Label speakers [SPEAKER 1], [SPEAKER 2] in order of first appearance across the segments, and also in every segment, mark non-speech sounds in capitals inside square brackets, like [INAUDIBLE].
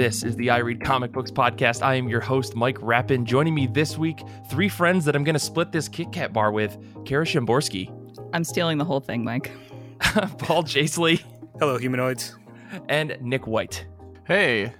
[SPEAKER 1] This is the I Read Comic Books podcast. I am your host, Mike Rappin. Joining me this week, three friends that I'm going to split this Kit Kat bar with Kara Shimborski,
[SPEAKER 2] I'm stealing the whole thing, Mike. [LAUGHS]
[SPEAKER 1] Paul Jasley,
[SPEAKER 3] Hello, humanoids.
[SPEAKER 1] and Nick White.
[SPEAKER 4] Hey,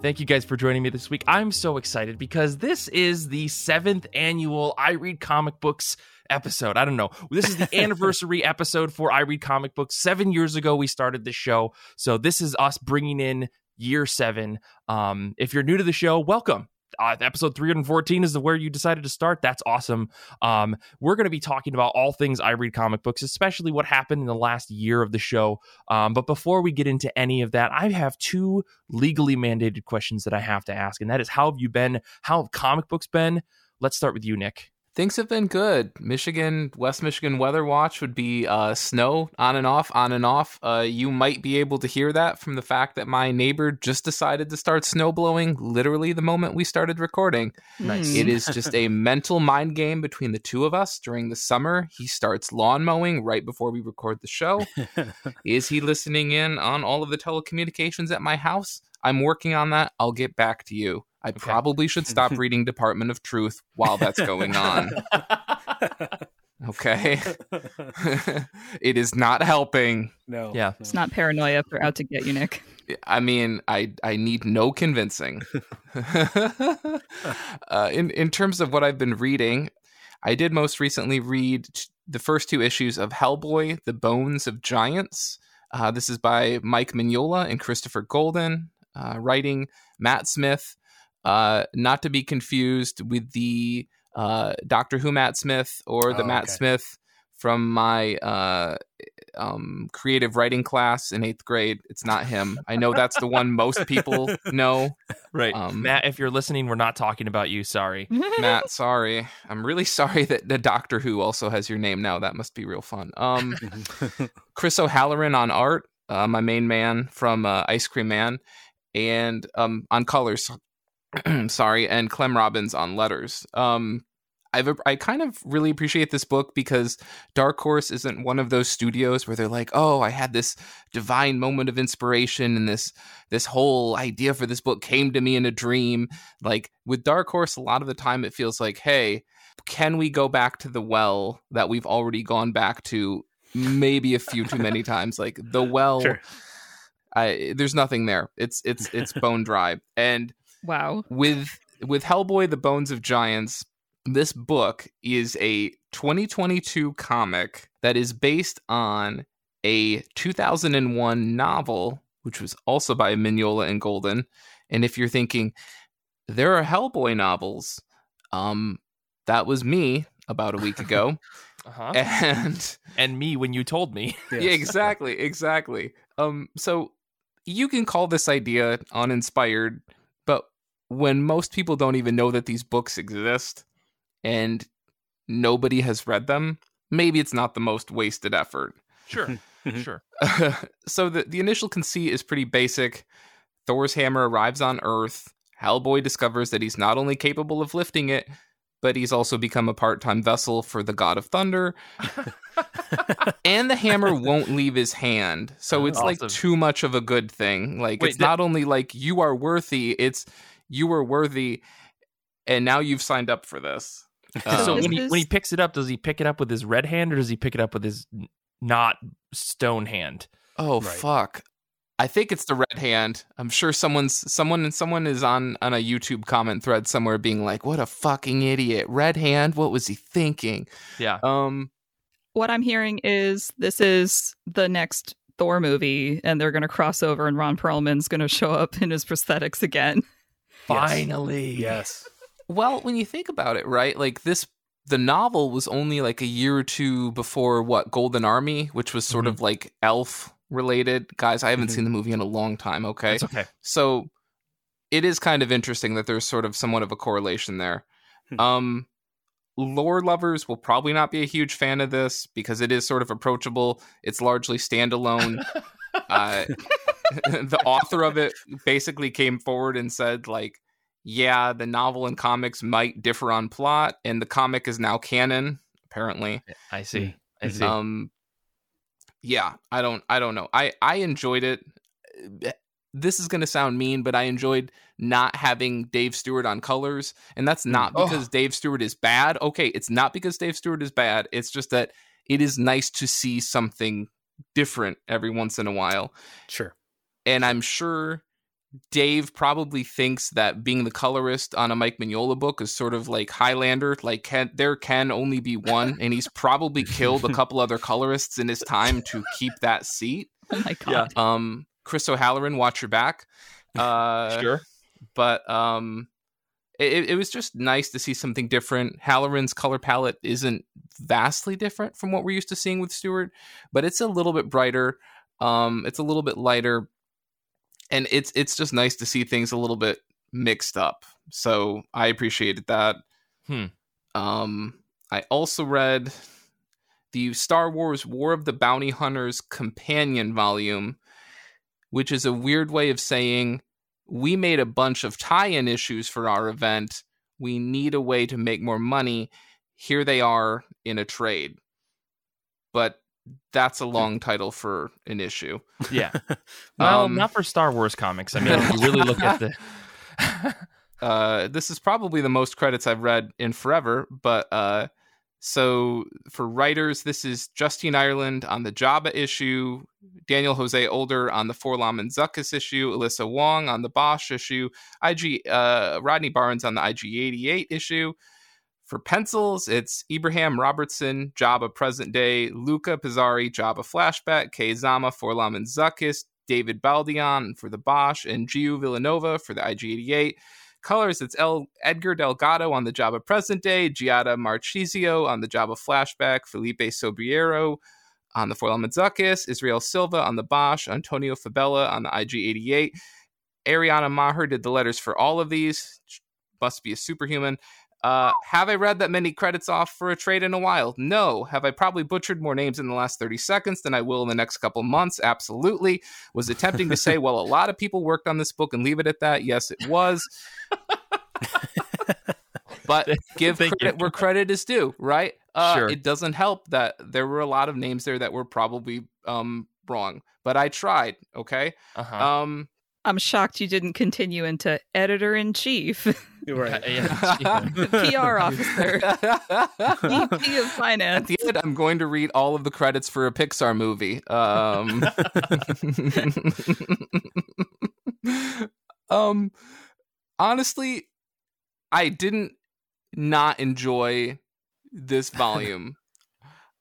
[SPEAKER 1] Thank you guys for joining me this week. I'm so excited because this is the seventh annual I Read Comic Books episode. I don't know. This is the [LAUGHS] anniversary episode for I Read Comic Books. Seven years ago, we started this show. So this is us bringing in year seven. Um, if you're new to the show, welcome. Uh, episode 314 is where you decided to start. That's awesome. Um, we're going to be talking about all things I read comic books, especially what happened in the last year of the show. Um, but before we get into any of that, I have two legally mandated questions that I have to ask, and that is how have you been? How have comic books been? Let's start with you, Nick.
[SPEAKER 4] Things have been good. Michigan, West Michigan Weather Watch would be uh, snow on and off, on and off. Uh, you might be able to hear that from the fact that my neighbor just decided to start snow blowing literally the moment we started recording.
[SPEAKER 1] Nice.
[SPEAKER 4] It is [LAUGHS] just a mental mind game between the two of us during the summer. He starts lawn mowing right before we record the show. [LAUGHS] Is he listening in on all of the telecommunications at my house? I'm working on that. I'll get back to you. I probably should stop [LAUGHS] reading Department of Truth while that's going on. Okay. [LAUGHS] it is not helping.
[SPEAKER 3] no.
[SPEAKER 1] Yeah.
[SPEAKER 2] It's not paranoia if they're out to get you, Nick.
[SPEAKER 4] I mean, I I need no convincing. [LAUGHS] uh, in in terms of what I've been reading, I did most recently read the first two issues of Hellboy: The Bones of Giants. Uh, this is by Mike Mignola and Christopher Golden, uh, writing Matt Smith. Uh, not to be confused with the uh, Doctor Who Matt Smith or the
[SPEAKER 3] Oh,
[SPEAKER 4] Matt
[SPEAKER 3] okay.
[SPEAKER 4] Smith from my uh, um, creative writing class in eighth grade. It's not him. I know that's the one most people [LAUGHS] know.
[SPEAKER 1] Right.
[SPEAKER 4] Um,
[SPEAKER 1] Matt, if you're listening, we're not talking about you. Sorry.
[SPEAKER 4] Matt, sorry. I'm really [LAUGHS] sorry that the Doctor Who also has your name now. That must be real fun. Um, [LAUGHS] Chris O'Halloran on art, uh, my main man from uh, Ice Cream Man, and um, on colors, [CLEARS THROAT] sorry, and Clem Robins on letters. Um, I've I kind of really appreciate this book because Dark Horse isn't one of those studios where they're like, "Oh, I had this divine moment of inspiration and this this whole idea for this book came to me in a dream." Like with Dark Horse, a lot of the time it feels like, "Hey, can we go back to the well that we've already gone back to maybe a few too many [LAUGHS] times like the well
[SPEAKER 3] Sure.
[SPEAKER 4] I, there's nothing there it's it's it's bone dry and
[SPEAKER 2] Wow.
[SPEAKER 4] with with Hellboy: The Bones of Giants, this book is a 2022 comic that is based on a 2001 novel, which was also by Mignola and Golden. And if you're thinking there are Hellboy novels, um, that was me about a week ago, [LAUGHS]
[SPEAKER 1] Uh-huh.
[SPEAKER 4] and
[SPEAKER 1] and me when you told me.
[SPEAKER 3] Yes. [LAUGHS]
[SPEAKER 4] yeah, exactly, exactly. Um, so you can call this idea uninspired, but when most people don't even know that these books exist and nobody has read them, maybe it's not the most wasted effort.
[SPEAKER 1] Sure. [LAUGHS] sure. [LAUGHS]
[SPEAKER 4] so the the initial conceit is pretty basic. Thor's hammer arrives on Earth. Hellboy discovers that he's not only capable of lifting it, but he's also become a part-time vessel for the god of thunder. [LAUGHS] and the hammer won't leave his hand. So it's like too much of a good thing. Like
[SPEAKER 1] Wait,
[SPEAKER 4] it's
[SPEAKER 1] that-
[SPEAKER 4] not only like you are worthy, it's you were worthy and now you've signed up for this. [LAUGHS]
[SPEAKER 1] so
[SPEAKER 4] Um,
[SPEAKER 1] when he when he picks it up, does he pick it up with his red hand or does he pick it up with his not stone hand?
[SPEAKER 4] Oh
[SPEAKER 3] Right.
[SPEAKER 4] fuck. I think it's the red hand. I'm sure someone's someone and someone is on on a YouTube comment thread somewhere being like, "What a fucking idiot. Red hand, what was he thinking?"
[SPEAKER 1] Yeah.
[SPEAKER 4] Um
[SPEAKER 2] What I'm hearing is this is the next Thor movie, and they're going to cross over, and Ron Perlman's going to show up in his prosthetics again. [LAUGHS]
[SPEAKER 1] Finally.
[SPEAKER 3] Yes.
[SPEAKER 4] well, when you think about it, right? Like this the novel was only like a year or two before what Golden Army, which was sort of like elf related. Guys, I haven't
[SPEAKER 3] Mhm.
[SPEAKER 4] seen the movie in a long time, okay?
[SPEAKER 1] It's okay.
[SPEAKER 4] so it is kind of interesting that there's sort of somewhat of a correlation there.
[SPEAKER 3] Hmm.
[SPEAKER 4] Um, lore lovers will probably not be a huge fan of this because it is sort of approachable. It's largely standalone. [LAUGHS] uh, [LAUGHS] the author of it basically came forward and said, like, yeah, the novel and comics might differ on plot, and the comic is now canon, apparently.
[SPEAKER 1] I see. I see.
[SPEAKER 4] Um, yeah, I don't, I don't know. I I enjoyed it. this is going to sound mean, but I enjoyed not having Dave Stewart on colors. And that's not
[SPEAKER 1] Oh.
[SPEAKER 4] because Dave Stewart is bad. Okay, it's not because Dave Stewart is bad. It's just that it is nice to see something different every once in a while.
[SPEAKER 3] Sure.
[SPEAKER 4] And I'm sure Dave probably thinks that being the colorist on a Mike Mignola book is sort of like Highlander. Like, can, there can only be one. And he's probably killed a [LAUGHS] couple other colorists in his time to keep that seat. [LAUGHS]
[SPEAKER 2] Oh my god.
[SPEAKER 4] Um, Chris O'Halloran, watch your back. [LAUGHS] Uh,
[SPEAKER 1] sure.
[SPEAKER 4] but um it, it was just nice to see something different. Halloran's color palette isn't vastly different from what we're used to seeing with Stewart, but it's a little bit brighter. Um, it's a little bit lighter, and it's it's just nice to see things a little bit mixed up. So I appreciated that.
[SPEAKER 1] Hmm.
[SPEAKER 4] Um, I also read the Star Wars War of the Bounty Hunters companion volume, which is a weird way of saying we made a bunch of tie-in issues for our event. We need a way to make more money. Here they are in a trade. But that's a long title for an issue.
[SPEAKER 1] Yeah. [LAUGHS] Well,
[SPEAKER 4] Um,
[SPEAKER 1] not for Star Wars comics. I mean, if you really look at the. [LAUGHS]
[SPEAKER 4] uh, this is probably the most credits I've read in forever. But uh, so for writers, this is Justine Ireland on the Jabba issue, Daniel Jose Older on the 4-LOM and Zuckuss issue, Alyssa Wong on the Bossk issue, IG uh, Rodney Barnes on the IG88 issue. For pencils, it's Ibrahim Robertson, Jabba Present Day, Luca Pizzari, Jabba Flashback, Kei Zama, 4-LOM and Zuckuss, David Baldeon for the Bossk, and Giu Villanova for the IG88. Colors, it's El- Edgar Delgado on the Jabba Present Day, Giada Marchisio on the Jabba Flashback, Felipe Sobreiro on the 4-LOM and Zuckuss, Israel Silva on the Bossk, Antonio Fabela on the IG88. Ariana Maher did the letters for all of these. Must be a superhuman. Uh, have I read that many credits off for a trade in a while? No. Have I probably butchered more names in the last 30 seconds than I will in the next couple months? Absolutely. Was attempting to say, well, a lot of people worked on this book and leave it at that. Yes, it was. but give
[SPEAKER 1] Thank you.
[SPEAKER 4] credit where credit is due, right? Uh,
[SPEAKER 1] Sure.
[SPEAKER 4] It doesn't help that there were a lot of names there that were probably um, wrong, but I tried. Okay.
[SPEAKER 1] Uh-huh.
[SPEAKER 4] Um,
[SPEAKER 2] I'm shocked you didn't continue into editor in chief,
[SPEAKER 3] You're right.
[SPEAKER 1] Yeah. [LAUGHS]
[SPEAKER 2] PR [LAUGHS] officer, [LAUGHS] VP of
[SPEAKER 4] At
[SPEAKER 2] finance.
[SPEAKER 4] the end, I'm going to read all of the credits for a Pixar movie. Um, um, honestly, I didn't not enjoy this volume.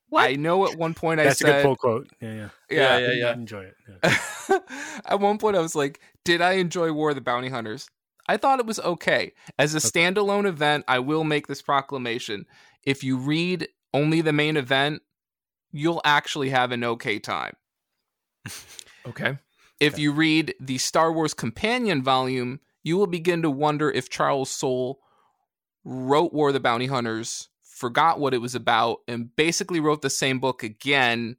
[SPEAKER 2] What?
[SPEAKER 4] I know at one point I
[SPEAKER 3] That's a
[SPEAKER 4] said,
[SPEAKER 3] good pull quote. Yeah, yeah.
[SPEAKER 1] Yeah,
[SPEAKER 4] yeah,
[SPEAKER 1] yeah, yeah.
[SPEAKER 3] Enjoy it. Yeah.
[SPEAKER 4] At one point, I was like, "Did I enjoy War of the Bounty Hunters?" I thought it was okay as a standalone event. I will make this proclamation: if you read only the main event, you'll actually have an okay time. [LAUGHS]
[SPEAKER 1] okay.
[SPEAKER 4] If
[SPEAKER 3] Okay.
[SPEAKER 4] you read the Star Wars Companion volume, you will begin to wonder if Charles Soule wrote War of the Bounty Hunters, forgot what it was about, and basically wrote the same book again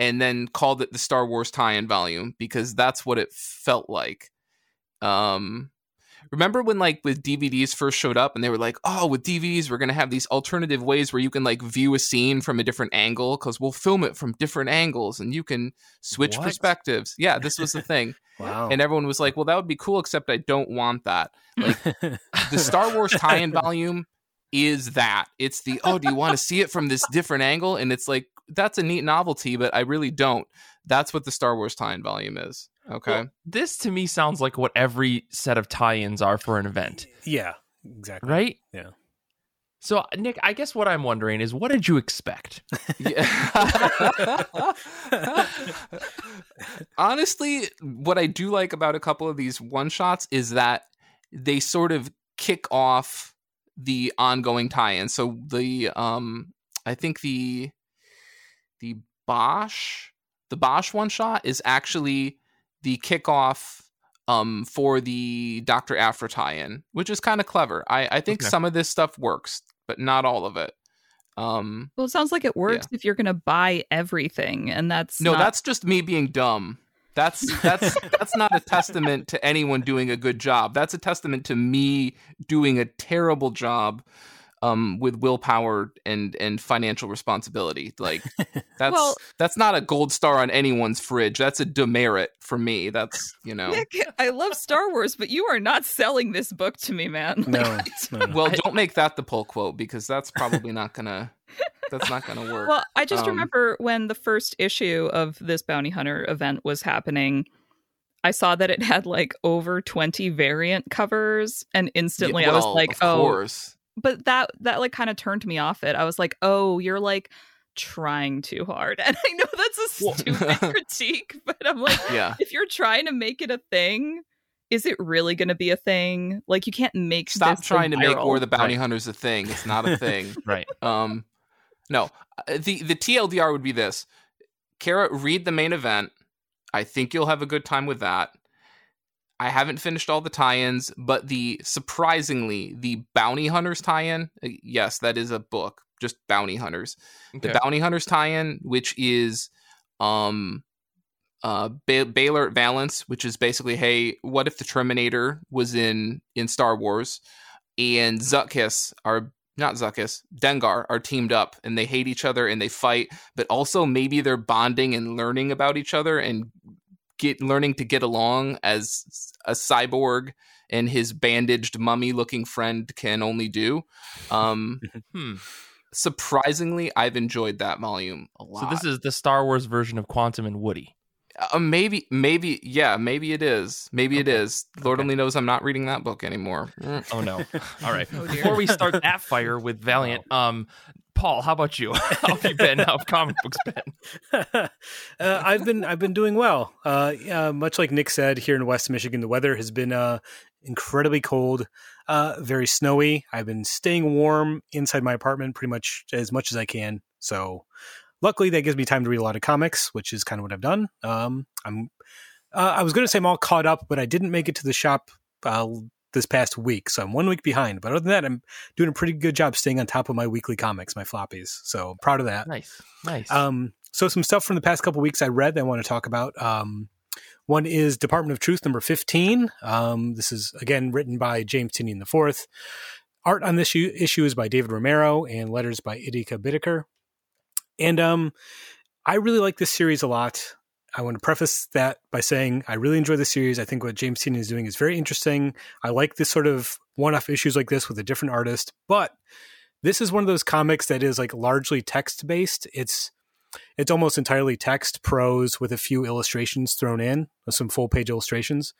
[SPEAKER 4] and then called it the Star Wars tie-in volume because that's what it felt like. Um remember when like with DVDs first showed up and they were like, "Oh, with DVDs we're going to have these alternative ways where you can like view a scene from a different angle cuz we'll film it from different angles and you can switch
[SPEAKER 1] What?
[SPEAKER 4] perspectives." Yeah, this was the thing. [LAUGHS]
[SPEAKER 3] Wow.
[SPEAKER 4] And everyone was like, "Well, that would be cool except I don't want that." The [LAUGHS] Star Wars tie-in volume is that. It's the, "Oh, do you want to see it from this different angle?" And it's like, that's a neat novelty, but I really don't. That's what the Star Wars tie-in volume is. Okay.
[SPEAKER 1] Well, this to me sounds like what every set of tie-ins are for an event,
[SPEAKER 3] yeah, exactly.
[SPEAKER 1] right?
[SPEAKER 3] Yeah.
[SPEAKER 1] So, Nick, I guess what I'm wondering is, what did you expect? [LAUGHS] [LAUGHS]
[SPEAKER 4] Honestly, what I do like about a couple of these one shots is that they sort of kick off the ongoing tie-in. So the um I think the the Bossk the Bossk one shot is actually the kickoff um for the Dr. Aphra tie-in, which is kind of clever. I, I think
[SPEAKER 1] Okay.
[SPEAKER 4] some of this stuff works, but not all of it. Um
[SPEAKER 2] Well, it sounds like it works if you're going to buy everything, and that's
[SPEAKER 4] no,
[SPEAKER 2] not-
[SPEAKER 4] that's just me being dumb. That's that's [LAUGHS] that's not a testament to anyone doing a good job. That's a testament to me doing a terrible job um, with willpower and and financial responsibility. Like [LAUGHS] that's
[SPEAKER 2] Well-
[SPEAKER 4] that's not a gold star on anyone's fridge. That's a demerit for me. That's you know.
[SPEAKER 2] Nick, I love Star Wars, but you are not selling this book to me, man.
[SPEAKER 3] No,
[SPEAKER 2] Like,
[SPEAKER 3] no, no.
[SPEAKER 4] Well, don't make that the pull quote because that's probably not gonna. That's not gonna work.
[SPEAKER 2] Well, I just
[SPEAKER 4] Um,
[SPEAKER 2] remember when the first issue of this bounty hunter event was happening. I saw that it had like over 20 variant covers and instantly I was like, "Oh,
[SPEAKER 4] course.
[SPEAKER 2] But that that like kind of turned me off it. I was like, "Oh, you're like trying too hard." [LAUGHS] And I know that's a stupid [LAUGHS] critique, but I'm like,
[SPEAKER 4] Yeah.
[SPEAKER 2] if you're trying to make it a thing, is it really going to be a thing? Like you can't make stuff.
[SPEAKER 4] Stop
[SPEAKER 2] this
[SPEAKER 4] trying to make
[SPEAKER 2] viral.
[SPEAKER 4] War of the Bounty
[SPEAKER 1] Right.
[SPEAKER 4] Hunters a thing. It's not a [LAUGHS] thing.
[SPEAKER 1] Right.
[SPEAKER 4] Um, no, Uh, the the TLDR would be this: Kara, read the main event. I think you'll have a good time with that. I haven't finished all the tie-ins, but the surprisingly the Bounty Hunters tie-in, uh, yes, that is a book, just Bounty Hunters.
[SPEAKER 1] Okay.
[SPEAKER 4] The Bounty Hunters tie-in, which is um uh ba- Beilert Valance, which is basically, hey, what if the Terminator was in in Star Wars, and Zuckuss are not Zuckuss, Dengar are teamed up and they hate each other and they fight, but also maybe they're bonding and learning about each other and get learning to get along as a cyborg and his bandaged mummy looking friend can only do. Um [LAUGHS]
[SPEAKER 1] Hmm.
[SPEAKER 4] surprisingly I've enjoyed that volume a lot.
[SPEAKER 1] So this is the Star Wars version of Quantum and Woody.
[SPEAKER 4] Uh, maybe, maybe, yeah, maybe it is. Maybe it
[SPEAKER 1] Okay.
[SPEAKER 4] is. Lord
[SPEAKER 1] Okay.
[SPEAKER 4] only knows I'm not reading that book anymore.
[SPEAKER 1] Oh no. [LAUGHS] All right.
[SPEAKER 2] Oh.
[SPEAKER 1] Before we start [LAUGHS] that fire with Valiant, um, Paul, how about you? [LAUGHS] How have you been? How have comic books been? [LAUGHS]
[SPEAKER 3] uh, I've been I've been doing well. Uh, yeah, much like Nick said, here in West Michigan, the weather has been uh, incredibly cold, uh, very snowy. I've been staying warm inside my apartment pretty much as much as I can. So, luckily, that gives me time to read a lot of comics, which is kind of what I've done. Um, I'm uh, I was going to say I'm all caught up, but I didn't make it to the shop uh, this past week, so I'm one week behind. But other than that, I'm doing a pretty good job staying on top of my weekly comics, my floppies. So I'm proud of that.
[SPEAKER 1] Nice. Nice.
[SPEAKER 3] Um, so some stuff from the past couple weeks I read that I want to talk about. Um, one is Department of Truth number 15. Um, this is again written by James Tynion IV. Art on this issue, is by David Romero and letters by Aditya Bidikar. And um, I really like this series a lot. I want to preface that by saying I really enjoy the series. I think what James Tynion is doing is very interesting. I like this sort of one-off issues like this with a different artist, but this is one of those comics that is like largely text-based. It's it's almost entirely text prose with a few illustrations thrown in, some full page illustrations.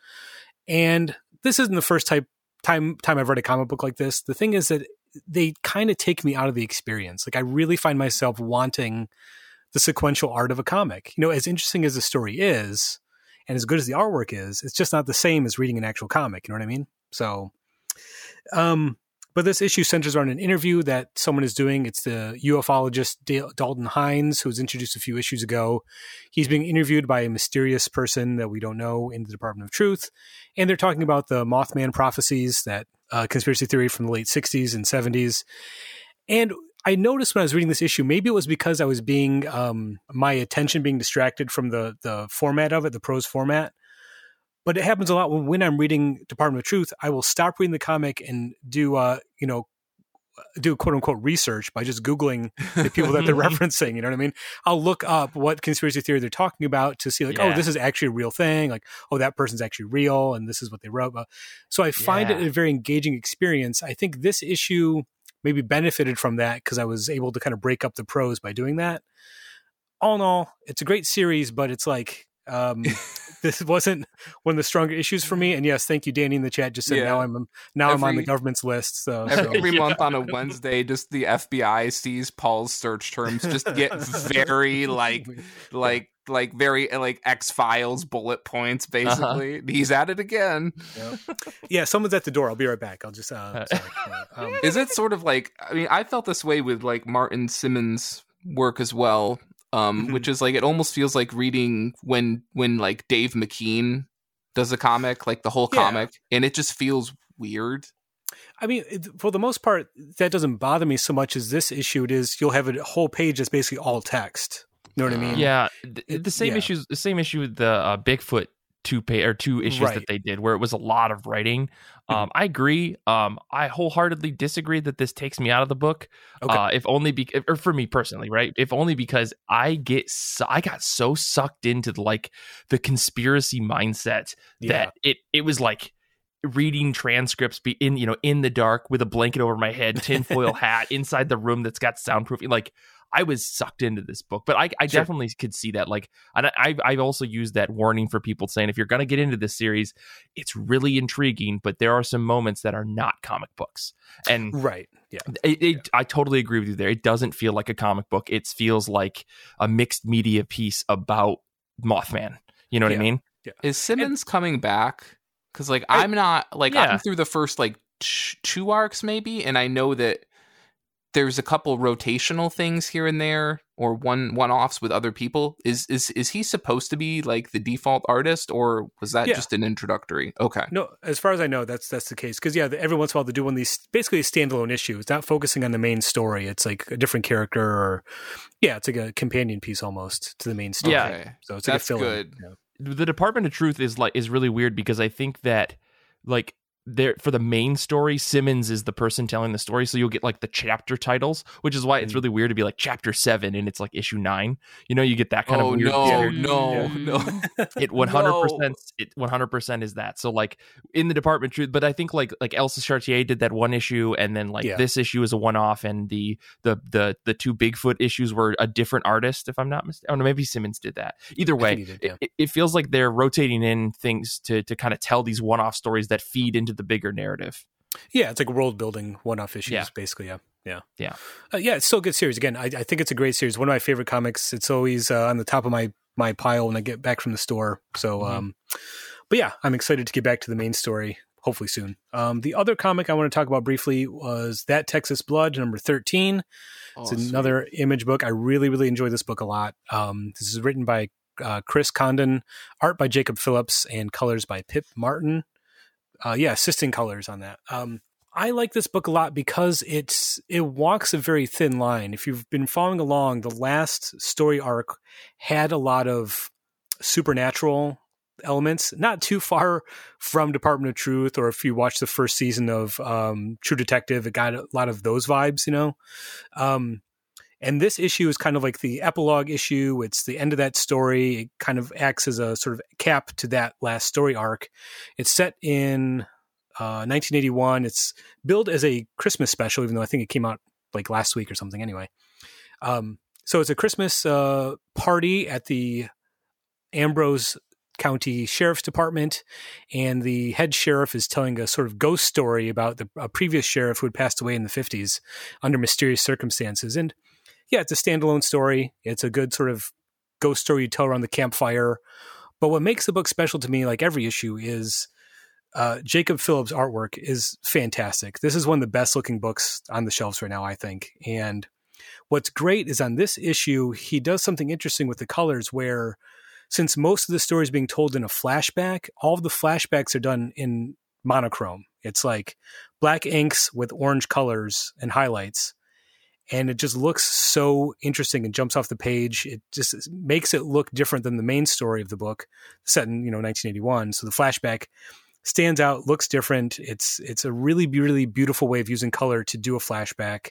[SPEAKER 3] And this isn't the first type time time I've read a comic book like this. The thing is that they kind of take me out of the experience. Like I really find myself wanting the sequential art of a comic. You know, as interesting as the story is, and as good as the artwork is, it's just not the same as reading an actual comic. You know what I mean? So, um, but this issue centers around an interview that someone is doing. It's the ufologist Dal- Dalton Hines, who was introduced a few issues ago. He's being interviewed by a mysterious person that we don't know in the Department of Truth, and they're talking about the Mothman prophecies, that uh, conspiracy theory from the late '60s and '70s. And I noticed when I was reading this issue, maybe it was because I was being um, my attention being distracted from the the format of it, the prose format. But it happens a lot when, when I'm reading Department of Truth. I will stop reading the comic and do uh, you know do quote unquote research by just googling the people that they're [LAUGHS] referencing. You know what I mean? I'll look up what conspiracy theory they're talking about to see like,
[SPEAKER 1] Yeah.
[SPEAKER 3] oh, this is actually a real thing. Like, oh, that person's actually real, and this is what they wrote about. So I find it a very engaging experience. I think this issue maybe benefited from that because I was able to kind of break up the prose by doing that. All in all, it's a great series, but it's like um, [LAUGHS] this wasn't one of the stronger issues for me. And yes, thank you, Danny, in the chat. Just said
[SPEAKER 4] Yeah.
[SPEAKER 3] now I'm now I'm on the government's list. [LAUGHS] So.
[SPEAKER 4] Every month on a [LAUGHS] Wednesday, just the FBI sees Paul's search terms just get very like like like very like X Files bullet points. Basically, he's at it again.
[SPEAKER 3] yeah, someone's at the door. I'll be right back. I'll just uh, sorry. Um,
[SPEAKER 4] Is it sort of like? I mean, I felt this way with like Martin Simmonds' work as well. Um,
[SPEAKER 3] Mhm.
[SPEAKER 4] which is like it almost feels like reading when when like Dave McKean does a comic, like the whole
[SPEAKER 3] Yeah.
[SPEAKER 4] comic, and it just feels weird.
[SPEAKER 3] I mean, it, for the most part, that doesn't bother me so much as this issue. It is you'll have a whole page that's basically all text. You know what I mean?
[SPEAKER 1] yeah, th-
[SPEAKER 3] it-
[SPEAKER 1] the same
[SPEAKER 3] yeah.
[SPEAKER 1] issues. The same issue with the uh, Bigfoot two pay or two issues
[SPEAKER 3] Right.
[SPEAKER 1] that they did where it was a lot of writing. Um, I agree. Um, I wholeheartedly disagree that this takes me out of the book.
[SPEAKER 3] Okay.
[SPEAKER 1] Uh, if only be or for me personally, right? If only because I get so, I got so sucked into the, like the conspiracy mindset that it it was like reading transcripts be in you know in the dark with a blanket over my head tinfoil hat [LAUGHS] inside the room that's got soundproofing like i was sucked into this book but i, I
[SPEAKER 3] Sure.
[SPEAKER 1] definitely could see that like and I, I've, I've also used that warning for people saying if you're going to get into this series it's really intriguing but there are some moments that are not comic books and
[SPEAKER 3] Right. Yeah.
[SPEAKER 1] it, it, I totally agree with you there. It doesn't feel like a comic book. It feels like a mixed media piece about Mothman. You know what
[SPEAKER 3] Yeah.
[SPEAKER 1] I mean?
[SPEAKER 4] Is Simmonds coming back? Because like
[SPEAKER 1] I-
[SPEAKER 4] I'm not like
[SPEAKER 1] Yeah.
[SPEAKER 4] I'm through the first like t- two arcs maybe, and I know that there's a couple rotational things here and there, or one one offs with other people. Is is is he supposed to be like the default artist, or was that
[SPEAKER 3] Yeah.
[SPEAKER 4] just an introductory? Okay,
[SPEAKER 3] No, as far as I know, that's that's the case. Because yeah, every once in a while they do one of these basically a standalone issue. It's not focusing on the main story. It's like a different character, or yeah, it's like a companion piece almost to the main story.
[SPEAKER 1] Yeah.
[SPEAKER 4] Okay.
[SPEAKER 3] so it's
[SPEAKER 4] That's
[SPEAKER 3] a fill
[SPEAKER 4] good.
[SPEAKER 1] The Department of Truth is like is really weird because I think that like there for the main story, Simmonds is the person telling the story, so you'll get like the chapter titles, which is why it's
[SPEAKER 3] Mhm.
[SPEAKER 1] really weird to be like chapter seven and it's like issue nine. You know, you get that kind
[SPEAKER 4] oh
[SPEAKER 1] of weird.
[SPEAKER 4] no,
[SPEAKER 1] weird-
[SPEAKER 4] no,
[SPEAKER 3] Yeah.
[SPEAKER 4] no. [LAUGHS]
[SPEAKER 1] It one hundred percent. It one hundred percent is that. So like in the Department Truth, but I think like like Elsa Charretier did that one issue, and then like
[SPEAKER 3] Yeah.
[SPEAKER 1] this issue is a one off, and the the the the two Bigfoot issues were a different artist, if I'm not mistaken. Oh no, maybe Simmonds did that. Either way,
[SPEAKER 3] did, yeah.
[SPEAKER 1] it, it feels like they're rotating in things to to kind of tell these one off stories that feed into the bigger narrative.
[SPEAKER 3] Yeah, it's like world building one off issues,
[SPEAKER 1] Yeah.
[SPEAKER 3] basically. Yeah, yeah,
[SPEAKER 1] Yeah.
[SPEAKER 3] uh, yeah. It's still a good series. Again, I, I think it's a great series. One of my favorite comics. It's always uh, on the top of my my pile when I get back from the store. So,
[SPEAKER 1] Mhm.
[SPEAKER 3] um, but yeah, I'm excited to get back to the main story. Hopefully soon. Um, the other comic I want to talk about briefly was that Texas Blood number thirteen.
[SPEAKER 4] Oh,
[SPEAKER 3] It's
[SPEAKER 4] sweet.
[SPEAKER 3] another image book. I really, really enjoy this book a lot. Um, this is written by uh, Chris Condon, art by Jacob Phillips, and colors by Pip Martin. Uh, yeah, assisting colors on that. Um, I like this book a lot because it's it walks a very thin line. If you've been following along, the last story arc had a lot of supernatural elements, not too far from Department of Truth, or if you watch the first season of um, True Detective, it got a lot of those vibes, you know. Um, and this issue is kind of like the epilogue issue. It's the end of that story. It kind of acts as a sort of cap to that last story arc. It's set in uh, 1981. It's billed as a Christmas special, even though I think it came out like last week or something anyway. Um, so it's a Christmas uh, party at the Ambrose County Sheriff's Department, and the head sheriff is telling a sort of ghost story about the a previous sheriff who had passed away in the 50s under mysterious circumstances. And yeah, it's a standalone story. It's a good sort of ghost story you tell around the campfire. But what makes the book special to me, like every issue, is uh, Jacob Phillips' artwork is fantastic. This is one of the best looking books on the shelves right now, I think. And what's great is on this issue, he does something interesting with the colors where since most of the story is being told in a flashback, all of the flashbacks are done in monochrome. It's like black inks with orange colors and highlights. And it just looks so interesting and jumps off the page. It just makes it look different than the main story of the book, set in you know 1981. So the flashback stands out, looks different. It's it's a really really beautiful way of using color to do a flashback.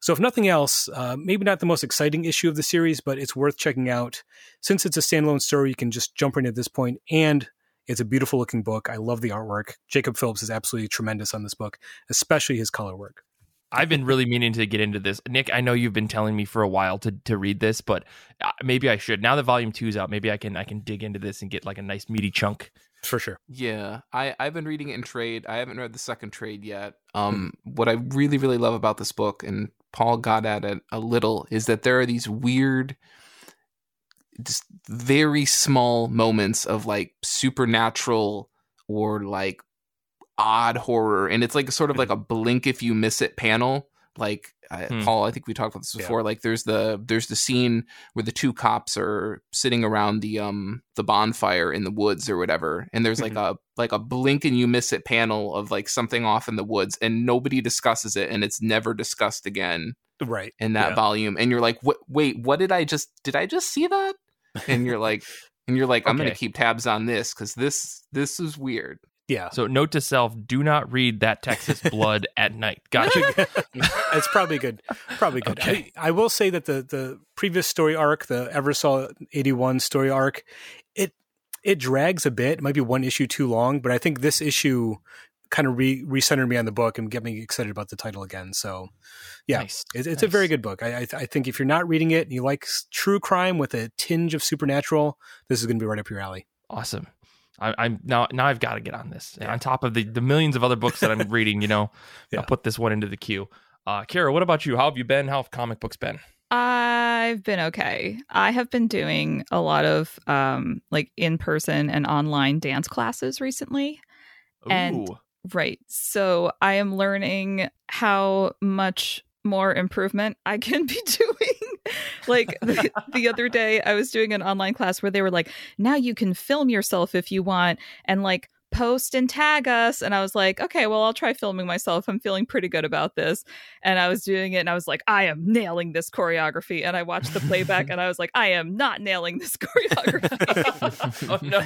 [SPEAKER 3] So if nothing else, uh, maybe not the most exciting issue of the series, but it's worth checking out. Since it's a standalone story, you can just jump in at this point, and it's a beautiful looking book. I love the artwork. Jacob Phillips is absolutely tremendous on this book, especially his color work.
[SPEAKER 1] I've been really meaning to get into this. Nick, I know you've been telling me for a while to to read this, but uh, maybe I should. Now that volume 2's out, maybe I can I can dig into this and get like a nice meaty chunk.
[SPEAKER 3] For sure.
[SPEAKER 4] Yeah, I I've been reading it in trade. I haven't read the second trade yet. Um, what I really really love about this book, and Paul got at it a little, is that there are these weird, just very small moments of like supernatural or like odd horror, and it's like sort of like a blink if you miss it panel. Like uh,
[SPEAKER 1] Hmm.
[SPEAKER 4] Paul, I think we talked about this
[SPEAKER 3] Yeah.
[SPEAKER 4] before. Like there's the there's the scene where the two cops are sitting around the um the bonfire in the woods or whatever, and there's like a like a blink and you miss it panel of like something off in the woods, and nobody discusses it, and it's never discussed again
[SPEAKER 3] Right.
[SPEAKER 4] in that
[SPEAKER 3] Yeah.
[SPEAKER 4] volume, and you're like, what? Wait, what did I just did I just see that? And you're like, and you're like, I'm gonna keep tabs on this because this this is weird.
[SPEAKER 3] Yeah.
[SPEAKER 1] So note to self: do not read that Texas [LAUGHS] Blood at night. Gotcha. [LAUGHS]
[SPEAKER 3] it's probably good. Probably good.
[SPEAKER 1] Okay.
[SPEAKER 3] I, I will say that the the previous story arc, the Eversaw eighty one story arc, it it drags a bit. It might be one issue too long, but I think this issue kind of re recentered me on the book and get me excited about the title again. So, yeah,
[SPEAKER 1] Nice.
[SPEAKER 3] it's, it's a very good book. I, I I think if you're not reading it and you like true crime with a tinge of supernatural, this is going to be right up your alley.
[SPEAKER 1] Awesome. I, I'm now now I've got to get on this. And on top of the, the millions of other books that I'm [LAUGHS] reading, you know,
[SPEAKER 3] Yeah.
[SPEAKER 1] I'll put this one into the queue. Uh, Kara, what about you? How have you been? How have comic books been?
[SPEAKER 2] I've been okay. I have been doing a lot of um like in-person and online dance classes recently. And- Right. So I am learning how much more improvement I can [LAUGHS] be doing. Like the, [LAUGHS] the other day, I was doing an online class where they were like, now you can film yourself if you want and like post and tag us. And I was like, okay, well, I'll try filming myself. I'm feeling pretty good about this. And I was doing it and I was like, I am nailing this choreography. And I watched the playback and I was like, I am not nailing this [LAUGHS] choreography. [LAUGHS]
[SPEAKER 1] oh no.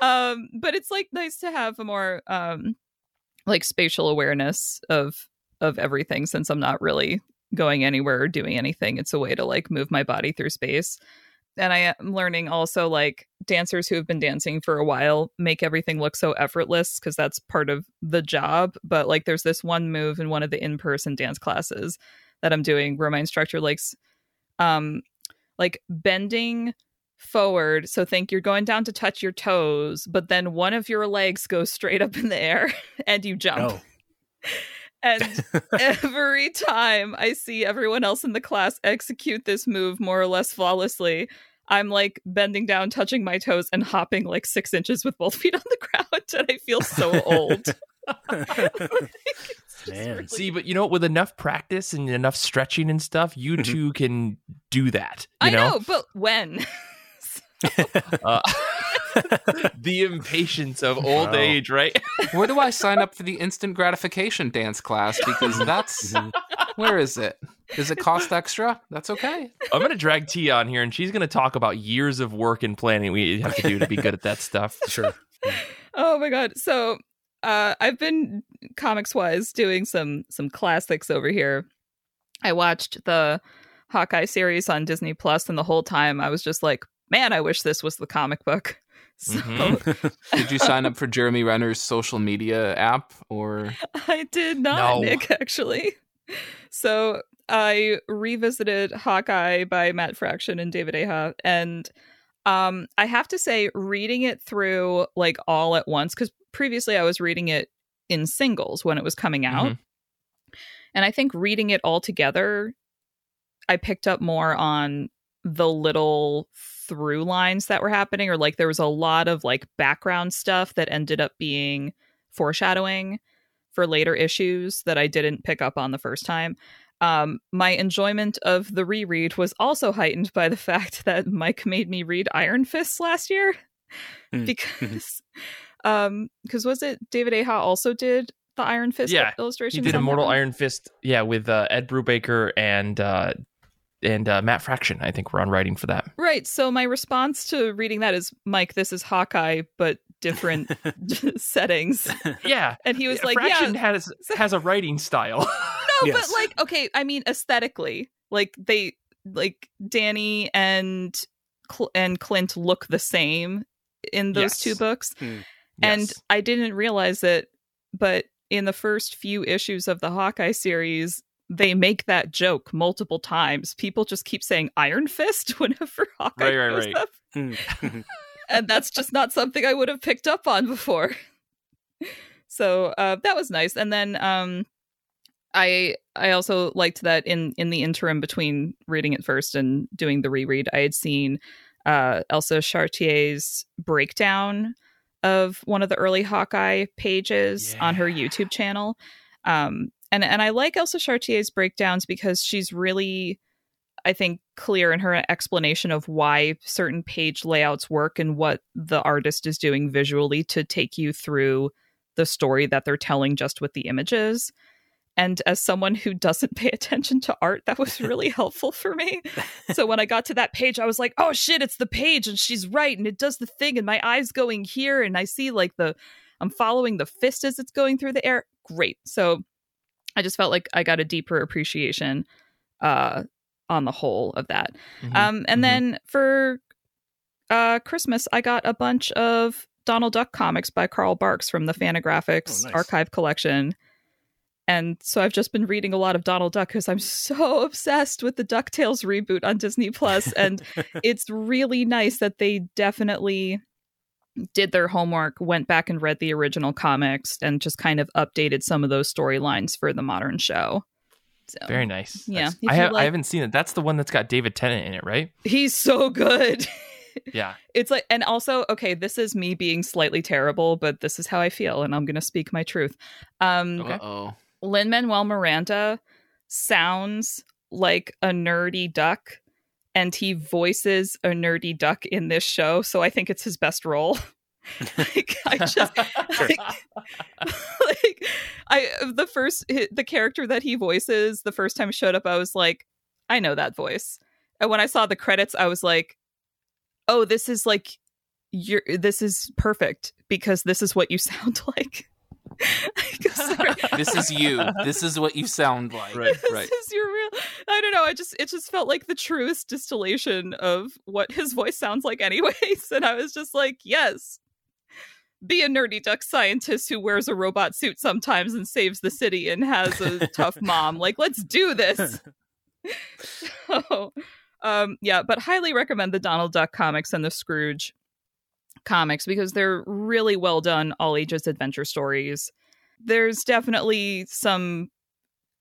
[SPEAKER 2] um but it's like nice to have a more um like spatial awareness of of everything since i'm not really going anywhere or doing anything it's a way to like move my body through space and i am learning also like dancers who have been dancing for a while make everything look so effortless because that's part of the job but like there's this one move in one of the in-person dance classes that i'm doing where my instructor likes um like bending forward. So think you're going down to touch your toes, but then one of your legs goes straight up in the air [LAUGHS] and you jump.
[SPEAKER 3] Oh,
[SPEAKER 2] And [LAUGHS] every time I see everyone else in the class execute this move more or less flawlessly, I'm like bending down, touching my toes, and hopping like six inches with both [LAUGHS] feet on the ground. And I feel so old. [LAUGHS] It's
[SPEAKER 3] Man.
[SPEAKER 2] really-
[SPEAKER 1] See, but you know, with enough practice and enough stretching and stuff, you
[SPEAKER 3] Mhm.
[SPEAKER 1] too can do that. You
[SPEAKER 2] I
[SPEAKER 1] know,
[SPEAKER 2] know, but when?
[SPEAKER 1] Uh, the impatience of old
[SPEAKER 3] Wow.
[SPEAKER 1] age, right? [LAUGHS]
[SPEAKER 4] Where do I sign up for the instant gratification dance class? Because that's [LAUGHS] where is it? Does it cost extra? That's okay.
[SPEAKER 1] I'm going to drag Tia on here, and she's going to talk about years of work and planning we have to do to be good at that stuff. [LAUGHS]
[SPEAKER 3] sure.
[SPEAKER 2] Oh my god. So uh I've been comics wise doing some some classics over here. I watched the Hawkeye series on Disney Plus and the whole time I was just like, man, I wish this was the comic book. So
[SPEAKER 1] Mhm.
[SPEAKER 4] Did you sign up for Jeremy Renner's social media app or [LAUGHS]
[SPEAKER 2] I did not,
[SPEAKER 1] No.
[SPEAKER 2] Nick, actually. So I revisited Hawkeye by Matt Fraction and David Aja, and um, I have to say, reading it through like all at once, because previously I was reading it in singles when it was coming out,
[SPEAKER 1] Mhm.
[SPEAKER 2] and I think reading it all together, I picked up more on the little through lines that were happening, or like there was a lot of like background stuff that ended up being foreshadowing for later issues that I didn't pick up on the first time. Um, my enjoyment of the reread was also heightened by the [LAUGHS] fact that Mike made me read Iron Fists last year [LAUGHS]
[SPEAKER 3] Hmm.
[SPEAKER 2] because, um, because was it David Aja also did the Iron Fist
[SPEAKER 1] Yeah,
[SPEAKER 2] illustration?
[SPEAKER 1] He did Immortal Iron Fist, yeah, with uh, Ed Brubaker and uh, and uh, Matt Fraction. I think we're on writing for that.
[SPEAKER 2] Right. So my response to reading that is, Mike, this is Hawkeye, but different [LAUGHS] [LAUGHS] settings. [LAUGHS]
[SPEAKER 1] Yeah,
[SPEAKER 2] And he was
[SPEAKER 1] Yeah,
[SPEAKER 2] like,
[SPEAKER 1] Fraction
[SPEAKER 2] yeah,
[SPEAKER 1] has has a writing style.
[SPEAKER 2] No,
[SPEAKER 3] Yes.
[SPEAKER 2] but like, okay, I mean, aesthetically, like they, like Danny and Cl- and Clint look the same in those
[SPEAKER 1] Yes.
[SPEAKER 2] two books, and
[SPEAKER 1] Yes.
[SPEAKER 2] I didn't realize it, but in the first few issues of the Hawkeye series. They make that joke multiple times. People just keep saying Iron Fist [LAUGHS] whenever Hawkeye
[SPEAKER 1] Right, right, right.
[SPEAKER 2] up.
[SPEAKER 3] Hmm. [LAUGHS]
[SPEAKER 2] and that's just not something I would have picked up on before. [LAUGHS] so uh, that was nice. And then um, I I also liked that in in the interim between reading it first and doing the reread, I had seen uh, Elsa Charretier's breakdown of one of the early Hawkeye pages on her YouTube channel. Um, and and I like Elsa Charretier's breakdowns because she's really I think clear in her explanation of why certain page layouts work and what the artist is doing visually to take you through the story that they're telling just with the images. and as someone who doesn't pay [LAUGHS] attention to art, that was really [LAUGHS] helpful for me. So when I got to that page, I was like, oh shit, it's the page and she's right. And it does the thing. And my eye's going here. And I see like the, I'm following the fist as it's going through the air. Great. So I just felt like I got a deeper appreciation uh, on the whole of that.
[SPEAKER 1] Mhm.
[SPEAKER 2] Um, and
[SPEAKER 1] Mhm.
[SPEAKER 2] then for uh, Christmas, I got a bunch of Donald Duck comics by Carl Barks from the Fantagraphics
[SPEAKER 3] Oh, nice.
[SPEAKER 2] archive collection. And so I've just been reading a lot of Donald Duck because I'm so [LAUGHS] obsessed with the DuckTales reboot on Disney Plus, And [LAUGHS] it's really nice that they definitely did their homework, went back and read the original comics, and just kind of updated some of those storylines for the modern show. So
[SPEAKER 1] Very nice.
[SPEAKER 2] Yeah,
[SPEAKER 1] Nice. I have
[SPEAKER 2] like-
[SPEAKER 1] I haven't seen it. That's the one that's got David Tennant in it, right?
[SPEAKER 2] he's so good. [LAUGHS]
[SPEAKER 1] Yeah.
[SPEAKER 2] it's like and also okay this is me being slightly terrible but this is how i feel and i'm gonna speak my truth um
[SPEAKER 4] Uh-oh.
[SPEAKER 2] lin manuel miranda sounds like a nerdy duck and he voices a nerdy duck in this show so i think it's his best role. [LAUGHS] Like i just [LAUGHS] like, [LAUGHS] like i the first the character that he voices the first time showed up i was like i know that voice. And when i saw the credits i was like oh this is like you're this is perfect because this is what you sound like. [LAUGHS]
[SPEAKER 4] This is you. This is what you sound like.
[SPEAKER 1] Right,
[SPEAKER 2] this
[SPEAKER 4] right.
[SPEAKER 2] is your real i don't know i just it just felt like the truest distillation of what his voice sounds like anyways [LAUGHS] and i was just like yes be a nerdy duck scientist who wears a robot suit sometimes and saves the city and has a [LAUGHS] tough mom like let's do this so um yeah but highly recommend the donald duck comics and the scrooge comics because they're really well done all ages adventure stories there's definitely some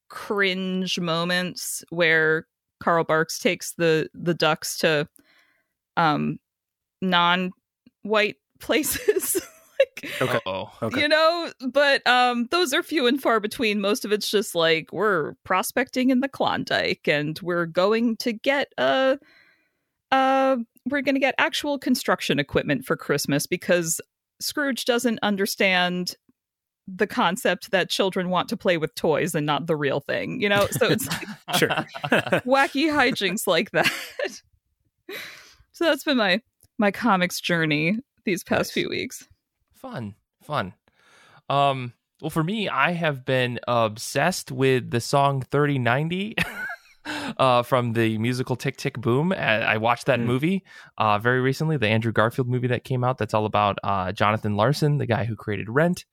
[SPEAKER 2] cringe moments where Carl Barks takes the the ducks to um non-white [LAUGHS] places like
[SPEAKER 3] Okay. Okay.
[SPEAKER 2] you know but um those are few and far between most of it's just like we're prospecting in the klondike and we're going to get a uh we're going to get actual construction equipment for christmas because scrooge doesn't understand the concept that children want to play with toys and not the real thing you know? So it's like [LAUGHS]
[SPEAKER 3] Sure. [LAUGHS]
[SPEAKER 2] wacky hijinks like that. [LAUGHS] So that's been my my comics journey these past
[SPEAKER 1] Nice.
[SPEAKER 2] few weeks.
[SPEAKER 1] Fun fun. Um well for me i have been obsessed with the song 3090 uh from the musical tick tick boom Uh, i watched that
[SPEAKER 3] Hmm.
[SPEAKER 1] movie uh very recently the andrew garfield movie that came out that's all about uh jonathan larson the guy who created rent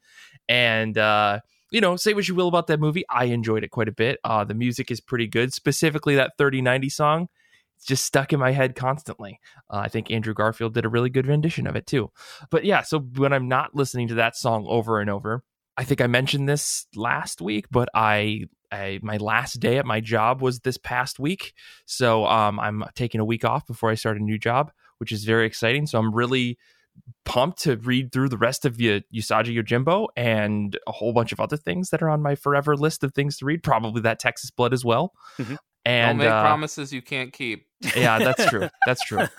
[SPEAKER 1] and uh you know, say what you will about that movie. I enjoyed it quite a bit. Uh, the music is pretty good, specifically that 3090 song. It's just stuck in my head constantly. Uh, I think Andrew Garfield did a really good rendition of it too. But yeah, so when I'm not listening to that song over and over, I think I mentioned this last week, but I, I my last day at my job was this past week. So um, I'm taking a week off before I start a new job, which is very exciting. So I'm really pumped to read through the rest of y- Usagi Yojimbo and a whole bunch of other things that are on my forever list of things to read. Probably that Texas Blood as well.
[SPEAKER 3] Mhm.
[SPEAKER 4] Don't
[SPEAKER 1] And
[SPEAKER 4] make
[SPEAKER 1] uh,
[SPEAKER 4] promises you can't keep.
[SPEAKER 1] Yeah, that's true. That's true. [LAUGHS]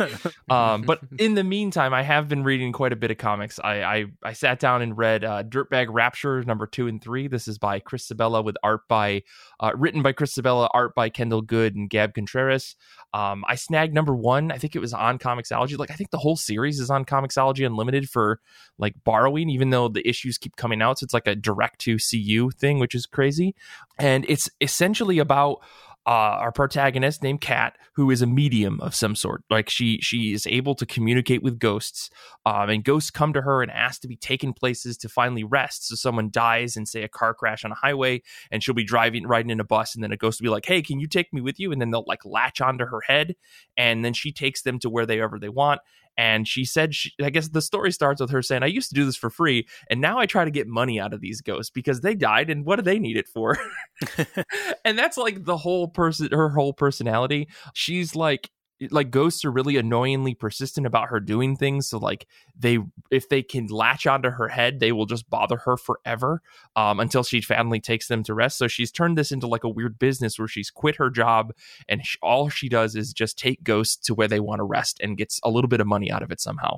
[SPEAKER 1] Um, but in the meantime, I have been reading quite a bit of comics. I I, I sat down and read uh, Dirtbag Rapture number two and three. This is by Chris Sebela with art by uh, written by Chris Sebela, art by Kendall Goode and Gab Contreras. Um, I snagged number one. I think it was on Comixology. Like I think the whole series is on Comixology Unlimited for like borrowing, even though the issues keep coming out. So it's like a direct to CU thing, which is crazy. And it's essentially about uh, our protagonist named Kat, who is a medium of some sort. Like she she is able to communicate with ghosts, um, and ghosts come to her and ask to be taken places to finally rest. So someone dies in say a car crash on a highway, and she'll be driving riding in a bus, and then a ghost will be like, "Hey, can you take me with you?" And then they'll like latch onto her head, and then she takes them to where they ever they want. And she said, she, I guess the story starts with her saying, I used to do this for free, and now I try to get money out of these ghosts because they died, and what do they need it for? [LAUGHS] [LAUGHS] and that's like the whole person, her whole personality. She's like, like ghosts are really annoyingly persistent about her doing things so like they if they can latch onto her head they will just bother her forever um, until she finally takes them to rest. So she's turned this into like a weird business where she's quit her job and sh all she does is just take ghosts to where they want to rest and gets a little bit of money out of it somehow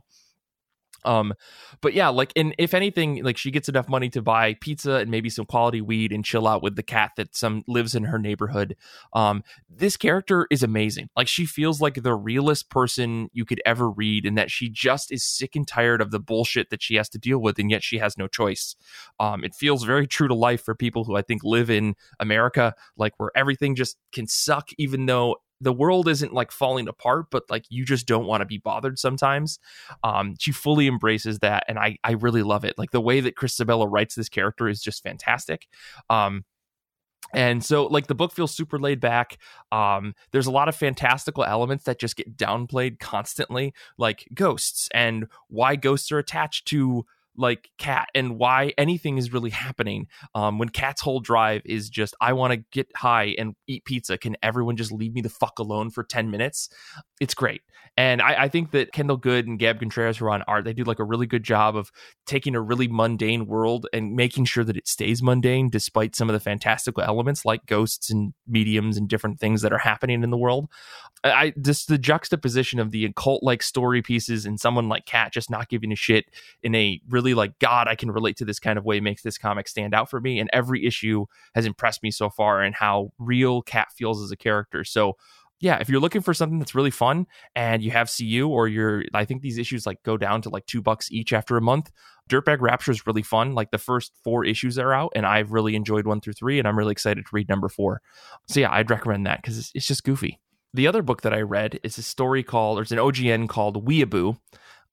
[SPEAKER 1] Um, but yeah, like, and if anything, like she gets enough money to buy pizza and maybe some quality weed and chill out with the cat that some lives in her neighborhood. Um, this character is amazing. Like she feels like the realest person you could ever read, and that she just is sick and tired of the bullshit that she has to deal with, and yet she has no choice. Um, it feels very true to life for people who I think live in America, like where everything just can suck, even though the world isn't like falling apart, but like you just don't want to be bothered sometimes. Um, she fully embraces that, and I I really love it. Like the way that Chris Sebela writes this character is just fantastic. Um, and so like the book feels super laid back um there's a lot of fantastical elements that just get downplayed constantly like ghosts and why ghosts are attached to like cat and why anything is really happening um, when cat's whole drive is just i want to get high and eat pizza. Can everyone just leave me the fuck alone for 10 minutes? It's great and I, I think that Kendall Goode and gab contreras who are on art they do like a really good job of taking a really mundane world and making sure that it stays mundane despite some of the fantastical elements like ghosts and mediums and different things that are happening in the world I just the juxtaposition of the occult like story pieces and someone like Cat just not giving a shit in a really like God I can relate to this kind of way makes this comic stand out for me. And every issue has impressed me so far and how real Cat feels as a character. So yeah, if you're looking for something that's really fun and you have CU or you're, I think these issues like go down to like two bucks each after a month. Dirtbag Rapture is really fun. Like the first four issues are out, and I've really enjoyed one through three, and I'm really excited to read number four. So yeah, I'd recommend that because it's, it's just goofy the other book that I read is a story called, or it's an OGN called Weeaboo.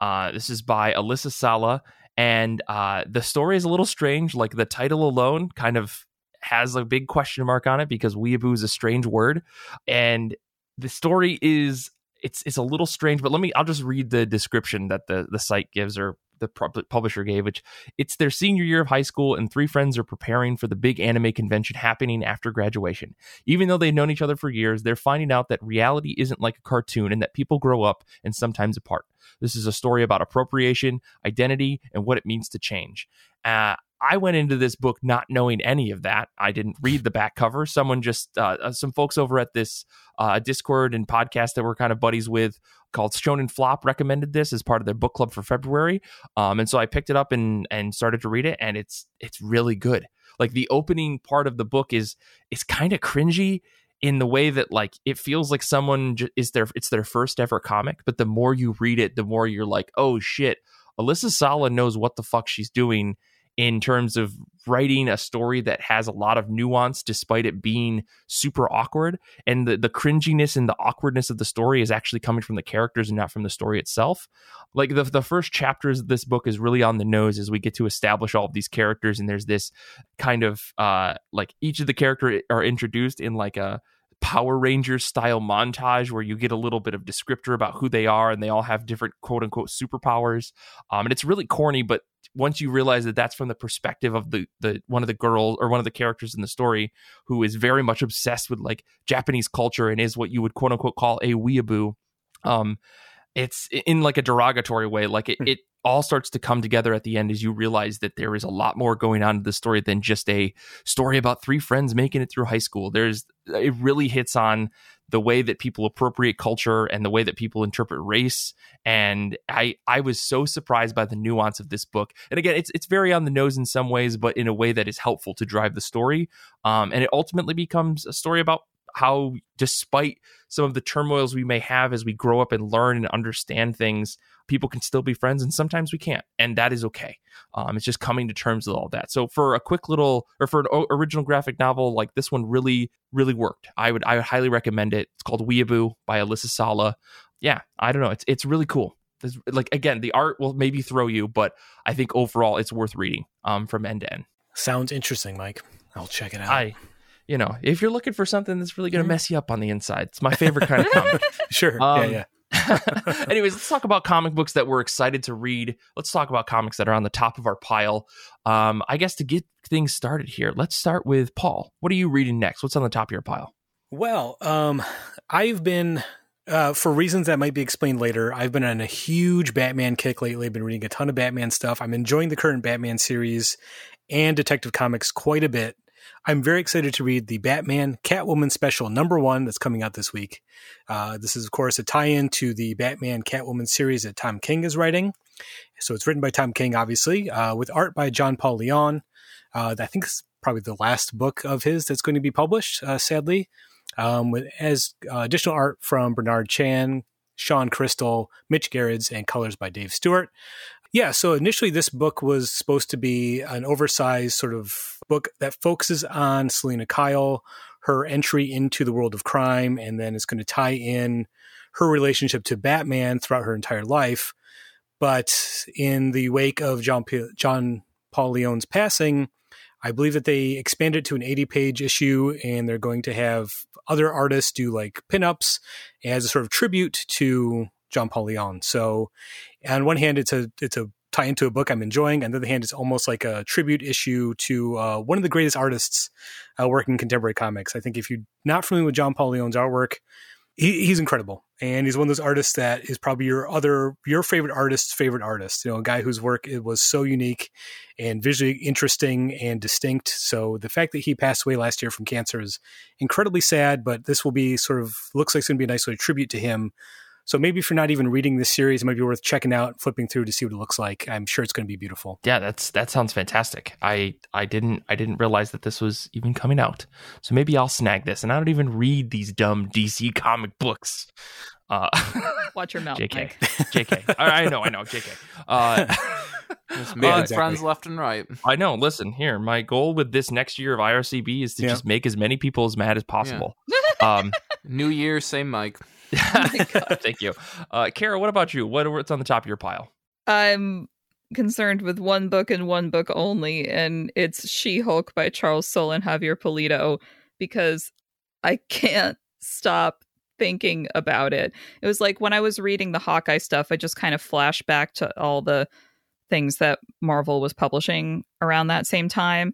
[SPEAKER 1] Uh, this is by Alyssa Sala, and uh, the story is a little strange. Like the title alone kind of has a big question mark on it because weeaboo is a strange word, and the story is it's it's a little strange. But let me I'll just read the description that the the site gives or the publisher gave, which it's their senior year of high school, and three friends are preparing for the big anime convention happening after graduation. Even though they've known each other for years, they're finding out that reality isn't like a cartoon and that people grow up and sometimes apart. This is a story about appropriation, identity, and what it means to change. Uh, I went into this book not knowing any of that. I didn't read the back cover. Someone just, uh, uh, some folks over at this uh, Discord and podcast that we're kind of buddies with called Shonen Flop recommended this as part of their book club for February. Um, and so I picked it up and and started to read it, and it's it's really good. Like the opening part of the book is is kind of cringy in the way that like it feels like someone is their it's their first ever comic, but the more you read it, the more you're like, oh shit, Alyssa Sala knows what the fuck she's doing in terms of writing a story that has a lot of nuance despite it being super awkward and the, the cringiness and the awkwardness of the story is actually coming from the characters and not from the story itself like the, the first chapters of this book is really on the nose as we get to establish all of these characters and there's this kind of uh like each of the characters are introduced in like a Power Rangers style montage where you get a little bit of descriptor about who they are and they all have different quote unquote superpowers. Um, and it's really corny, but once you realize that that's from the perspective of the the one of the girls or one of the characters in the story who is very much obsessed with like Japanese culture and is what you would quote unquote call a weeaboo, um, it's in like a derogatory way. Like it, hmm. it all starts to come together at the end as you realize that there is a lot more going on in the story than just a story about three friends making it through high school. There's it really hits on the way that people appropriate culture and the way that people interpret race. And i i was so surprised by the nuance of this book. And again it's it's very on the nose in some ways but in a way that is helpful to drive the story. Um, and it ultimately becomes a story about how despite some of the turmoils we may have as we grow up and learn and understand things people can still be friends and sometimes we can't and that is okay. Um, it's just coming to terms with all that. So for a quick little or for an original graphic novel like this one really really worked. I would i would highly recommend it. It's called weeaboo by alyssa sala. Yeah i don't know. It's it's really cool. There's, like again the art will maybe throw you but i think overall it's worth reading um from end to end.
[SPEAKER 3] Sounds interesting mike. I'll check it out.
[SPEAKER 1] I you know, if you're looking for something that's really going to mm-hmm. mess you up on the inside, it's my favorite kind of [LAUGHS] comic.
[SPEAKER 3] sure. Um, yeah,
[SPEAKER 1] yeah. [LAUGHS] anyways, let's talk about comic books that we're excited to read. Let's talk about comics that are on the top of our pile. Um, I guess to get things started here, let's start with Paul. What are you reading next? What's on the top of your pile?
[SPEAKER 3] Well, um, I've been uh, for reasons that might be explained later, I've been on a huge Batman kick lately. I've been reading a ton of Batman stuff. I'm enjoying the current Batman series and Detective Comics quite a bit. I'm very excited to read the Batman Catwoman special number one that's coming out this week. Uh, this is, of course, a tie in to the Batman Catwoman series that Tom King is writing. So it's written by Tom King, obviously, uh, with art by John Paul Leon. Uh, I think it's probably the last book of his that's going to be published, uh, sadly, um, with as uh, additional art from Bernard Chang, Sean Crystal, Mitch Gerads, and colors by Dave Stewart. Yeah, so initially this book was supposed to be an oversized sort of book that focuses on Selina Kyle, her entry into the world of crime, and then it's going to tie in her relationship to Batman throughout her entire life. But in the wake of John, P- John Paul Leon's passing, I believe that they expanded to an 80 page issue and they're going to have other artists do like pinups as a sort of tribute to John Paul Leon. So on one hand, it's a, it's a tie into a book I'm enjoying. On the other hand, it's almost like a tribute issue to uh, one of the greatest artists uh, working in contemporary comics. I think if you're not familiar with John Paul Leon's artwork, he, he's incredible, and he's one of those artists that is probably your other your favorite artist's favorite artist. You know, a guy whose work it was so unique and visually interesting and distinct. So the fact that he passed away last year from cancer is incredibly sad. But this will be sort of looks like it's going to be a nice little tribute to him so maybe if you're not even reading this series, it might be worth checking out, flipping through to see what it looks like. I'm sure it's going to be beautiful.
[SPEAKER 1] Yeah, that's that sounds fantastic. I I didn't I didn't realize that this was even coming out. So maybe I'll snag this. And I don't even read these dumb DC comic books.
[SPEAKER 2] Uh, [LAUGHS] Watch your mouth,
[SPEAKER 1] JK.
[SPEAKER 2] Mike. [LAUGHS]
[SPEAKER 1] JK. I, I know, I know, JK. Uh, [LAUGHS]
[SPEAKER 4] Just
[SPEAKER 3] Yeah, exactly.
[SPEAKER 4] friends left and right.
[SPEAKER 1] I know. Listen, here, my goal with this next year of IRCB is to
[SPEAKER 3] Yeah.
[SPEAKER 1] just make as many people as mad as possible. Um,
[SPEAKER 4] New year, same Mike. [LAUGHS] [LAUGHS]
[SPEAKER 1] thank you, uh, Kara. What about you? What what's on the top of your pile?
[SPEAKER 2] I'm concerned with one book and one book only, and it's She Hulk by Charles Soule and Javier Pulido because I can't stop thinking about it. It was like when I was reading the Hawkeye stuff, I just kind of flashed back to all the things that Marvel was publishing around that same time,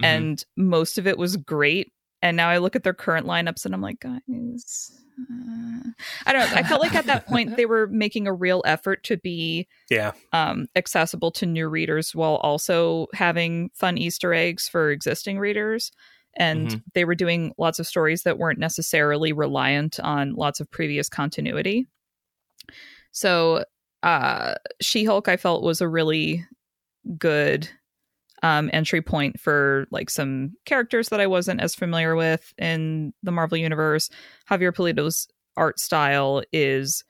[SPEAKER 1] Mhm.
[SPEAKER 2] and most of it was great. And now I look at their current lineups and I'm like, guys. Uh, I don't know. I felt like at that point they were making a real effort to be
[SPEAKER 3] Yeah.
[SPEAKER 2] um, accessible to new readers while also having fun Easter eggs for existing readers. And
[SPEAKER 1] Mhm.
[SPEAKER 2] they were doing lots of stories that weren't necessarily reliant on lots of previous continuity. So, uh, She Hulk, I felt was a really good um, entry point for like some characters that I wasn't as familiar with in the Marvel universe. Javier Pulido's art style is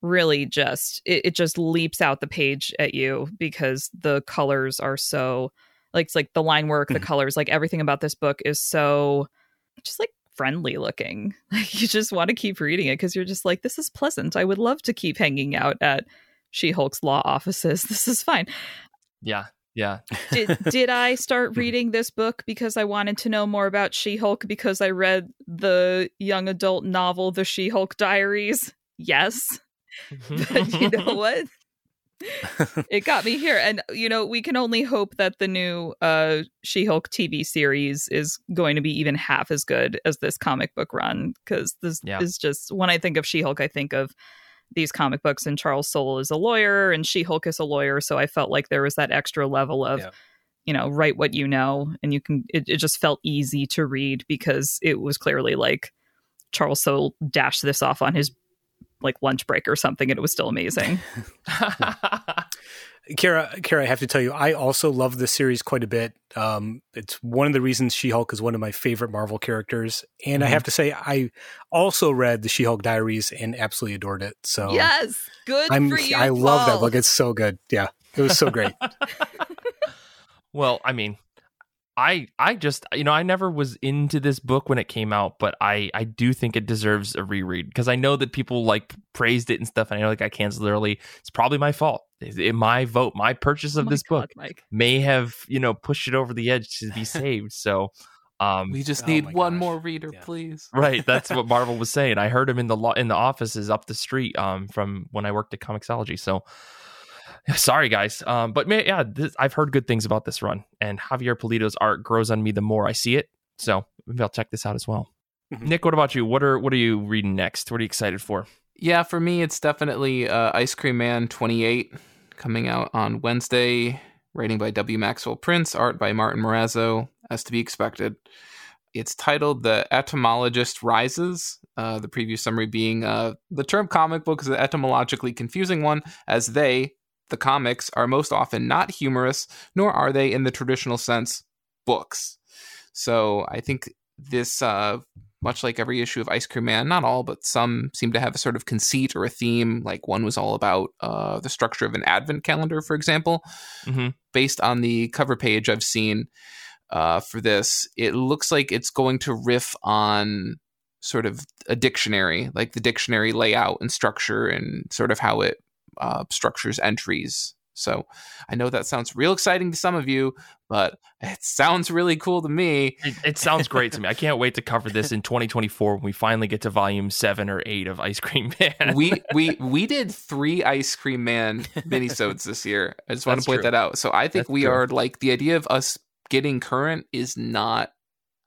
[SPEAKER 2] really just it, it just leaps out the page at you because the colors are so like it's like the line work, the
[SPEAKER 3] Mhm.
[SPEAKER 2] colors, like everything about this book is so just like friendly looking. [LAUGHS] Like you just want to keep reading it because you're just like, this is pleasant. I would love to keep hanging out at She Hulk's law offices. [LAUGHS] This is fine.
[SPEAKER 1] Yeah, yeah.
[SPEAKER 2] Did [LAUGHS] did I start reading this book because I wanted to know more about She Hulk because I read the young adult novel The She Hulk Diaries? Yes. But you know [LAUGHS] what? it got me here and you know we can only hope that the new uh she-hulk tv series is going to be even half as good as this comic book run because this
[SPEAKER 1] Yeah.
[SPEAKER 2] is just when i think of she-hulk i think of these comic books and charles soule is a lawyer and she-hulk is a lawyer so i felt like there was that extra level of
[SPEAKER 3] Yeah.
[SPEAKER 2] you know write what you know and you can it, it just felt easy to read because it was clearly like charles soule dashed this off on his like lunch break or something and it was still amazing [LAUGHS] [LAUGHS]
[SPEAKER 3] Kara, Kara, I have to tell you, I also love this series quite a bit. Um, it's one of the reasons She-Hulk is one of my favorite Marvel characters, and I
[SPEAKER 1] Mhm.
[SPEAKER 3] have to say, I also read the She-Hulk Diaries and absolutely adored it. So
[SPEAKER 2] Yes, good
[SPEAKER 3] I'm,
[SPEAKER 2] for you.
[SPEAKER 3] I love that book. It's so good. Yeah, it was so great. [LAUGHS] [LAUGHS] [LAUGHS]
[SPEAKER 1] well, I mean, I I just you know I never was into this book when it came out, but I I do think it deserves a reread because I know that people like praised it and stuff, and I know like I canceled it early. It's probably my fault. It- it- my vote, my purchase of
[SPEAKER 2] Oh my
[SPEAKER 1] this
[SPEAKER 2] God,
[SPEAKER 1] book
[SPEAKER 2] Mike.
[SPEAKER 1] may have you know pushed it over the edge to be [LAUGHS] saved. So, um,
[SPEAKER 4] We just
[SPEAKER 3] Oh
[SPEAKER 4] need
[SPEAKER 3] my
[SPEAKER 4] one
[SPEAKER 3] gosh.
[SPEAKER 4] more reader,
[SPEAKER 3] Yeah.
[SPEAKER 4] please. [LAUGHS]
[SPEAKER 1] right, that's what Marvel was saying. I heard him in the lo- in the offices up the street um from when I worked at Comixology. So. Yeah, [LAUGHS] Sorry, guys. Um, but man, yeah, this, I've heard good things about this run, and Javier Pulido's art grows on me the more I see it. So maybe I'll check this out as well.
[SPEAKER 3] Mhm.
[SPEAKER 1] Nick, what about you? What are what are you reading next? What are you excited for?
[SPEAKER 4] Yeah, for me, it's definitely uh, Ice Cream Man 28 coming out on Wednesday. Writing by W. Maxwell Prince, art by Martin Morazzo, as to be expected. It's titled The Etymologist Rises. Uh, the preview summary being uh, the term comic book is an etymologically confusing one, as they, the comics are most often not humorous, nor are they, in the traditional sense, books. So I think this, uh, much like every issue of Ice Cream Man, not all, but some seem to have a sort of conceit or a theme. Like one was all about uh, the structure of an advent calendar, for example.
[SPEAKER 1] Mhm.
[SPEAKER 4] Based on the cover page I've seen uh, for this, it looks like it's going to riff on sort of a dictionary, like the dictionary layout and structure, and sort of how it uh, structures entries. So I know that sounds real exciting to some of you, but it sounds really cool to me.
[SPEAKER 1] It, it sounds great to me. I can't wait to cover this in 2024 when we finally get to volume seven or eight of Ice Cream Man.
[SPEAKER 4] we [LAUGHS] we we did three Ice Cream Man minisodes this year. I just want
[SPEAKER 1] That's
[SPEAKER 4] to point
[SPEAKER 1] true.
[SPEAKER 4] that out. So I think
[SPEAKER 1] That's
[SPEAKER 4] we
[SPEAKER 1] true.
[SPEAKER 4] are like the idea of us getting current is not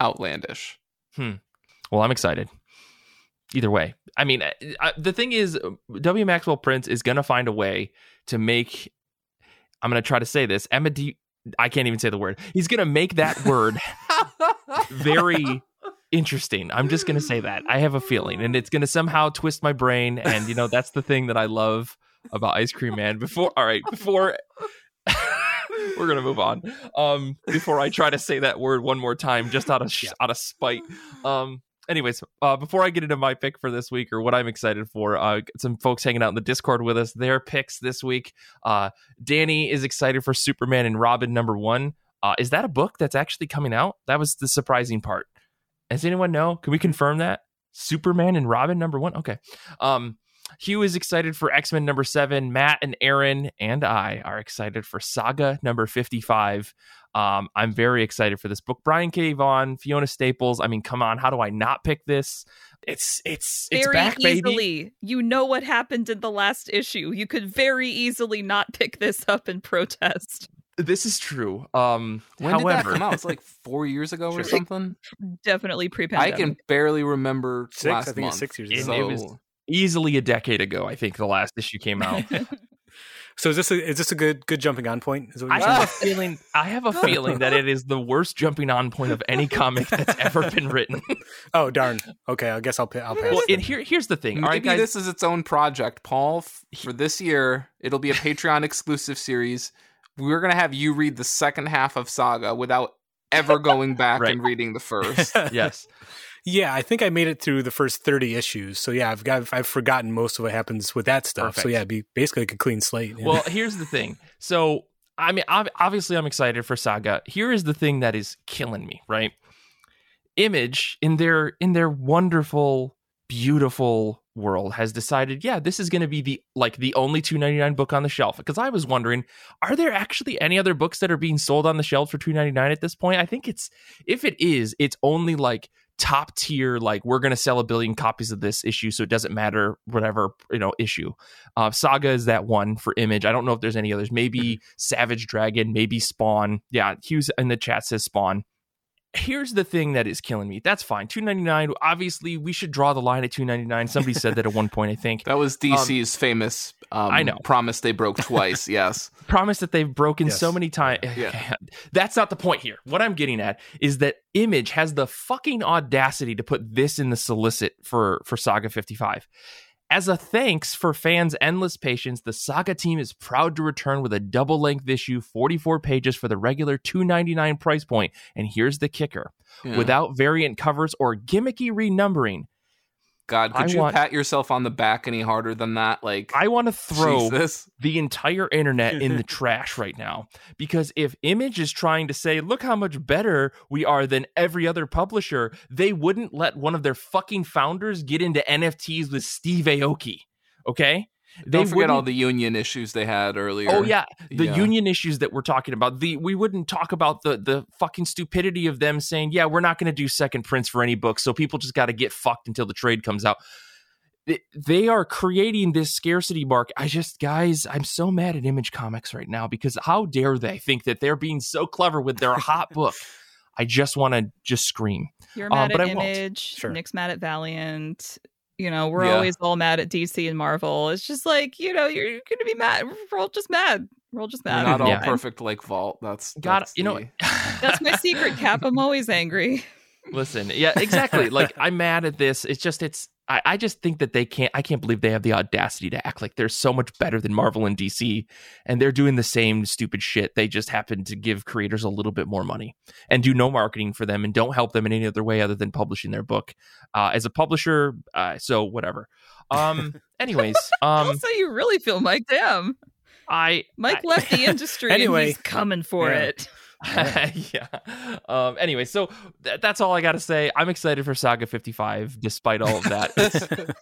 [SPEAKER 4] outlandish. Hmm.
[SPEAKER 1] Well, I'm excited. Either way, I mean, I, the thing is, W. Maxwell Prince is going to find a way to make. I'm going to try to say this. Emma D. I can't even say the word. He's going to make that word [LAUGHS] very interesting. I'm just going to say that. I have a feeling, and it's going to somehow twist my brain. And you know, that's the thing that I love about Ice Cream Man. Before, all right, before. [LAUGHS] We're gonna move on. Um, before I try to say that word one more time, just out of sh-
[SPEAKER 3] Yeah.
[SPEAKER 1] out of spite. Um, anyways, uh, before I get into my pick for this week or what I'm excited for, uh, some folks hanging out in the Discord with us, their picks this week. Uh, Danny is excited for Superman and Robin number one. Uh, is that a book that's actually coming out? That was the surprising part. Does anyone know? Can we confirm that? Superman and Robin number one? Okay. Um, Hugh is excited for X Men number seven. Matt and Aaron and I are excited for Saga number 55. Um, I'm very excited for this book. Brian K. Vaughan, Fiona Staples. I mean, come on, how do I not pick this? It's it's it's
[SPEAKER 2] very
[SPEAKER 1] back, baby.
[SPEAKER 2] easily. You know what happened in the last issue. You could very easily not pick this up and protest.
[SPEAKER 1] This is true. Um,
[SPEAKER 4] When did that come out? It's like four years ago or something.
[SPEAKER 2] Definitely pre-pandemic.
[SPEAKER 4] I can barely remember
[SPEAKER 3] Six,
[SPEAKER 4] last
[SPEAKER 3] I think
[SPEAKER 4] month.
[SPEAKER 3] it's six years
[SPEAKER 1] It-
[SPEAKER 3] ago.
[SPEAKER 1] it was- easily a decade ago, I think the last issue came out. [LAUGHS]
[SPEAKER 3] So is this a, is this a good good jumping on point? Is what
[SPEAKER 1] I
[SPEAKER 3] you're
[SPEAKER 1] have a feeling. I have a feeling that it is the worst jumping on point of any comic that's ever been written. [LAUGHS]
[SPEAKER 3] oh darn. Okay, I guess I'll pa- I'll pass.
[SPEAKER 1] well, and here here's the thing. All right,
[SPEAKER 4] Maybe
[SPEAKER 1] guys.
[SPEAKER 4] this is its own project, Paul. For this year, it'll be a Patreon exclusive series. We're gonna have you read the second half of Saga without ever going back
[SPEAKER 1] Right.
[SPEAKER 4] and reading the [LAUGHS] first.
[SPEAKER 1] yes.
[SPEAKER 3] Yeah, I think I made it through the first thirty issues. So yeah, I've got I've forgotten most of what happens with that stuff. So yeah, it'd be basically like a clean slate. yeah. [LAUGHS]
[SPEAKER 1] Well, here's the thing. So, I mean, obviously, I'm excited for Saga. Here is the thing that is killing me, right? Image in their in their wonderful, beautiful world has decided, yeah, this is going to be the like the only 2.99 book on the shelf. Because I was wondering, are there actually any other books that are being sold on the shelf for 2.99 at this point? I think it's if it is, it's only like top tier like we're going to sell a billion copies of this issue so it doesn't matter whatever you know issue uh, Saga is that one for Image. I don't know if there's any others. Maybe Savage Dragon, maybe Spawn. Yeah, Hugh's in the chat says Spawn. Here's the thing that is killing me. That's fine. Two ninety nine. Obviously, we should draw the line at two ninety nine. Somebody said that at one point. I think. [LAUGHS]
[SPEAKER 4] that was DC's famous. Um,
[SPEAKER 1] I know.
[SPEAKER 4] Promise they broke twice. [LAUGHS] yes.
[SPEAKER 1] Promise that they've broken
[SPEAKER 3] Yes.
[SPEAKER 1] so many times.
[SPEAKER 4] Yeah.
[SPEAKER 1] That's not the point here. What I'm getting at is that Image has the fucking audacity to put this in the solicit for for Saga 55. As a thanks for fans' endless patience, the Saga team is proud to return with a double length issue, 44 pages for the regular 299 price point. And here's the kicker
[SPEAKER 4] Yeah.
[SPEAKER 1] without variant covers or gimmicky renumbering.
[SPEAKER 4] God, could
[SPEAKER 1] I
[SPEAKER 4] you
[SPEAKER 1] want-
[SPEAKER 4] pat yourself on the back any harder than that? Like,
[SPEAKER 1] I want to throw
[SPEAKER 4] Jesus. [LAUGHS]
[SPEAKER 1] the entire internet in the trash right now because if Image is trying to say, look how much better we are than every other publisher, they wouldn't let one of their fucking founders get into NFTs with Steve Aoki. Okay? They
[SPEAKER 4] Don't forget all the union issues they had earlier.
[SPEAKER 1] Oh yeah, the
[SPEAKER 4] Yeah.
[SPEAKER 1] union issues that we're talking about. The we wouldn't talk about the the fucking stupidity of them saying, "Yeah, we're not going to do second prints for any books, so people just got to get fucked until the trade comes out." They- They are creating this scarcity mark. I just, guys, I'm so mad at Image Comics right now because how dare they think that they're being so clever with their hot [LAUGHS] book? I just want to just scream.
[SPEAKER 2] You're
[SPEAKER 1] Uh,
[SPEAKER 2] mad
[SPEAKER 1] but
[SPEAKER 2] at
[SPEAKER 1] I won't.
[SPEAKER 2] Image.
[SPEAKER 3] Sure.
[SPEAKER 2] Nick's mad at Valiant. You know, we're
[SPEAKER 4] Yeah.
[SPEAKER 2] always all mad at DC and Marvel. It's just like, you know, you're, you're gonna be mad. We're all just mad. We're all just mad.
[SPEAKER 4] not all
[SPEAKER 1] Yeah.
[SPEAKER 4] perfect like Vault. That's,
[SPEAKER 1] God,
[SPEAKER 4] that's
[SPEAKER 1] you know, [LAUGHS]
[SPEAKER 2] That's my secret cap. I'm always angry.
[SPEAKER 1] Listen, yeah, exactly. like [LAUGHS] I'm mad at this. It's just it's I, I just think that they can't. I can't believe they have the audacity to act like they're so much better than Marvel and DC, and they're doing the same stupid shit. They just happen to give creators a little bit more money and do no marketing for them and don't help them in any other way other than publishing their book. Uh, as a publisher, uh, so whatever. Um. [LAUGHS] Anyways, um,
[SPEAKER 2] also, you really feel Mike. Damn,
[SPEAKER 1] I
[SPEAKER 2] Mike
[SPEAKER 1] I,
[SPEAKER 2] left the [LAUGHS] industry
[SPEAKER 3] Anyway,
[SPEAKER 2] and he's coming for
[SPEAKER 3] yeah.
[SPEAKER 2] it. [LAUGHS]
[SPEAKER 1] yeah. Um, anyway, so th- that's all I got to say. I'm excited for Saga 55, despite all of that. It's-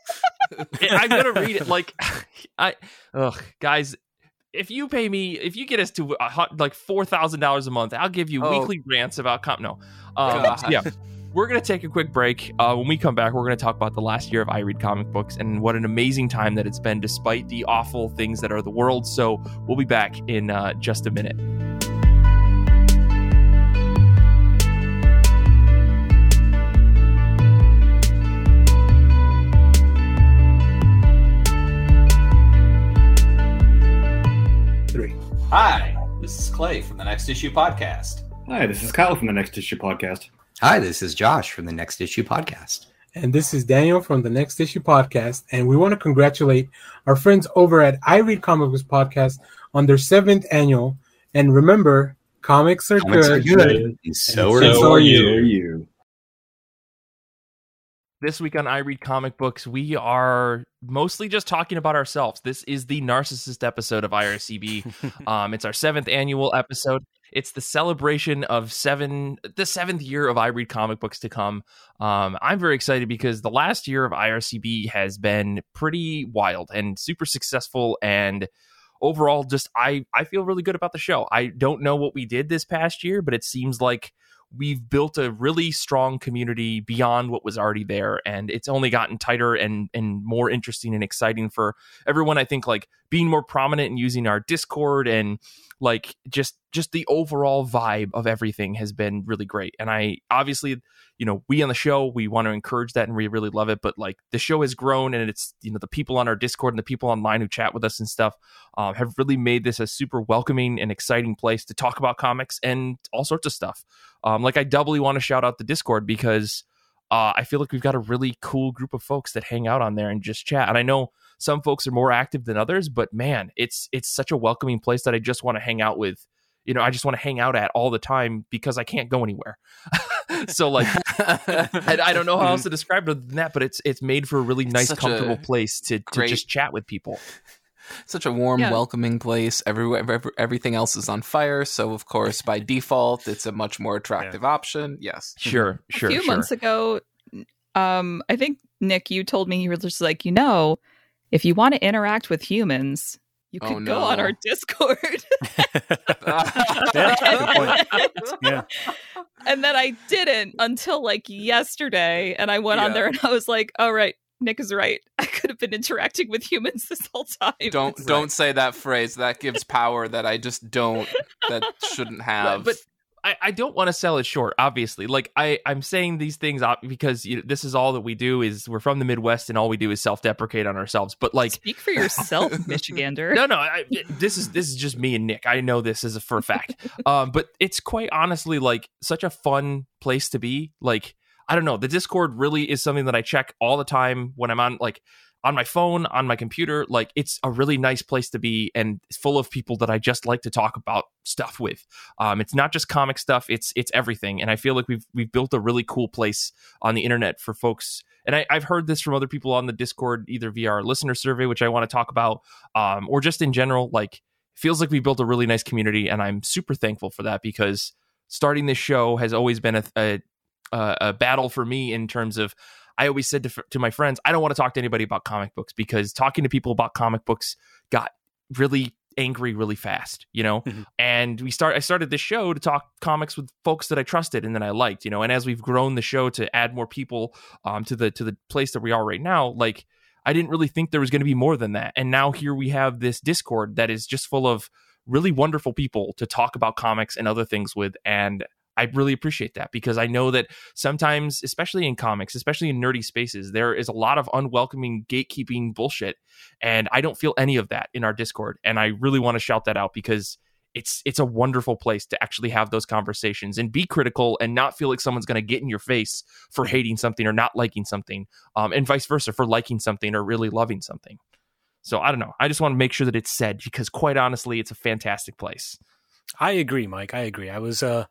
[SPEAKER 1] [LAUGHS] I'm gonna read it. Like, [SIGHS] I, ugh, guys. If you pay me, if you get us to a, hu- like four thousand dollars a month, I'll give you
[SPEAKER 4] Oh.
[SPEAKER 1] weekly rants about comp. No, um, yeah. We're gonna take a quick break. Uh, when we come back, we're gonna talk about the last year of I read comic books and what an amazing time that it's been, despite the awful things that are the world. So we'll be back in uh, just a minute.
[SPEAKER 5] Hi, this is Clay from the Next Issue Podcast.
[SPEAKER 6] Hi, this is Kyle from the Next Issue Podcast.
[SPEAKER 7] Hi, this is Josh from the Next Issue Podcast.
[SPEAKER 8] And this is Daniel from the Next Issue Podcast. And we want to congratulate our friends over at I Read Comic Books Podcast on their seventh annual. And remember, comics are
[SPEAKER 7] Comics
[SPEAKER 8] good.
[SPEAKER 7] are good, and so
[SPEAKER 8] And
[SPEAKER 7] you.
[SPEAKER 8] so are you.
[SPEAKER 6] Are you?
[SPEAKER 1] This week on I Read Comic Books, we are mostly just talking about ourselves. This is the narcissist episode of IRCB. [LAUGHS] um, it's our seventh annual episode. It's the celebration of seven, the seventh year of I Read Comic Books to come. Um, I'm very excited because the last year of IRCB has been pretty wild and super successful and overall just I I feel really good about the show. I don't know what we did this past year, but it seems like we've built a really strong community beyond what was already there and it's only gotten tighter and and more interesting and exciting for everyone i think like being more prominent and using our discord and like just just the overall vibe of everything has been really great and i obviously you know we on the show we want to encourage that and we really love it but like the show has grown and it's you know the people on our discord and the people online who chat with us and stuff um, have really made this a super welcoming and exciting place to talk about comics and all sorts of stuff um, like I doubly want to shout out the Discord because uh, I feel like we've got a really cool group of folks that hang out on there and just chat. And I know some folks are more active than others, but man, it's it's such a welcoming place that I just want to hang out with. You know, I just want to hang out at all the time because I can't go anywhere. [LAUGHS] so like, I, I don't know how else to describe it than that, but it's it's made for a really
[SPEAKER 4] It's
[SPEAKER 1] nice, comfortable place to to
[SPEAKER 4] great-
[SPEAKER 1] just chat with people. [LAUGHS]
[SPEAKER 4] Such a warm,
[SPEAKER 2] Yeah.
[SPEAKER 4] welcoming place. Everywhere, every, everything else is on fire. So, of course, by [LAUGHS] default, it's a much more attractive option. Yes.
[SPEAKER 1] Sure, sure,
[SPEAKER 2] a few
[SPEAKER 1] sure.
[SPEAKER 2] months ago, um, I think Nick, you told me you were just like, you know, if you want to interact with humans, you
[SPEAKER 4] Oh,
[SPEAKER 2] could go on our Discord. [LAUGHS]
[SPEAKER 3] Yeah. [LAUGHS] Yeah.
[SPEAKER 2] and then I didn't until like yesterday, and I went on there and I was like, "All right, Nick is right. [LAUGHS] I could have been interacting with humans this whole time."
[SPEAKER 4] Don't don't say that phrase. That gives power that I just don't. That shouldn't have.
[SPEAKER 1] but I, I don't want to sell it short obviously. Like i i'm saying these things because you know, this is all that we do is we're from the midwest and all we do is self-deprecate on ourselves. But like
[SPEAKER 2] Speak for yourself, [LAUGHS] Michigander.
[SPEAKER 1] no no I, this is this is just me and nick. I know this is a for a fact. [LAUGHS] Um but it's quite honestly like such a fun place to be. Like i don't know the discord really is something that i check all the time when i'm on like on my phone on my computer like it's a really nice place to be and full of people that i just like to talk about stuff with um it's not just comic stuff it's it's everything and i feel like we've we've built a really cool place on the internet for folks and I, I've heard this from other people on the Discord, either via our listener survey, which I want to talk about, um, or just in general. Like, feels like we built a really nice community, and I'm super thankful for that because starting this show has always been a, a, a battle for me in terms of. I always said to, to my friends, I don't want to talk to anybody about comic books because talking to people about comic books got really angry really fast, you know.
[SPEAKER 3] Mhm.
[SPEAKER 1] And we start. I started this show to talk comics with folks that I trusted and that I liked, you know. And as we've grown the show to add more people um, to the to the place that we are right now, like I didn't really think there was going to be more than that. And now here we have this Discord that is just full of really wonderful people to talk about comics and other things with, and I really appreciate that because I know that sometimes, especially in comics, especially in nerdy spaces, there is a lot of unwelcoming gatekeeping bullshit. And I don't feel any of that in our Discord. And I really want to shout that out because it's it's a wonderful place to actually have those conversations and be critical and not feel like someone's going to get in your face for hating something or not liking something, um, and vice versa for liking something or really loving something. So I don't know. I just want to make sure that it's said because quite honestly, it's a fantastic place.
[SPEAKER 3] I agree, Mike. I agree. I was, uh,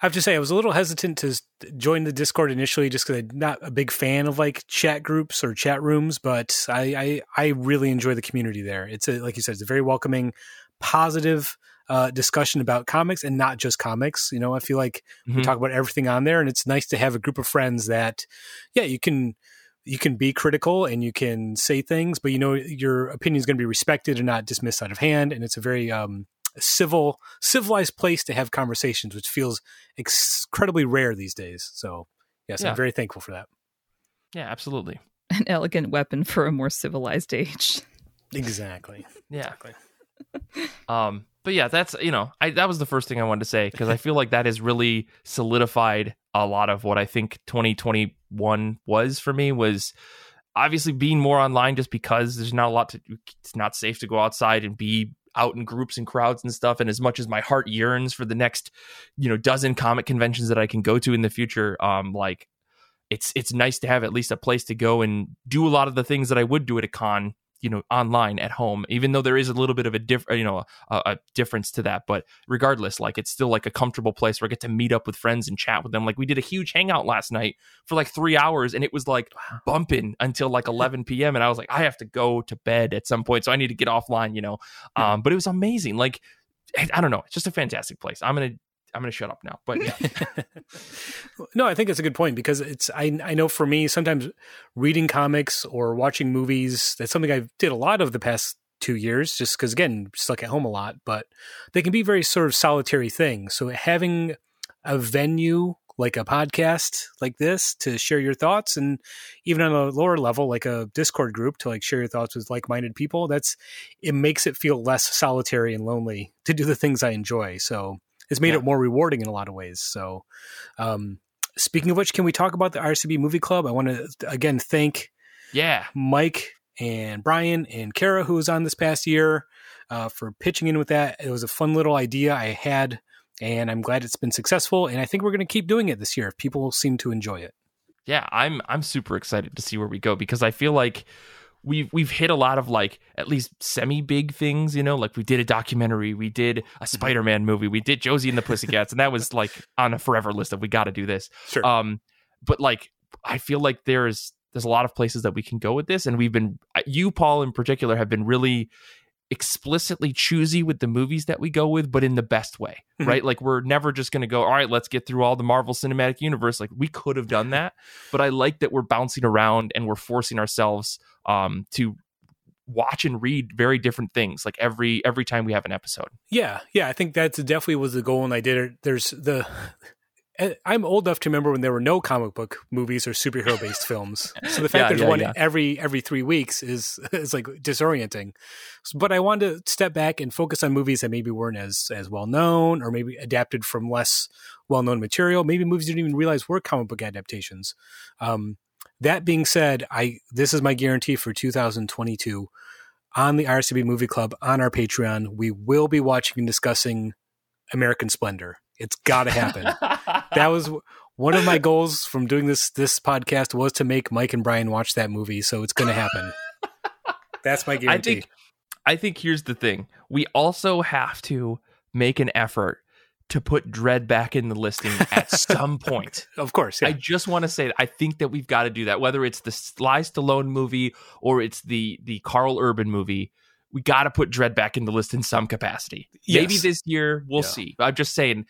[SPEAKER 3] I have to say, I was a little hesitant to join the Discord initially, just because I'm not a big fan of like chat groups or chat rooms. But I, I, I really enjoy the community there. It's a, like you said, it's a very welcoming, positive uh, discussion about comics and not just comics. You know, I feel like
[SPEAKER 1] Mhm.
[SPEAKER 3] we talk about everything on there, and it's nice to have a group of friends that, yeah, you can you can be critical and you can say things, but you know your opinion is going to be respected and not dismissed out of hand. And it's a very um, civil, civilized place to have conversations, which feels incredibly rare these days. So, yes,
[SPEAKER 1] Yeah.
[SPEAKER 3] I'm very thankful for that.
[SPEAKER 1] Yeah, absolutely.
[SPEAKER 2] An elegant weapon for a more civilized age.
[SPEAKER 3] Exactly.
[SPEAKER 1] Yeah.
[SPEAKER 3] Exactly. [LAUGHS]
[SPEAKER 1] Um, but yeah, that's you know, I that was the first thing I wanted to say because I feel like that has really solidified a lot of what I think 2021 was for me was obviously being more online just because there's not a lot to it's not safe to go outside and be out in groups and crowds and stuff and as much as my heart yearns for the next you know dozen comic conventions that I can go to in the future um like it's it's nice to have at least a place to go and do a lot of the things that I would do at a con you know online at home even though there is a little bit of a different you know a, a difference to that but regardless like it's still like a comfortable place where i get to meet up with friends and chat with them. Like we did a huge hangout last night for like three hours and it was like bumping until like 11 p.m and i was like i have to go to bed at some point so i need to get offline you know? Um but it was amazing. Like i don't know it's just a fantastic place. I'm gonna i'm gonna shut up now but yeah [LAUGHS]
[SPEAKER 3] no, I think it's a good point because it's I I know for me sometimes reading comics or watching movies that's something I did a lot of the past two years just because again stuck at home a lot, but they can be very sort of solitary things. So having a venue like a podcast like this to share your thoughts and even on a lower level like a discord group to like share your thoughts with like-minded people that's it makes it feel less solitary and lonely to do the things i enjoy so it's made
[SPEAKER 1] Yeah.
[SPEAKER 3] it more rewarding in a lot of ways so um speaking of which can we talk about the rcb movie club i want to again thank
[SPEAKER 1] yeah
[SPEAKER 3] Mike and Brian and Kara, who was on this past year, uh, for pitching in with that. It was a fun little idea I had, and I'm glad it's been successful. And I think we're going to keep doing it this year. If people seem to enjoy it.
[SPEAKER 1] yeah i'm i'm super excited to see where we go because i feel like we've we've hit a lot of like at least semi big things you know? Like we did a documentary we did a spider-man movie we did josie and the pussycats and that was like on a forever list of we got to do this.
[SPEAKER 3] Sure.
[SPEAKER 1] um but like i feel like there's there's a lot of places that we can go with this and we've been you paul in particular have been really explicitly choosy with the movies that we go with but in the best way
[SPEAKER 3] Mhm.
[SPEAKER 1] right? Like we're never just going to go all right let's get through all the marvel cinematic universe. Like we could have done that but i like that we're bouncing around and we're forcing ourselves um to watch and read very different things like every every time we have an episode
[SPEAKER 3] Yeah, yeah, I think that's definitely was the goal when I did it. There's the. [LAUGHS] I'm old enough to remember when there were no comic book movies or superhero based [LAUGHS] films. So the fact
[SPEAKER 1] Yeah,
[SPEAKER 3] there's
[SPEAKER 1] yeah,
[SPEAKER 3] one
[SPEAKER 1] yeah.
[SPEAKER 3] every every three weeks is [LAUGHS] is like disorienting. But I wanted to step back and focus on movies that maybe weren't as as well known or maybe adapted from less well known material. Maybe movies you didn't even realize were comic book adaptations. Um, that being said, I this is my guarantee for 2022 on the RCB Movie Club on our Patreon. We will be watching and discussing American Splendor. It's got to happen. [LAUGHS] that was one of my goals from doing this this podcast was to make Mike and Brian watch that movie. So it's going to happen. That's my [LAUGHS]
[SPEAKER 1] I
[SPEAKER 3] guarantee.
[SPEAKER 1] think I think here's the thing. We also have to make an effort to put Dredd back in the listing at [LAUGHS] some point.
[SPEAKER 3] of course, yeah.
[SPEAKER 1] I just want to say that I think that we've got to do that. Whether it's the Sly Stallone movie or it's the the Karl Urban movie, we got to put Dredd back in the list in some capacity. Maybe this year we'll
[SPEAKER 3] Yeah.
[SPEAKER 1] see. I'm just saying.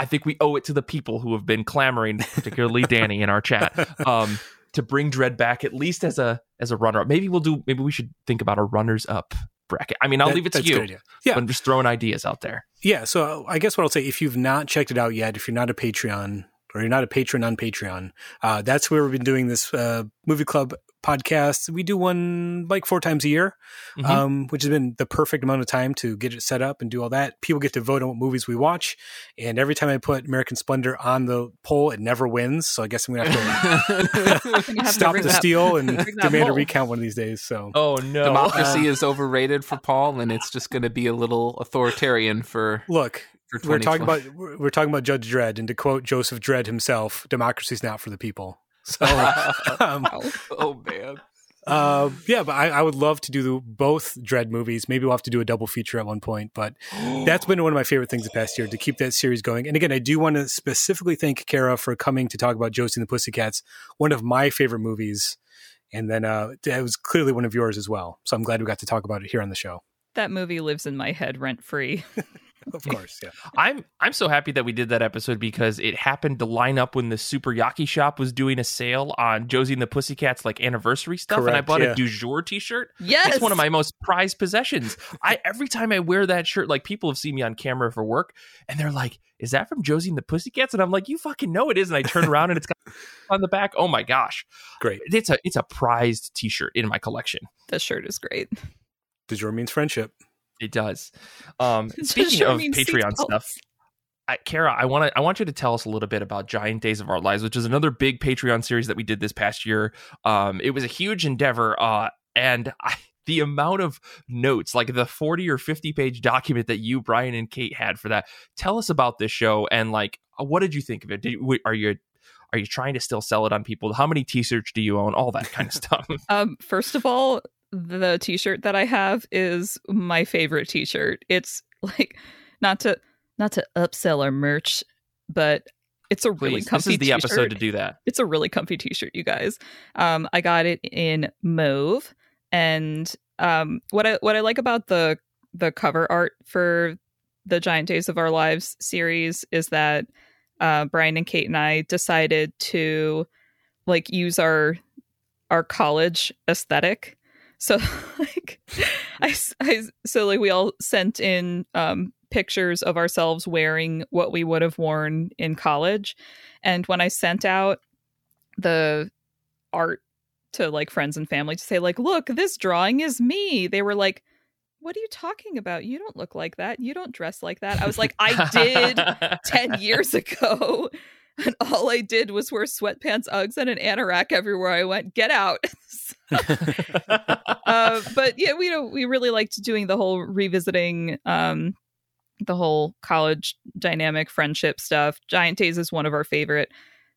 [SPEAKER 1] I think we owe it to the people who have been clamoring, particularly [LAUGHS] Danny in our chat, um, to bring Dredd back at least as a as a runner up. Maybe we'll do. Maybe we should think about a runners up bracket. I mean, I'll
[SPEAKER 3] That-
[SPEAKER 1] leave it to
[SPEAKER 3] that's a good
[SPEAKER 1] you.
[SPEAKER 3] Yeah.
[SPEAKER 1] but I'm just throwing ideas out there.
[SPEAKER 3] Yeah, so I guess what I'll say, if you've not checked it out yet, if you're not a Patreon or you're not a patron on Patreon, uh, that's where we've been doing this uh, movie club podcast. We do one like four times a year,
[SPEAKER 1] Mhm.
[SPEAKER 3] um, which has been the perfect amount of time to get it set up and do all that. People get to vote on what movies we watch, and every time I put American Splendor on the poll, it never wins. So I guess I'm gonna have to
[SPEAKER 2] You have to
[SPEAKER 3] stop
[SPEAKER 2] bring
[SPEAKER 3] the
[SPEAKER 2] that-
[SPEAKER 3] steal and
[SPEAKER 2] bring that
[SPEAKER 3] demand a recount one of these days. So
[SPEAKER 1] oh no.
[SPEAKER 4] Democracy is overrated for Paul, and it's just going to be a little authoritarian for
[SPEAKER 3] look,
[SPEAKER 4] for
[SPEAKER 3] we're talking about we're we're talking about Judge Dredd, and to quote Joseph Dredd himself, "Democracy's not for the people." [LAUGHS] So, [LAUGHS] um,
[SPEAKER 4] oh man.
[SPEAKER 3] uh, yeah, but I, I would love to do the, both Dredd movies. Maybe we'll have to do a double feature at one point. But [GASPS] that's been one of my favorite things the past year to keep that series going. And again, I do want to specifically thank Kara for coming to talk about Josie and the Pussycats, one of my favorite movies. And then uh, it was clearly one of yours as well. So I'm glad we got to talk about it here on the show.
[SPEAKER 2] That movie lives in my head rent free. [LAUGHS]
[SPEAKER 3] Of course, yeah.
[SPEAKER 1] I'm I'm so happy that we did that episode because it happened to line up when the Super Yaki Shop was doing a sale on Josie and the Pussycats like anniversary stuff, and I bought
[SPEAKER 3] yeah.
[SPEAKER 1] a du jour T-shirt.
[SPEAKER 2] Yes,
[SPEAKER 1] It's one of my most prized possessions. I every time I wear that shirt, like people have seen me on camera for work, and they're like, "Is that from Josie and the Pussycats?" And I'm like, "You fucking know it is." And I turn around and it's got [LAUGHS] on the back. Oh my gosh,
[SPEAKER 3] Great.
[SPEAKER 1] it's a it's a prized T-shirt in my collection.
[SPEAKER 2] This shirt is great.
[SPEAKER 3] Du jour means friendship.
[SPEAKER 1] It does. Um, [LAUGHS] speaking of Patreon stuff, I, Kara, I want to I want you to tell us a little bit about Giant Days of Our Lives, which is another big Patreon series that we did this past year. Um, it was a huge endeavor, uh, and I, [LAUGHS] the amount of notes, like the forty or fifty page document that you, Brian, and Kate had for that. Tell us about this show and like, uh, what did you think of it? Did are you are you trying to still sell it on people? How many T-shirts do you own? All that kind of [LAUGHS] stuff.
[SPEAKER 2] Um, first of all, the T-shirt that I have is my favorite T-shirt. It's [LAUGHS] like not to not to upsell our merch, but it's a really
[SPEAKER 1] Please, this
[SPEAKER 2] comfy
[SPEAKER 1] is the
[SPEAKER 2] T-shirt.
[SPEAKER 1] episode to do that.
[SPEAKER 2] It's a really comfy T-shirt, you guys. Um, I got it in mauve, and um, what I what I like about the the cover art for the Giant Days of Our Lives series is that uh, Brian and Kate and I decided to like use our our college aesthetic. So [LAUGHS] like I so like we all sent in um pictures of ourselves wearing what we would have worn in college. And when I sent out the art to like friends and family to say like look this drawing is me they were like what are you talking about? You don't look like that. You don't dress like that. I was like i did 10 [LAUGHS] years ago and all i did was wear sweatpants uggs and an anorak everywhere i went. Get out [LAUGHS] uh, but yeah we know we really liked doing the whole revisiting um the whole college dynamic friendship stuff giant days is one of our favorite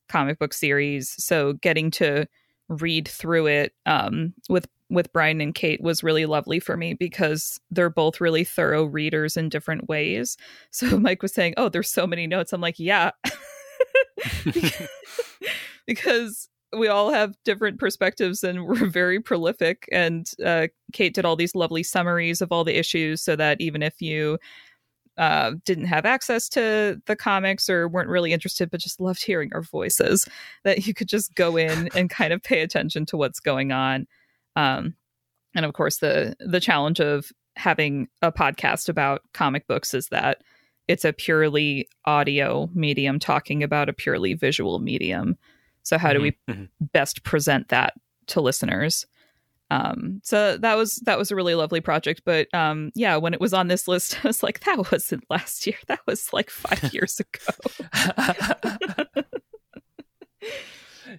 [SPEAKER 2] comic book series so getting to read through it um with with Brian and Kate was really lovely for me because they're both really thorough readers in different ways. So [LAUGHS] Mike was saying, "Oh, there's so many notes." I'm like, "Yeah." [LAUGHS] because we all have different perspectives and [LAUGHS] we're very prolific. And uh, Kate did all these lovely summaries of all the issues so that even if you uh, didn't have access to the comics or weren't really interested but just loved hearing our voices that you could just go in [LAUGHS] and kind of pay attention to what's going on. Um, and of course the the challenge of having a podcast about comic books is that it's a purely audio medium talking about a purely visual medium so how do we
[SPEAKER 3] Mhm.
[SPEAKER 2] best present that to listeners um so that was that was a really lovely project but um yeah when it was on this list [LAUGHS] i was like that wasn't last year [LAUGHS] that was like five [LAUGHS] years ago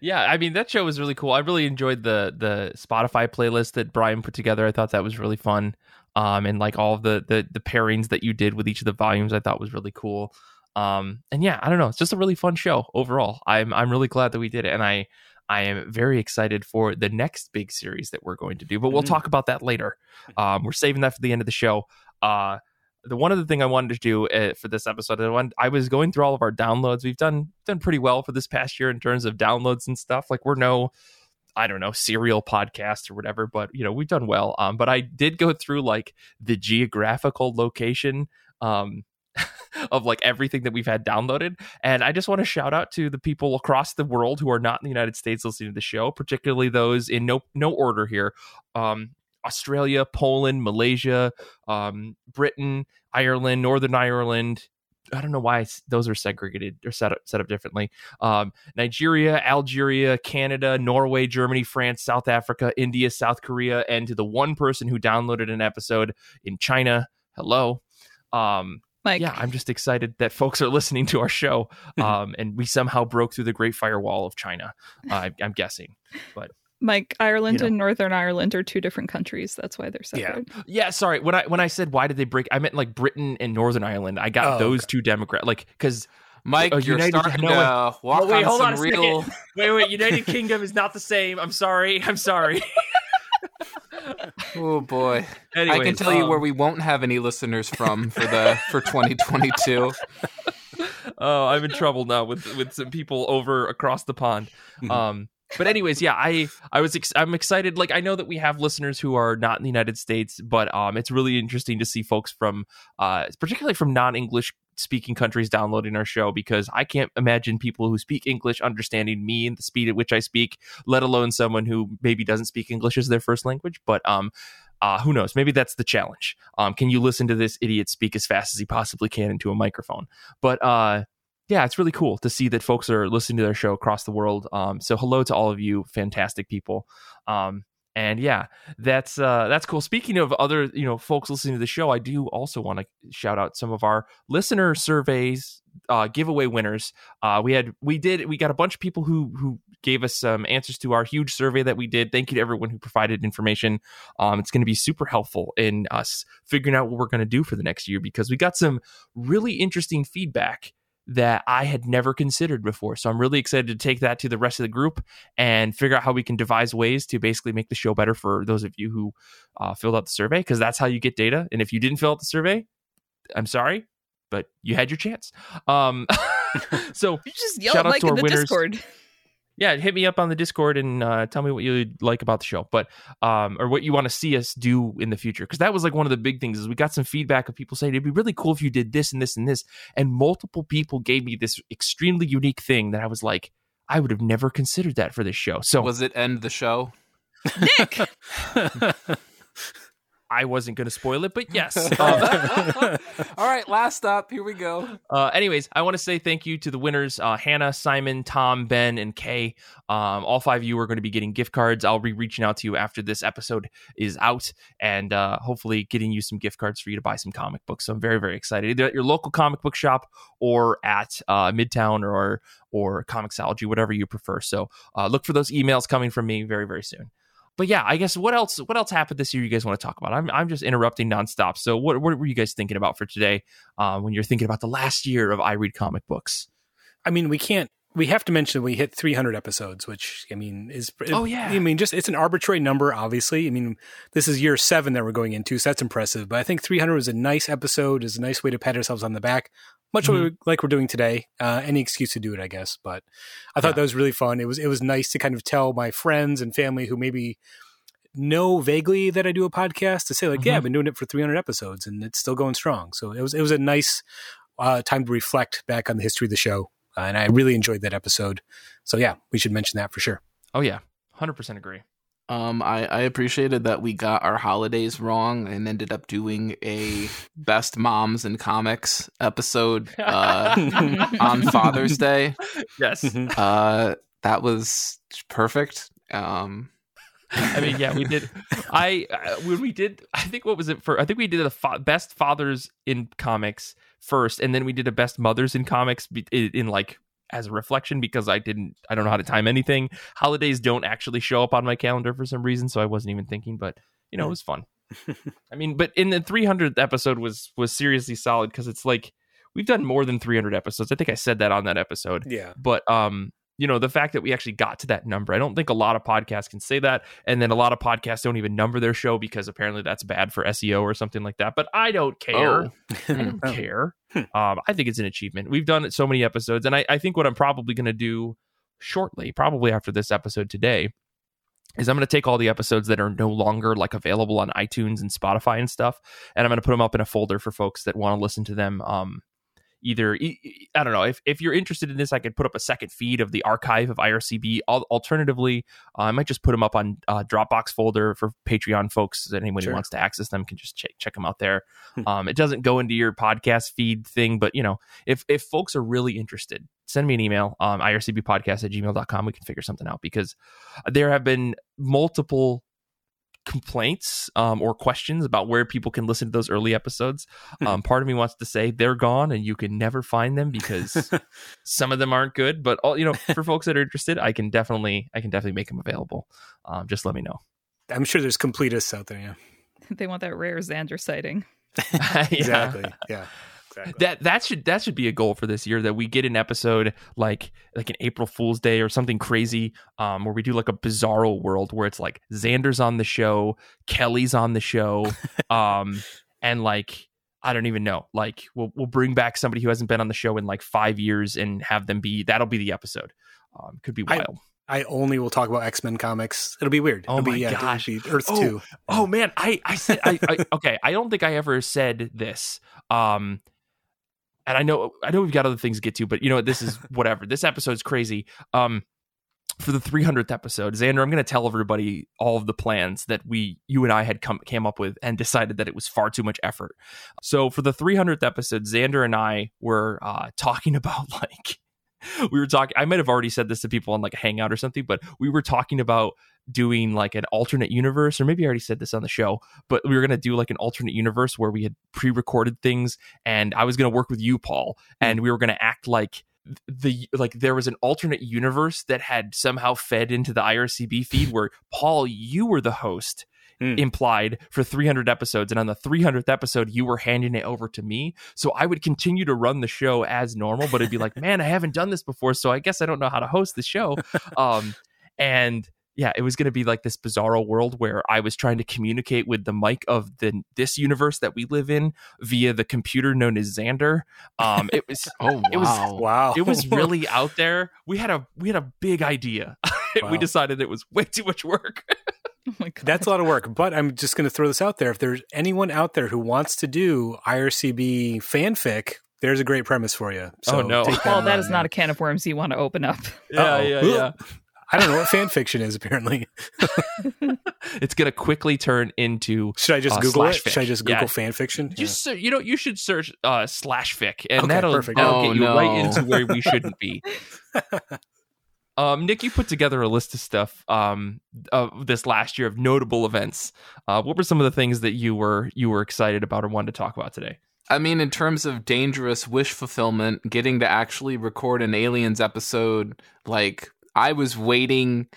[SPEAKER 1] yeah, I mean that show was really cool. I really enjoyed the the Spotify playlist that Brian put together. I thought that was really fun. Um, and like all of the the the pairings that you did with each of the volumes, I thought was really cool. Um, and yeah, I don't know, it's just a really fun show overall. I'm I'm really glad that we did it, and I I am very excited for the next big series that we're going to do. But we'll
[SPEAKER 3] Mhm.
[SPEAKER 1] talk about that later. Um, we're saving that for the end of the show. Uh, the one other thing I wanted to do uh, for this episode, I, wanted, I was going through all of our downloads. We've done done pretty well for this past year in terms of downloads and stuff. Like we're no, I don't know, serial podcast or whatever, but you know we've done well. Um, but I did go through like the geographical location um of like everything that we've had downloaded, and I just want to shout out to the people across the world who are not in the United States listening to the show, particularly those in no no order here. Um, Australia, Poland, Malaysia, um, Britain, Ireland, Northern Ireland, I don't know why those are segregated or set up set up differently. Um, Nigeria, Algeria, Canada, Norway, Germany, France, South Africa, India, South Korea, and to the one person who downloaded an episode in China. Hello. Um,
[SPEAKER 2] Mike,
[SPEAKER 1] yeah, I'm just excited that folks are listening to our show, [LAUGHS] um, and we somehow broke through the Great Firewall of China. Uh, I'm guessing, but
[SPEAKER 2] Mike, Ireland
[SPEAKER 1] you know.
[SPEAKER 2] and Northern Ireland are two different countries. That's why they're separate.
[SPEAKER 1] yeah, sorry. When I when I said why did they break, I meant like Britain and Northern Ireland. I got
[SPEAKER 3] Oh,
[SPEAKER 1] those two Democrat like because
[SPEAKER 4] Mike,
[SPEAKER 1] Uh,
[SPEAKER 4] you're
[SPEAKER 1] United-
[SPEAKER 4] starting
[SPEAKER 1] no,
[SPEAKER 4] to
[SPEAKER 1] wait.
[SPEAKER 4] walk
[SPEAKER 1] Oh, wait,
[SPEAKER 4] on
[SPEAKER 1] hold
[SPEAKER 4] some
[SPEAKER 1] on a second. [LAUGHS] wait wait United Kingdom is not the same. I'm sorry. I'm sorry. [LAUGHS] [LAUGHS]
[SPEAKER 4] Oh boy, I can tell you
[SPEAKER 1] um,
[SPEAKER 4] where we won't have any listeners from for the for 2022. [LAUGHS]
[SPEAKER 1] oh, I'm in trouble now with with some people over across the pond.
[SPEAKER 3] Mhm.
[SPEAKER 1] Um, but anyways, yeah, I I was ex- I'm excited. Like I know that we have listeners who are not in the United States, but um, it's really interesting to see folks from uh, particularly from non English speaking countries downloading our show because I can't imagine people who speak English understanding me and the speed at which I speak, let alone someone who maybe doesn't speak English as their first language. But um, uh, who knows? Maybe that's the challenge. Um, can you listen to this idiot speak as fast as he possibly can into a microphone? But uh, yeah, it's really cool to see that folks are listening to their show across the world. Um, so hello to all of you, fantastic people. Um, and yeah, that's uh, that's cool. Speaking of other, you know, folks listening to the show, I do also want to shout out some of our listener surveys, uh, giveaway winners. Uh, we had we did we got a bunch of people who who gave us some answers to our huge survey that we did. Thank you to everyone who provided information. Um, it's going to be super helpful in us figuring out what we're going to do for the next year because we got some really interesting feedback that I had never considered before. So I'm really excited to take that to the rest of the group and figure out how we can devise ways to basically make the show better for those of you who uh, filled out the survey because that's how you get data. And if you didn't fill out the survey, I'm sorry, but you had your chance. Um, [LAUGHS] so
[SPEAKER 2] You just yelled
[SPEAKER 1] Shout
[SPEAKER 2] at
[SPEAKER 1] out
[SPEAKER 2] Mike
[SPEAKER 1] to
[SPEAKER 2] in the
[SPEAKER 1] winners.
[SPEAKER 2] Discord.
[SPEAKER 1] Yeah, hit me up on the Discord and uh, tell me what you like about the show, but um, or what you want to see us do in the future. Because that was like one of the big things is we got some feedback of people saying it'd be really cool if you did this and this and this, and multiple people gave me this extremely unique thing that I was like, I would have never considered that for this show. So
[SPEAKER 4] Was it end the show?
[SPEAKER 2] Nick, [LAUGHS] [LAUGHS] [LAUGHS]
[SPEAKER 1] I wasn't going to spoil it, but yes. [LAUGHS] Um, [LAUGHS]
[SPEAKER 4] All right, last up. Here we go.
[SPEAKER 1] Uh, anyways, I want to say thank you to the winners uh, Hannah, Simon, Tom, Ben, and Kay. Um, all five of you are going to be getting gift cards. I'll be reaching out to you after this episode is out and uh, hopefully getting you some gift cards for you to buy some comic books. So I'm very, very excited. Either at your local comic book shop or at uh, Midtown or or Comixology, whatever you prefer. So uh, look for those emails coming from me very, very soon. But yeah, I guess what else? What else happened this year? You guys want to talk about? I'm I'm just interrupting nonstop. So what what were you guys thinking about for today? Uh, when you're thinking about the last year of I read comic books.
[SPEAKER 3] I mean, we can't. We have to mention we hit 300 episodes, which I mean is.
[SPEAKER 1] Oh, yeah.
[SPEAKER 3] I mean, just it's an arbitrary number. Obviously, I mean, this is year seven that we're going into, so that's impressive. But I think 300 was a nice episode. is a nice way to pat ourselves on the back, much
[SPEAKER 1] Mhm.
[SPEAKER 3] like we're doing today. Uh, any excuse to do it, I guess. But I thought
[SPEAKER 1] Yeah.
[SPEAKER 3] that was really fun. It was it was nice to kind of tell my friends and family who maybe know vaguely that I do a podcast to say like, yeah,
[SPEAKER 1] Mhm.
[SPEAKER 3] I've been doing it for 300 episodes and it's still going strong. So it was it was a nice uh, time to reflect back on the history of the show, uh, and I really enjoyed that episode. So yeah, we should mention that for sure.
[SPEAKER 1] Oh yeah, hundred percent agree.
[SPEAKER 4] Um, I, I appreciated that we got our holidays wrong and ended up doing a best moms in comics episode uh, [LAUGHS] on Father's Day.
[SPEAKER 1] Yes,
[SPEAKER 4] Uh, that was perfect. Um,
[SPEAKER 1] I mean yeah, we did. I uh, when we did, I think what was it for? I think we did the fa- best fathers in comics first, and then we did a best mothers in comics in, in like as a reflection because I didn't, I don't know how to time anything. Holidays don't actually show up on my calendar for some reason, so I wasn't even thinking. But you know, it was fun. [LAUGHS] I mean, but in the 300th episode was was seriously solid because it's like we've done more than 300 episodes. I think I said that on that episode.
[SPEAKER 3] Yeah.
[SPEAKER 1] But um, you know, the fact that we actually got to that number, I don't think a lot of podcasts can say that. And then a lot of podcasts don't even number their show because apparently that's bad for SEO or something like that. But I don't care.
[SPEAKER 4] oh,
[SPEAKER 1] I don't [LAUGHS] care. Um, I think it's an achievement. We've done so many episodes, and I, I think what I'm probably going to do shortly, probably after this episode today, is I'm going to take all the episodes that are no longer like available on iTunes and Spotify and stuff, and I'm going to put them up in a folder for folks that want to listen to them. Um, either I don't know if if you're interested in this, I could put up a second feed of the archive of IRCB. Alternatively, uh, I might just put them up on uh, Dropbox folder for Patreon folks. That anyone
[SPEAKER 3] Sure.
[SPEAKER 1] who wants to access them can just check check them out there.
[SPEAKER 3] Hmm.
[SPEAKER 1] Um, it doesn't go into your podcast feed thing, but you know, if if folks are really interested, send me an email, um, ircbpodcast at gmail.com. We can figure something out because there have been multiple complaints um, or questions about where people can listen to those early episodes.
[SPEAKER 3] Hmm.
[SPEAKER 1] Um, part of me wants to say they're gone and you can never find them because [LAUGHS] some of them aren't good. But all you know, for folks that are interested, I can definitely I can definitely make them available. Um, just let me know.
[SPEAKER 3] I'm sure there's completists out there. Yeah, [LAUGHS]
[SPEAKER 2] they want that rare Xander sighting. [LAUGHS]
[SPEAKER 3] Exactly. Yeah, exactly.
[SPEAKER 1] That that should that should be a goal for this year that we get an episode like like an April Fool's Day or something crazy, um, where we do like a bizarro world where it's like Xander's on the show, Kelly's on the show, [LAUGHS] um, and like I don't even know, like we'll we'll bring back somebody who hasn't been on the show in like five years and have them be that'll be the episode. Um, could be
[SPEAKER 3] I-
[SPEAKER 1] wild.
[SPEAKER 3] I only will talk about X Men comics. It'll be weird.
[SPEAKER 1] Oh
[SPEAKER 3] It'll
[SPEAKER 1] my
[SPEAKER 3] be, yeah,
[SPEAKER 1] gosh.
[SPEAKER 3] Earth
[SPEAKER 1] Oh,
[SPEAKER 3] Two.
[SPEAKER 1] Oh man, I I said I, I [LAUGHS] okay. I don't think I ever said this. Um, and I know I know we've got other things to get to, but you know what? This is [LAUGHS] whatever. this episode's crazy. Um, for the 300th episode, Xander, I'm going to tell everybody all of the plans that we, you and I had come came up with, and decided that it was far too much effort. So for the 300th episode, Xander and I were uh, talking [LAUGHS] about like we were talking. I might have already said this to people on like a hangout or something, but we were talking about doing like an alternate universe, or maybe I already said this on the show, but we were gonna do like an alternate universe where we had pre-recorded things, and I was gonna work with you, Paul, and we were gonna act like the like there was an alternate universe that had somehow fed into the IRCB feed where Paul, you were the host.
[SPEAKER 3] Hmm.
[SPEAKER 1] Implied for 300 episodes, and on the 300th episode, you were handing it over to me. So I would continue to run the show as normal, but it'd be like, [LAUGHS] man, I haven't done this before, so I guess I don't know how to host the show. [LAUGHS] Um, and yeah, it was going to be like this bizarro world where I was trying to communicate with the mic of the this universe that we live in via the computer known as Xander. Um, it was [LAUGHS]
[SPEAKER 4] Oh
[SPEAKER 1] It was-
[SPEAKER 4] wow.
[SPEAKER 3] Wow,
[SPEAKER 1] it was [LAUGHS] really out there. We had a we had a big idea. [LAUGHS]
[SPEAKER 3] Wow.
[SPEAKER 1] we decided it was way too much work.
[SPEAKER 2] Oh my god.
[SPEAKER 3] That's a lot of work, but I'm just going to throw this out there. If there's anyone out there who wants to do IRCB fanfic, there's a great premise for you. So
[SPEAKER 1] Oh, no.
[SPEAKER 2] well,
[SPEAKER 3] in
[SPEAKER 2] that
[SPEAKER 3] mind,
[SPEAKER 2] not a can of worms you want to open up.
[SPEAKER 1] Yeah,
[SPEAKER 3] Uh-oh.
[SPEAKER 1] yeah, yeah.
[SPEAKER 3] I don't know what fan fiction is. Apparently, [LAUGHS]
[SPEAKER 1] It's gonna quickly turn into
[SPEAKER 3] should I just
[SPEAKER 1] Uh,
[SPEAKER 3] Google it?
[SPEAKER 1] fic.
[SPEAKER 3] Should I just
[SPEAKER 1] Yeah.
[SPEAKER 3] Google fan fiction?
[SPEAKER 1] you. ser- You know, you should search uh, slash fic, and
[SPEAKER 3] Okay,
[SPEAKER 1] that'll,
[SPEAKER 3] perfect.
[SPEAKER 1] that'll
[SPEAKER 4] Oh,
[SPEAKER 1] get you right into where we shouldn't be. [LAUGHS] Um, Nick, you put together a list of stuff um, of this last year of notable events. Uh, what were some of the things that you were you were excited about or wanted to talk about today?
[SPEAKER 4] I mean, in terms of dangerous wish fulfillment, getting to actually record an Aliens episode, like I was waiting,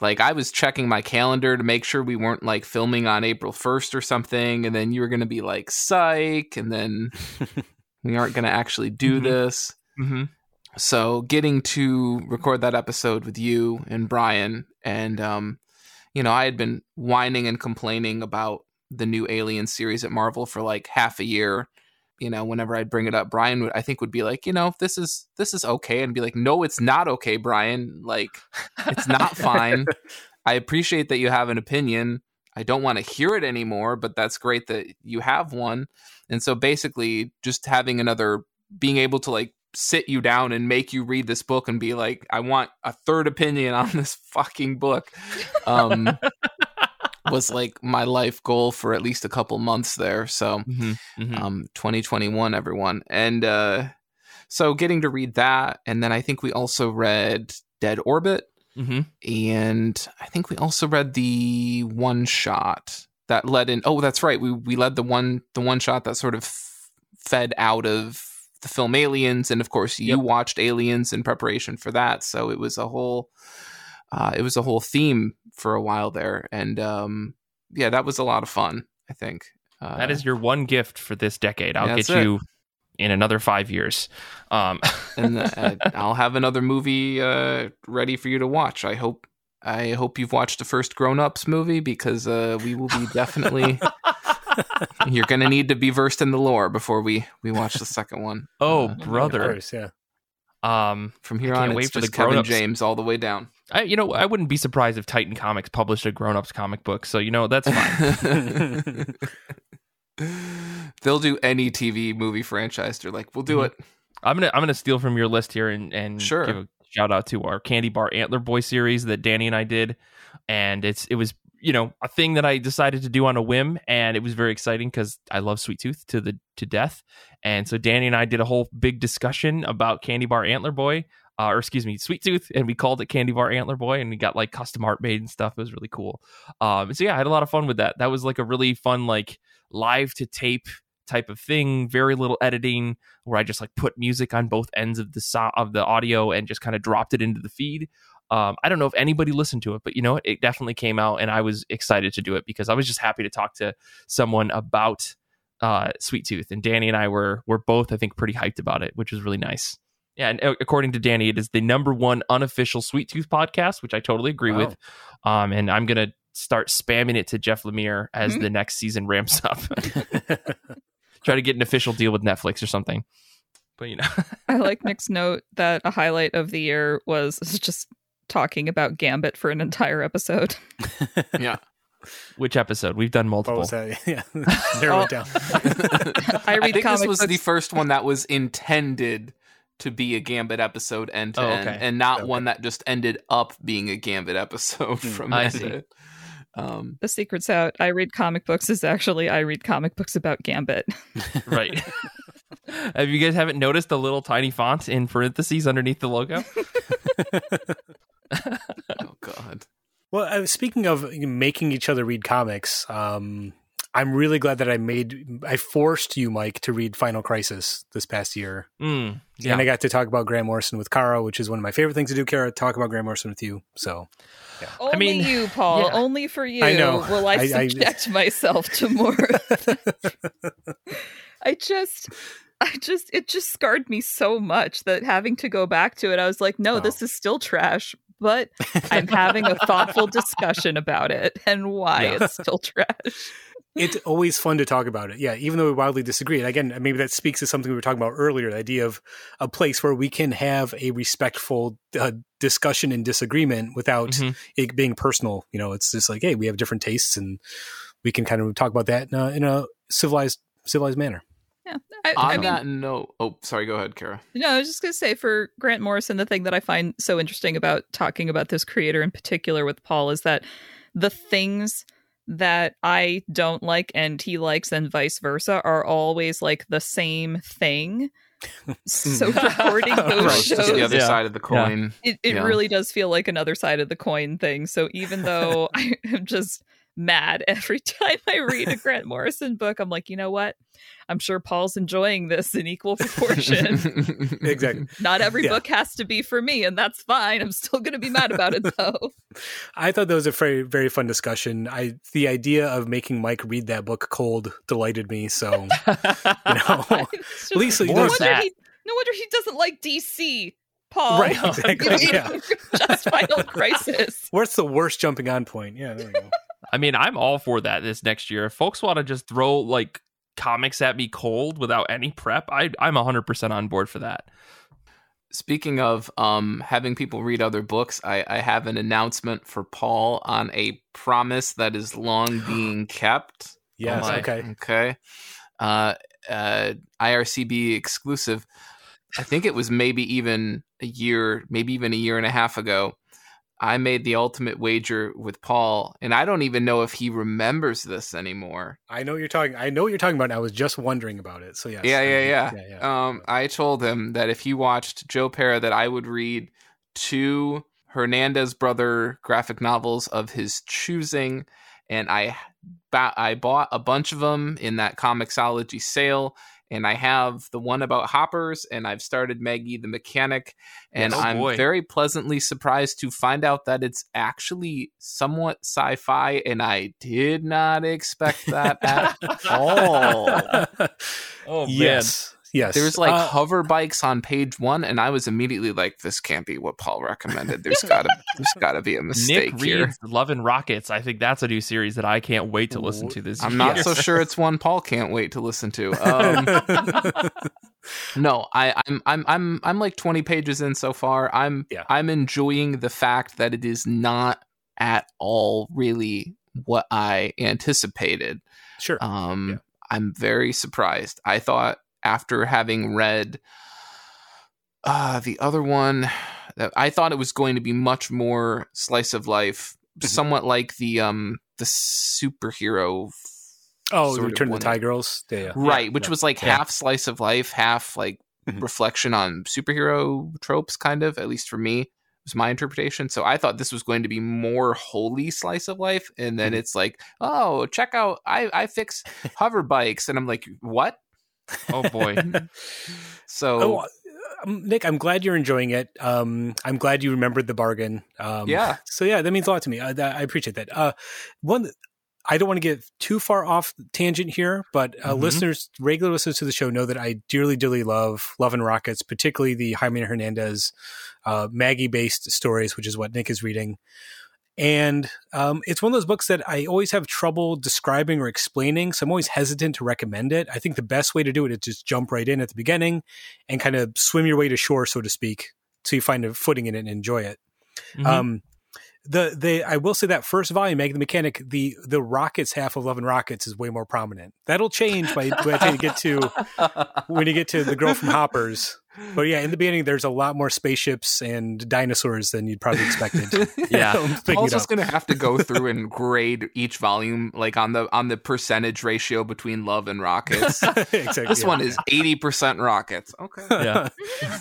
[SPEAKER 4] like I was checking my calendar to make sure we weren't like filming on April 1st or something. And then you were going to be like, psych. And then [LAUGHS] we aren't going to actually do
[SPEAKER 1] Mhm.
[SPEAKER 4] this.
[SPEAKER 1] Mm-hmm.
[SPEAKER 4] So getting to record that episode with you and Brian, and um, you know, I had been whining and complaining about the new Alien series at Marvel for like half a year. You know, whenever I'd bring it up, Brian would I think would be like, you know, this is this is okay, and be like, no, it's not okay, Brian. Like, it's not [LAUGHS] fine. I appreciate that you have an opinion. I don't want to hear it anymore, but that's great that you have one. And so basically, just having another being able to like sit you down and make you read this book and be like, I want a third opinion on this fucking book. [LAUGHS] Um, was like my life goal for at least a couple months there. So,
[SPEAKER 1] Mm-hmm.
[SPEAKER 4] um, 2021, everyone. And uh, so getting to read that. And then I think we also read Dead Orbit.
[SPEAKER 1] Mm-hmm.
[SPEAKER 4] And I think we also read the one shot that led in. Oh, that's right. We we led the one the one shot that sort of f- fed out of the film Aliens, and of course you
[SPEAKER 1] Yep.
[SPEAKER 4] watched Aliens in preparation for that. So it was a whole uh, it was a whole theme for a while there, and um, yeah, that was a lot of fun. I think uh,
[SPEAKER 1] That is your one gift for this decade. I'll get
[SPEAKER 4] that's it.
[SPEAKER 1] you in another five years. Um, [LAUGHS]
[SPEAKER 4] and uh, I'll have another movie uh, ready for you to watch. I hope. I hope you've watched the first Grown Ups movie because uh, we will be definitely. [LAUGHS] you're going to need to be versed in the lore before we we watch the second one.
[SPEAKER 1] oh,
[SPEAKER 4] Uh,
[SPEAKER 3] Of
[SPEAKER 1] brother.
[SPEAKER 3] course, yeah.
[SPEAKER 1] Um,
[SPEAKER 4] From here on,
[SPEAKER 1] wait for the
[SPEAKER 4] Kevin
[SPEAKER 1] grown-ups.
[SPEAKER 4] James all the way down.
[SPEAKER 1] I, you know, I wouldn't be surprised if Titan Comics published a grown ups comic book. So you know that's fine. [LAUGHS] [LAUGHS]
[SPEAKER 4] They'll do any TV movie franchise. They're like, we'll do
[SPEAKER 1] Mhm.
[SPEAKER 4] it.
[SPEAKER 1] I'm gonna I'm gonna steal from your list here and and
[SPEAKER 4] Sure.
[SPEAKER 1] give a shout out to our Candy Bar Antler Boy series that Danny and I did, and it's it was you know a thing that I decided to do on a whim, and it was very exciting because I love Sweet Tooth to the to death, and so Danny and I did a whole big discussion about Candy Bar Antler Boy. Uh, or excuse me, Sweet Tooth, and we called it Candy Bar Antler Boy, and we got like custom art made and stuff. It was really cool. Um, so yeah, I had a lot of fun with that. That was like a really fun like live to tape type of thing. Very little editing, where I just like put music on both ends of the so- of the audio and just kind of dropped it into the feed. Um, I don't know if anybody listened to it, but you know what? It definitely came out, and I was excited to do it because I was just happy to talk to someone about uh, Sweet Tooth, and Danny and I were were both, I think, pretty hyped about it, which was really nice. Yeah, and uh, according to Danny, it is the number one unofficial Sweet Tooth podcast, which I totally agree with. Um, and I'm gonna start spamming it to Jeff Lemire as the next season ramps up. [LAUGHS] [LAUGHS] Try to get an official deal with Netflix or something. But you know,
[SPEAKER 2] I like [LAUGHS] Nick's note that a highlight of the year was just talking about Gambit for an entire episode. [LAUGHS]
[SPEAKER 4] Yeah. [LAUGHS]
[SPEAKER 1] which episode? We've done multiple.
[SPEAKER 3] was that? [LAUGHS] Yeah, narrow it down.
[SPEAKER 2] I
[SPEAKER 4] I
[SPEAKER 2] read
[SPEAKER 4] think
[SPEAKER 2] comic
[SPEAKER 4] this was
[SPEAKER 2] books.
[SPEAKER 4] the first one that was intended to be a Gambit episode end to
[SPEAKER 1] Oh,
[SPEAKER 4] end, and not
[SPEAKER 3] Okay.
[SPEAKER 4] one that just ended up being a Gambit episode
[SPEAKER 3] Hmm,
[SPEAKER 4] from
[SPEAKER 1] I see.
[SPEAKER 4] Um,
[SPEAKER 2] the secret's out. I read comic books is actually I read comic books about Gambit.
[SPEAKER 1] right. Have you guys haven't noticed the little tiny font in parentheses underneath the logo? [LAUGHS]
[SPEAKER 4] oh God.
[SPEAKER 3] Well, uh, speaking of making each other read comics, um, I'm really glad that I made I forced you, Mike, to read Final Crisis this past year,
[SPEAKER 1] Mm, yeah.
[SPEAKER 3] and I got to talk about Grant Morrison with Kara, which is one of my favorite things to do. Kara, talk about Grant Morrison with you. So
[SPEAKER 2] Only
[SPEAKER 1] mean,
[SPEAKER 2] you, Paul.
[SPEAKER 1] yeah.
[SPEAKER 2] Only for you.
[SPEAKER 3] I know.
[SPEAKER 2] Will I,
[SPEAKER 3] I- I-
[SPEAKER 2] subject myself to more? [LAUGHS] I just, I just, it just scarred me so much that having to go back to it, I was like, no,
[SPEAKER 3] Oh.
[SPEAKER 2] this is still trash. But I'm having a thoughtful [LAUGHS] discussion about it and why
[SPEAKER 3] Yeah.
[SPEAKER 2] it's still trash. [LAUGHS]
[SPEAKER 3] it's always fun to talk about it. Yeah, even though we wildly disagree. And again, maybe that speaks to something we were talking about earlier the idea of a place where we can have a respectful uh, discussion and disagreement without
[SPEAKER 1] Mhm.
[SPEAKER 3] it being personal. You know, it's just like, hey, we have different tastes and we can kind of talk about that in a, in a civilized civilized manner.
[SPEAKER 2] Yeah. I,
[SPEAKER 4] On
[SPEAKER 2] I mean,
[SPEAKER 4] that note, oh, sorry. Go ahead, Kara.
[SPEAKER 2] No, I was just going to say for Grant Morrison, the thing that I find so interesting about talking about this creator in particular with Paul is that the things that I don't like and he likes and vice versa are always like the same thing. [LAUGHS] so recording those
[SPEAKER 3] Right,
[SPEAKER 2] shows,
[SPEAKER 4] just the other
[SPEAKER 1] Yeah.
[SPEAKER 4] side of the
[SPEAKER 1] Yeah.
[SPEAKER 4] coin.
[SPEAKER 2] it, it
[SPEAKER 4] Yeah.
[SPEAKER 2] really does feel like another side of the coin thing. So even though [LAUGHS] I am just mad [LAUGHS] every time I read a Grant Morrison book, I'm like, you know what? I'm sure Paul's enjoying this in equal proportion. [LAUGHS]
[SPEAKER 3] Exactly.
[SPEAKER 2] Not every
[SPEAKER 3] Yeah.
[SPEAKER 2] book has to be for me, and that's fine. I'm still going to be mad about it though. [LAUGHS]
[SPEAKER 3] I thought that was a very very fun discussion. I the idea of making Mike read that book cold delighted me. So you know,
[SPEAKER 2] It's just-
[SPEAKER 3] at least
[SPEAKER 2] no,
[SPEAKER 3] know,
[SPEAKER 2] wonder he, no wonder he doesn't like DC. Paul,
[SPEAKER 3] right?
[SPEAKER 2] You
[SPEAKER 3] Exactly.
[SPEAKER 2] know,
[SPEAKER 3] Yeah.
[SPEAKER 2] just Final Crisis.
[SPEAKER 3] What's the worst jumping on point? Yeah, there we go.
[SPEAKER 1] I mean, I'm all for that this next year. If folks want to just throw like comics at me cold without any prep, I, I'm 100% on board for that.
[SPEAKER 4] Speaking of um, having people read other books, I, I have an announcement for Paul on a promise that is long [GASPS] being kept.
[SPEAKER 3] Yes.
[SPEAKER 1] my.
[SPEAKER 3] okay.
[SPEAKER 4] Okay. Uh, uh, IRCB exclusive. I think it was maybe even a year, maybe even a year and a half ago. I made the ultimate wager with Paul, and I don't even know if he remembers this anymore.
[SPEAKER 3] I know what you're talking. I know what you're talking about. I was just wondering about it. So yes.
[SPEAKER 4] Yeah, yeah, yeah.
[SPEAKER 3] yeah, yeah.
[SPEAKER 4] Um, I told him that if he watched Joe Pera, that I would read two Hernandez brother graphic novels of his choosing, and I I bought a bunch of them in that Comixology sale. And I have the one about hoppers, and I've started Maggie the Mechanic, and
[SPEAKER 1] Yes. Oh,
[SPEAKER 4] I'm
[SPEAKER 1] boy.
[SPEAKER 4] very pleasantly surprised to find out that it's actually somewhat sci-fi, and I did not expect that at [LAUGHS] all.
[SPEAKER 1] Oh,
[SPEAKER 3] yes. Yes.
[SPEAKER 4] There's like
[SPEAKER 3] Uh,
[SPEAKER 4] hover bikes on page one, and I was immediately like, "This can't be what Paul recommended. There's gotta, there's gotta be a mistake
[SPEAKER 1] Nick
[SPEAKER 4] here."
[SPEAKER 1] reads Love and Rockets. I think that's a new series that I can't wait to listen to this
[SPEAKER 4] I'm
[SPEAKER 1] year.
[SPEAKER 4] not so sure it's one Paul can't wait to listen to. [LAUGHS] Um, no, I, I'm, I'm, I'm, I'm like 20 pages in so far. I'm,
[SPEAKER 3] Yeah.
[SPEAKER 4] I'm enjoying the fact that it is not at all really what I anticipated.
[SPEAKER 3] sure.
[SPEAKER 4] Um,
[SPEAKER 3] Yeah.
[SPEAKER 4] I'm very surprised. I thought after having read uh the other one that I thought it was going to be much more slice of life,
[SPEAKER 3] Mm-hmm.
[SPEAKER 4] somewhat like the um the superhero
[SPEAKER 3] Oh,
[SPEAKER 4] of
[SPEAKER 3] Return of the Ti-Girls. Yeah, yeah.
[SPEAKER 4] right, which
[SPEAKER 3] yeah.
[SPEAKER 4] was like
[SPEAKER 1] Yeah.
[SPEAKER 4] half slice of life, half like
[SPEAKER 3] Mhm.
[SPEAKER 4] reflection on superhero tropes, kind of. At least for me, it was my interpretation. So I thought this was going to be more holy slice of life, and then
[SPEAKER 3] Mhm.
[SPEAKER 4] it's like, oh, check out, I I fix hover bikes, and I'm like, what?
[SPEAKER 1] Oh boy. [LAUGHS]
[SPEAKER 4] So
[SPEAKER 3] Oh, Nick, I'm glad you're enjoying it. Um, I'm glad you remembered the bargain. Um,
[SPEAKER 4] yeah,
[SPEAKER 3] So yeah, that means a lot to me. I, I appreciate that. Uh, one, I don't want to get too far off tangent here, but uh,
[SPEAKER 1] Mhm.
[SPEAKER 3] listeners, regular listeners to the show know that I dearly, dearly love Love and Rockets, particularly the Jaime Hernandez uh, Maggie based stories, which is what Nick is reading. And um, it's one of those books that I always have trouble describing or explaining. So I'm always hesitant to recommend it. I think the best way to do it is just jump right in at the beginning and kind of swim your way to shore, so to speak, so you find a footing in it and enjoy it.
[SPEAKER 1] Mhm.
[SPEAKER 3] Um, the the I will say that first volume, Meg the Mechanic, the the Rockets half of Love and Rockets is way more prominent. That'll change by, by the time you get to [LAUGHS] when you get to the girl from Hoppers. But yeah, in the beginning, there's a lot more spaceships and dinosaurs than you'd probably expected. [LAUGHS]
[SPEAKER 1] Yeah. [LAUGHS]
[SPEAKER 4] Paul's just gonna have to go [LAUGHS] through and grade each volume like on the on the percentage ratio between love and rockets.
[SPEAKER 3] exactly.
[SPEAKER 4] This
[SPEAKER 3] yeah.
[SPEAKER 4] one is eighty percent rockets. Okay.
[SPEAKER 1] Yeah.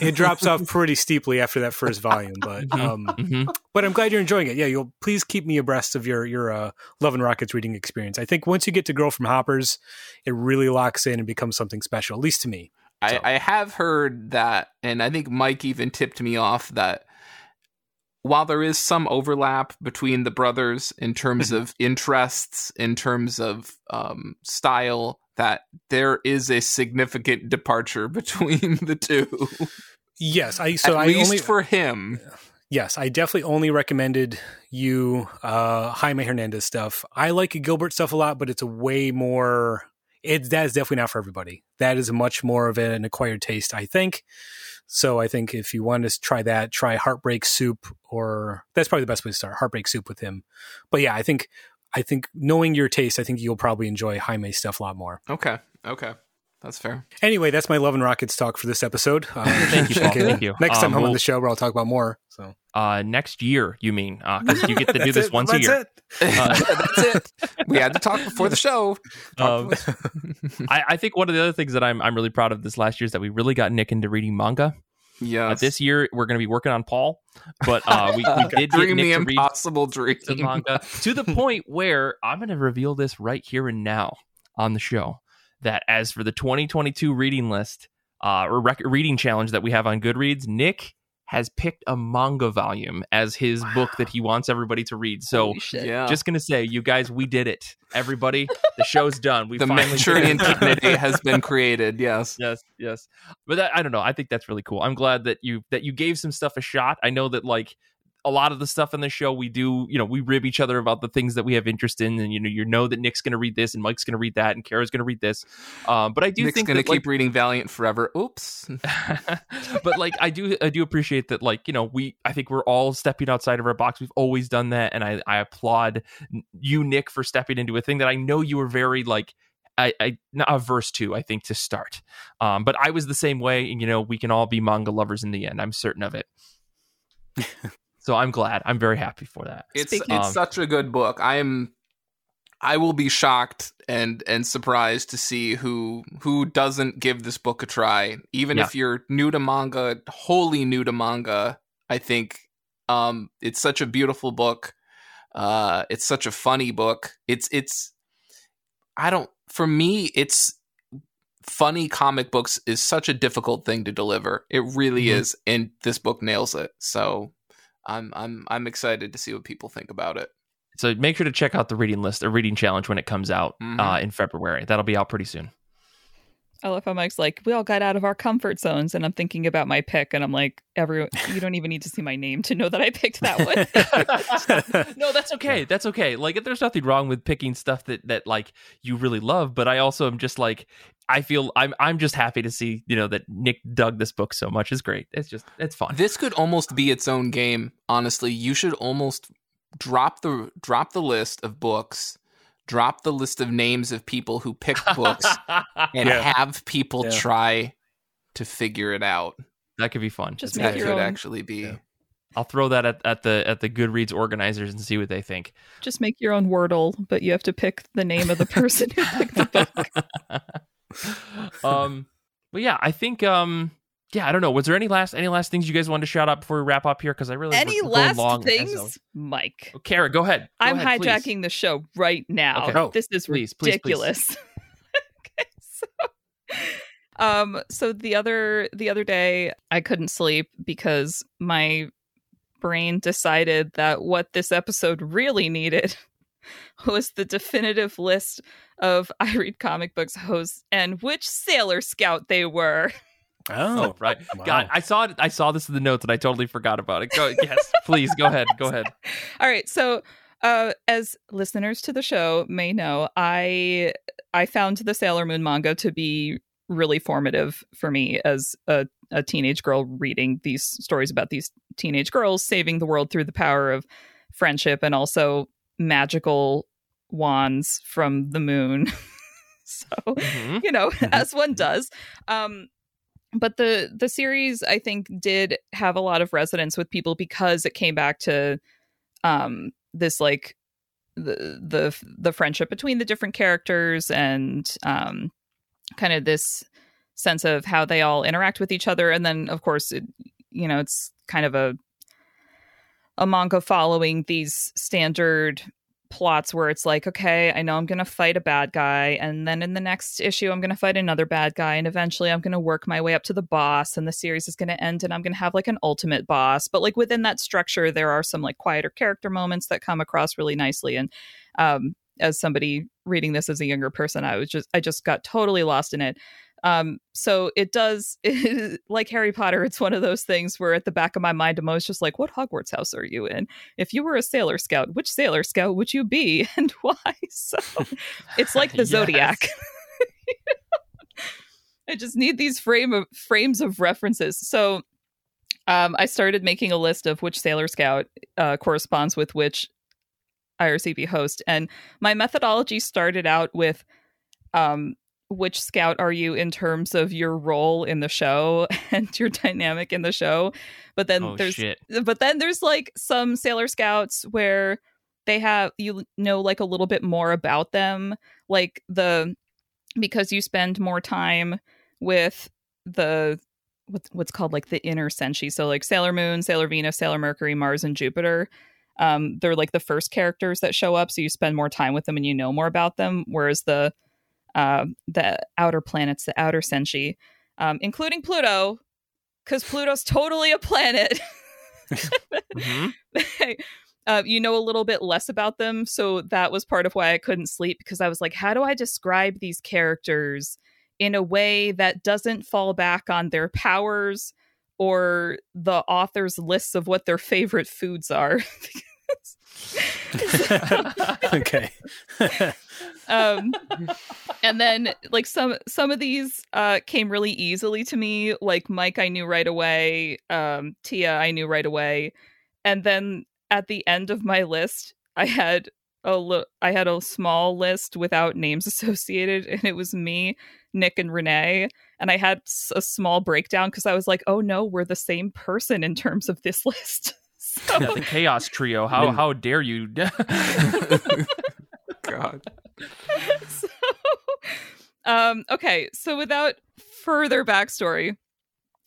[SPEAKER 3] it drops off pretty steeply after that first volume, but
[SPEAKER 1] Mhm.
[SPEAKER 3] um,
[SPEAKER 1] Mhm.
[SPEAKER 3] but I'm glad you're enjoying it. Yeah, you'll please keep me abreast of your your uh, Love and Rockets reading experience. I think once you get to Girl from Hoppers, it really locks in and becomes something special, at least to me.
[SPEAKER 4] I, I have heard that, and I think Mike even tipped me off that while there is some overlap between the brothers in terms
[SPEAKER 3] Mm-hmm.
[SPEAKER 4] of interests, in terms of um, style, that there is a significant departure [LAUGHS] between the two.
[SPEAKER 3] Yes, I so
[SPEAKER 4] At
[SPEAKER 3] I
[SPEAKER 4] least
[SPEAKER 3] only
[SPEAKER 4] for him.
[SPEAKER 3] yes, I definitely only recommended you uh Jaime Hernandez stuff. I like Gilbert stuff a lot, but it's a way more it that is definitely not for everybody. That is much more of an acquired taste, I think. So I think if you want to try that, try Heartbreak Soup or that's probably the best way to start. Heartbreak Soup with him. But yeah, I think I think knowing your taste, I think you'll probably enjoy Jaime stuff a lot more.
[SPEAKER 4] Okay. Okay. That's fair.
[SPEAKER 3] Anyway, that's my Love and Rockets talk for this episode. Uh, [LAUGHS]
[SPEAKER 1] Thank you, Paul.
[SPEAKER 3] okay,
[SPEAKER 1] Thank you.
[SPEAKER 3] Next time
[SPEAKER 1] Um,
[SPEAKER 3] I'm on
[SPEAKER 1] we'll-
[SPEAKER 3] the show, where I'll talk about more. So
[SPEAKER 1] Uh, next year, you mean? Because you get to do [LAUGHS] this
[SPEAKER 3] it.
[SPEAKER 1] once a year.
[SPEAKER 3] it.
[SPEAKER 1] Uh, [LAUGHS]
[SPEAKER 4] That's it. We had to talk before the show.
[SPEAKER 1] Um, I, I think one of the other things that I'm I'm really proud of this last year is that we really got Nick into reading manga.
[SPEAKER 4] yeah.
[SPEAKER 1] Uh, this year we're going to be working on Paul, but uh, we, we did get
[SPEAKER 4] Dream
[SPEAKER 1] Nick
[SPEAKER 4] the
[SPEAKER 1] to read
[SPEAKER 4] impossible dream.
[SPEAKER 1] manga to the point where I'm going to reveal this right here and now on the show that as for the 2022 reading list uh, or rec- reading challenge that we have on Goodreads, Nick has picked a manga volume as his book that he wants everybody to read. So.
[SPEAKER 4] Yeah.
[SPEAKER 1] Just gonna say, you guys, we did it. Everybody, the show's done. We
[SPEAKER 4] the
[SPEAKER 1] finally
[SPEAKER 4] Manchurian
[SPEAKER 1] did
[SPEAKER 4] has been created. Yes. [LAUGHS]
[SPEAKER 1] yes yes but that, i don't know i think that's really cool i'm glad that you that you gave some stuff a shot i know that like a lot of the stuff in the show we do you know we rib each other about the things that we have interest in and you know you know that nick's gonna read this and mike's gonna read that and kara's gonna read this um but i do
[SPEAKER 4] Nick's
[SPEAKER 1] think
[SPEAKER 4] gonna
[SPEAKER 1] that,
[SPEAKER 4] keep reading Valiant forever. Oops. [LAUGHS]
[SPEAKER 1] but like i do i do appreciate that like you know we i think we're all stepping outside of our box we've always done that and i i applaud you nick for stepping into a thing that i know you were very like I, I not averse to, I think, to start. Um, but I was the same way, and you know, we can all be manga lovers in the end. I'm certain of it. [LAUGHS] so I'm glad. I'm very happy for that.
[SPEAKER 4] It's
[SPEAKER 2] Speaking-
[SPEAKER 4] it's
[SPEAKER 1] Um,
[SPEAKER 4] such a good book. I'm I will be shocked and and surprised to see who who doesn't give this book a try. Even
[SPEAKER 1] Yeah.
[SPEAKER 4] if you're new to manga, wholly new to manga, I think um it's such a beautiful book. Uh it's such a funny book. It's it's I don't for me it's funny comic books is such a difficult thing to deliver. It really
[SPEAKER 1] Mhm.
[SPEAKER 4] is and this book nails it. So I'm I'm I'm excited to see what people think about it.
[SPEAKER 1] So make sure to check out the reading list, the reading challenge when it comes out
[SPEAKER 4] Mhm.
[SPEAKER 1] uh, in February. That'll be out pretty soon.
[SPEAKER 2] I love how Mike's like, we all got out of our comfort zones, and I'm thinking about my pick, and I'm like, everyone, you don't even need to see my name to know that I picked that one. [LAUGHS]
[SPEAKER 1] no, that's okay. That's okay. Like, there's nothing wrong with picking stuff that that like you really love. But I also am just like, I feel I'm I'm just happy to see you know that Nick dug this book so much. It's great. It's just it's fun.
[SPEAKER 4] This could almost be its own game. Honestly, you should almost drop the drop the list of books, drop the list of names of people who pick [LAUGHS] books, and
[SPEAKER 3] Yeah.
[SPEAKER 4] have people
[SPEAKER 3] Yeah.
[SPEAKER 4] try to figure it out.
[SPEAKER 1] That could be fun.
[SPEAKER 2] Just
[SPEAKER 4] that
[SPEAKER 2] make
[SPEAKER 4] could
[SPEAKER 2] own.
[SPEAKER 4] actually be.
[SPEAKER 3] Yeah.
[SPEAKER 1] I'll throw that at, at the at the Goodreads organizers and see what they think.
[SPEAKER 2] Just make your own Wordle, but you have to pick the name of the person who picked the book. [LAUGHS]
[SPEAKER 1] um, but yeah, I think um, yeah, I don't know. Was there any last any last things you guys wanted to shout out before we wrap up here? Because I really
[SPEAKER 2] Any
[SPEAKER 1] we're- we're going
[SPEAKER 2] last
[SPEAKER 1] as
[SPEAKER 2] things. Mike?
[SPEAKER 1] Oh, Kara, go ahead. Go
[SPEAKER 2] I'm
[SPEAKER 1] ahead, please.
[SPEAKER 2] hijacking the show right now.
[SPEAKER 1] Okay.
[SPEAKER 3] Oh,
[SPEAKER 2] this is
[SPEAKER 1] please, please, please.
[SPEAKER 2] ridiculous. [LAUGHS] okay, so, um, so the other the other day, I couldn't sleep because my brain decided that what this episode really needed [LAUGHS] was the definitive list of [LAUGHS] I read comic books hosts and which Sailor Scout they were.
[SPEAKER 1] Oh, right.
[SPEAKER 3] Wow.
[SPEAKER 1] God, I saw it. I saw this in the notes, and I totally forgot about it. Go, [LAUGHS] yes, please go ahead. Go ahead. [LAUGHS]
[SPEAKER 2] All right, so uh, as listeners to the show may know, I I found the Sailor Moon manga to be really formative for me as a, a teenage girl reading these stories about these teenage girls saving the world through the power of friendship and also magical wands from the moon. [LAUGHS] so
[SPEAKER 1] Mhm.
[SPEAKER 2] you know, as one does. Um, but the the series, I think, did have a lot of resonance with people because it came back to um, this like the the the friendship between the different characters and um, kind of this sense of how they all interact with each other, and then of course, it, you know, it's kind of a a manga following these standard plots where it's like, okay, I know I'm going to fight a bad guy. And then in the next issue, I'm going to fight another bad guy. And eventually I'm going to work my way up to the boss. And the series is going to end and I'm going to have like an ultimate boss. But like within that structure, there are some like quieter character moments that come across really nicely. And um, as somebody reading this as a younger person, I was just, I just got totally lost in it. Um, so it does, [LAUGHS] like Harry Potter, it's one of those things where at the back of my mind, I'm always just like, what Hogwarts house are you in? If you were a Sailor Scout, which Sailor Scout would you be [LAUGHS] and why? [LAUGHS] So it's like the
[SPEAKER 1] Yes.
[SPEAKER 2] Zodiac. I just need these frame of frames of references. So um, I started making a list of which Sailor Scout uh, corresponds with which IRCB host, and my methodology started out with um, which scout are you in terms of your role in the show [LAUGHS] and your dynamic in the show. But then
[SPEAKER 1] Oh
[SPEAKER 2] there's
[SPEAKER 1] shit.
[SPEAKER 2] but then there's like some sailor scouts where they have you know like a little bit more about them. Like the because you spend more time with the what's what's called like the inner senshi. So like sailor moon sailor venus sailor mercury mars and jupiter. Um they're like the first characters that show up. So you spend more time with them and you know more about them. Whereas the uh, the outer planets the outer senshi um including pluto because pluto's totally a planet [LAUGHS]
[SPEAKER 1] Mhm.
[SPEAKER 2] uh, you know a little bit less about them. So that was part of why I couldn't sleep because I was like, how do I describe these characters in a way that doesn't fall back on their powers or the author's lists of what their favorite foods are? [LAUGHS] [LAUGHS]
[SPEAKER 3] okay. [LAUGHS]
[SPEAKER 2] um and then like some some of these uh came really easily to me. Like mike i knew right away um tia i knew right away. And then at the end of my list i had a li- i had a small list without names [LAUGHS] associated and it was me nick and renee. And i had a small breakdown because i was like oh no we're the same person in terms of this list so [LAUGHS]
[SPEAKER 1] Yeah, the chaos trio. How
[SPEAKER 3] Min-
[SPEAKER 1] how dare you? [LAUGHS]
[SPEAKER 4] God.
[SPEAKER 2] so, um, okay, so without further backstory,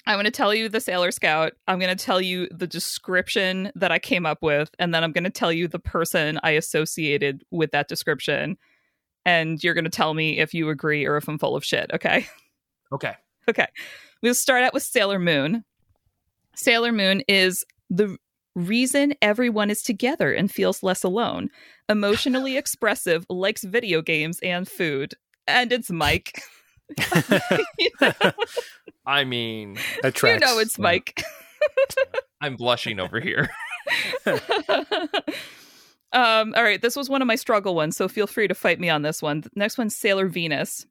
[SPEAKER 2] I'm going to tell you the Sailor Scout. I'm going to tell you the description that I came up with, and then I'm going to tell you the person I associated with that description. And you're going to tell me if you agree or if I'm full of shit. Okay.
[SPEAKER 1] okay.
[SPEAKER 2] Okay. We'll start out with Sailor Moon. Sailor Moon is the reason everyone is together and feels less alone. Emotionally [LAUGHS] expressive, likes video games and food. And it's Mike. you, [LAUGHS] know, [LAUGHS]
[SPEAKER 1] I mean,
[SPEAKER 3] That
[SPEAKER 2] you know it's Mike.
[SPEAKER 1] I'm blushing over here.
[SPEAKER 2] um, all right, this was one of my struggle ones, so feel free to fight me on this one. The next one's Sailor Venus.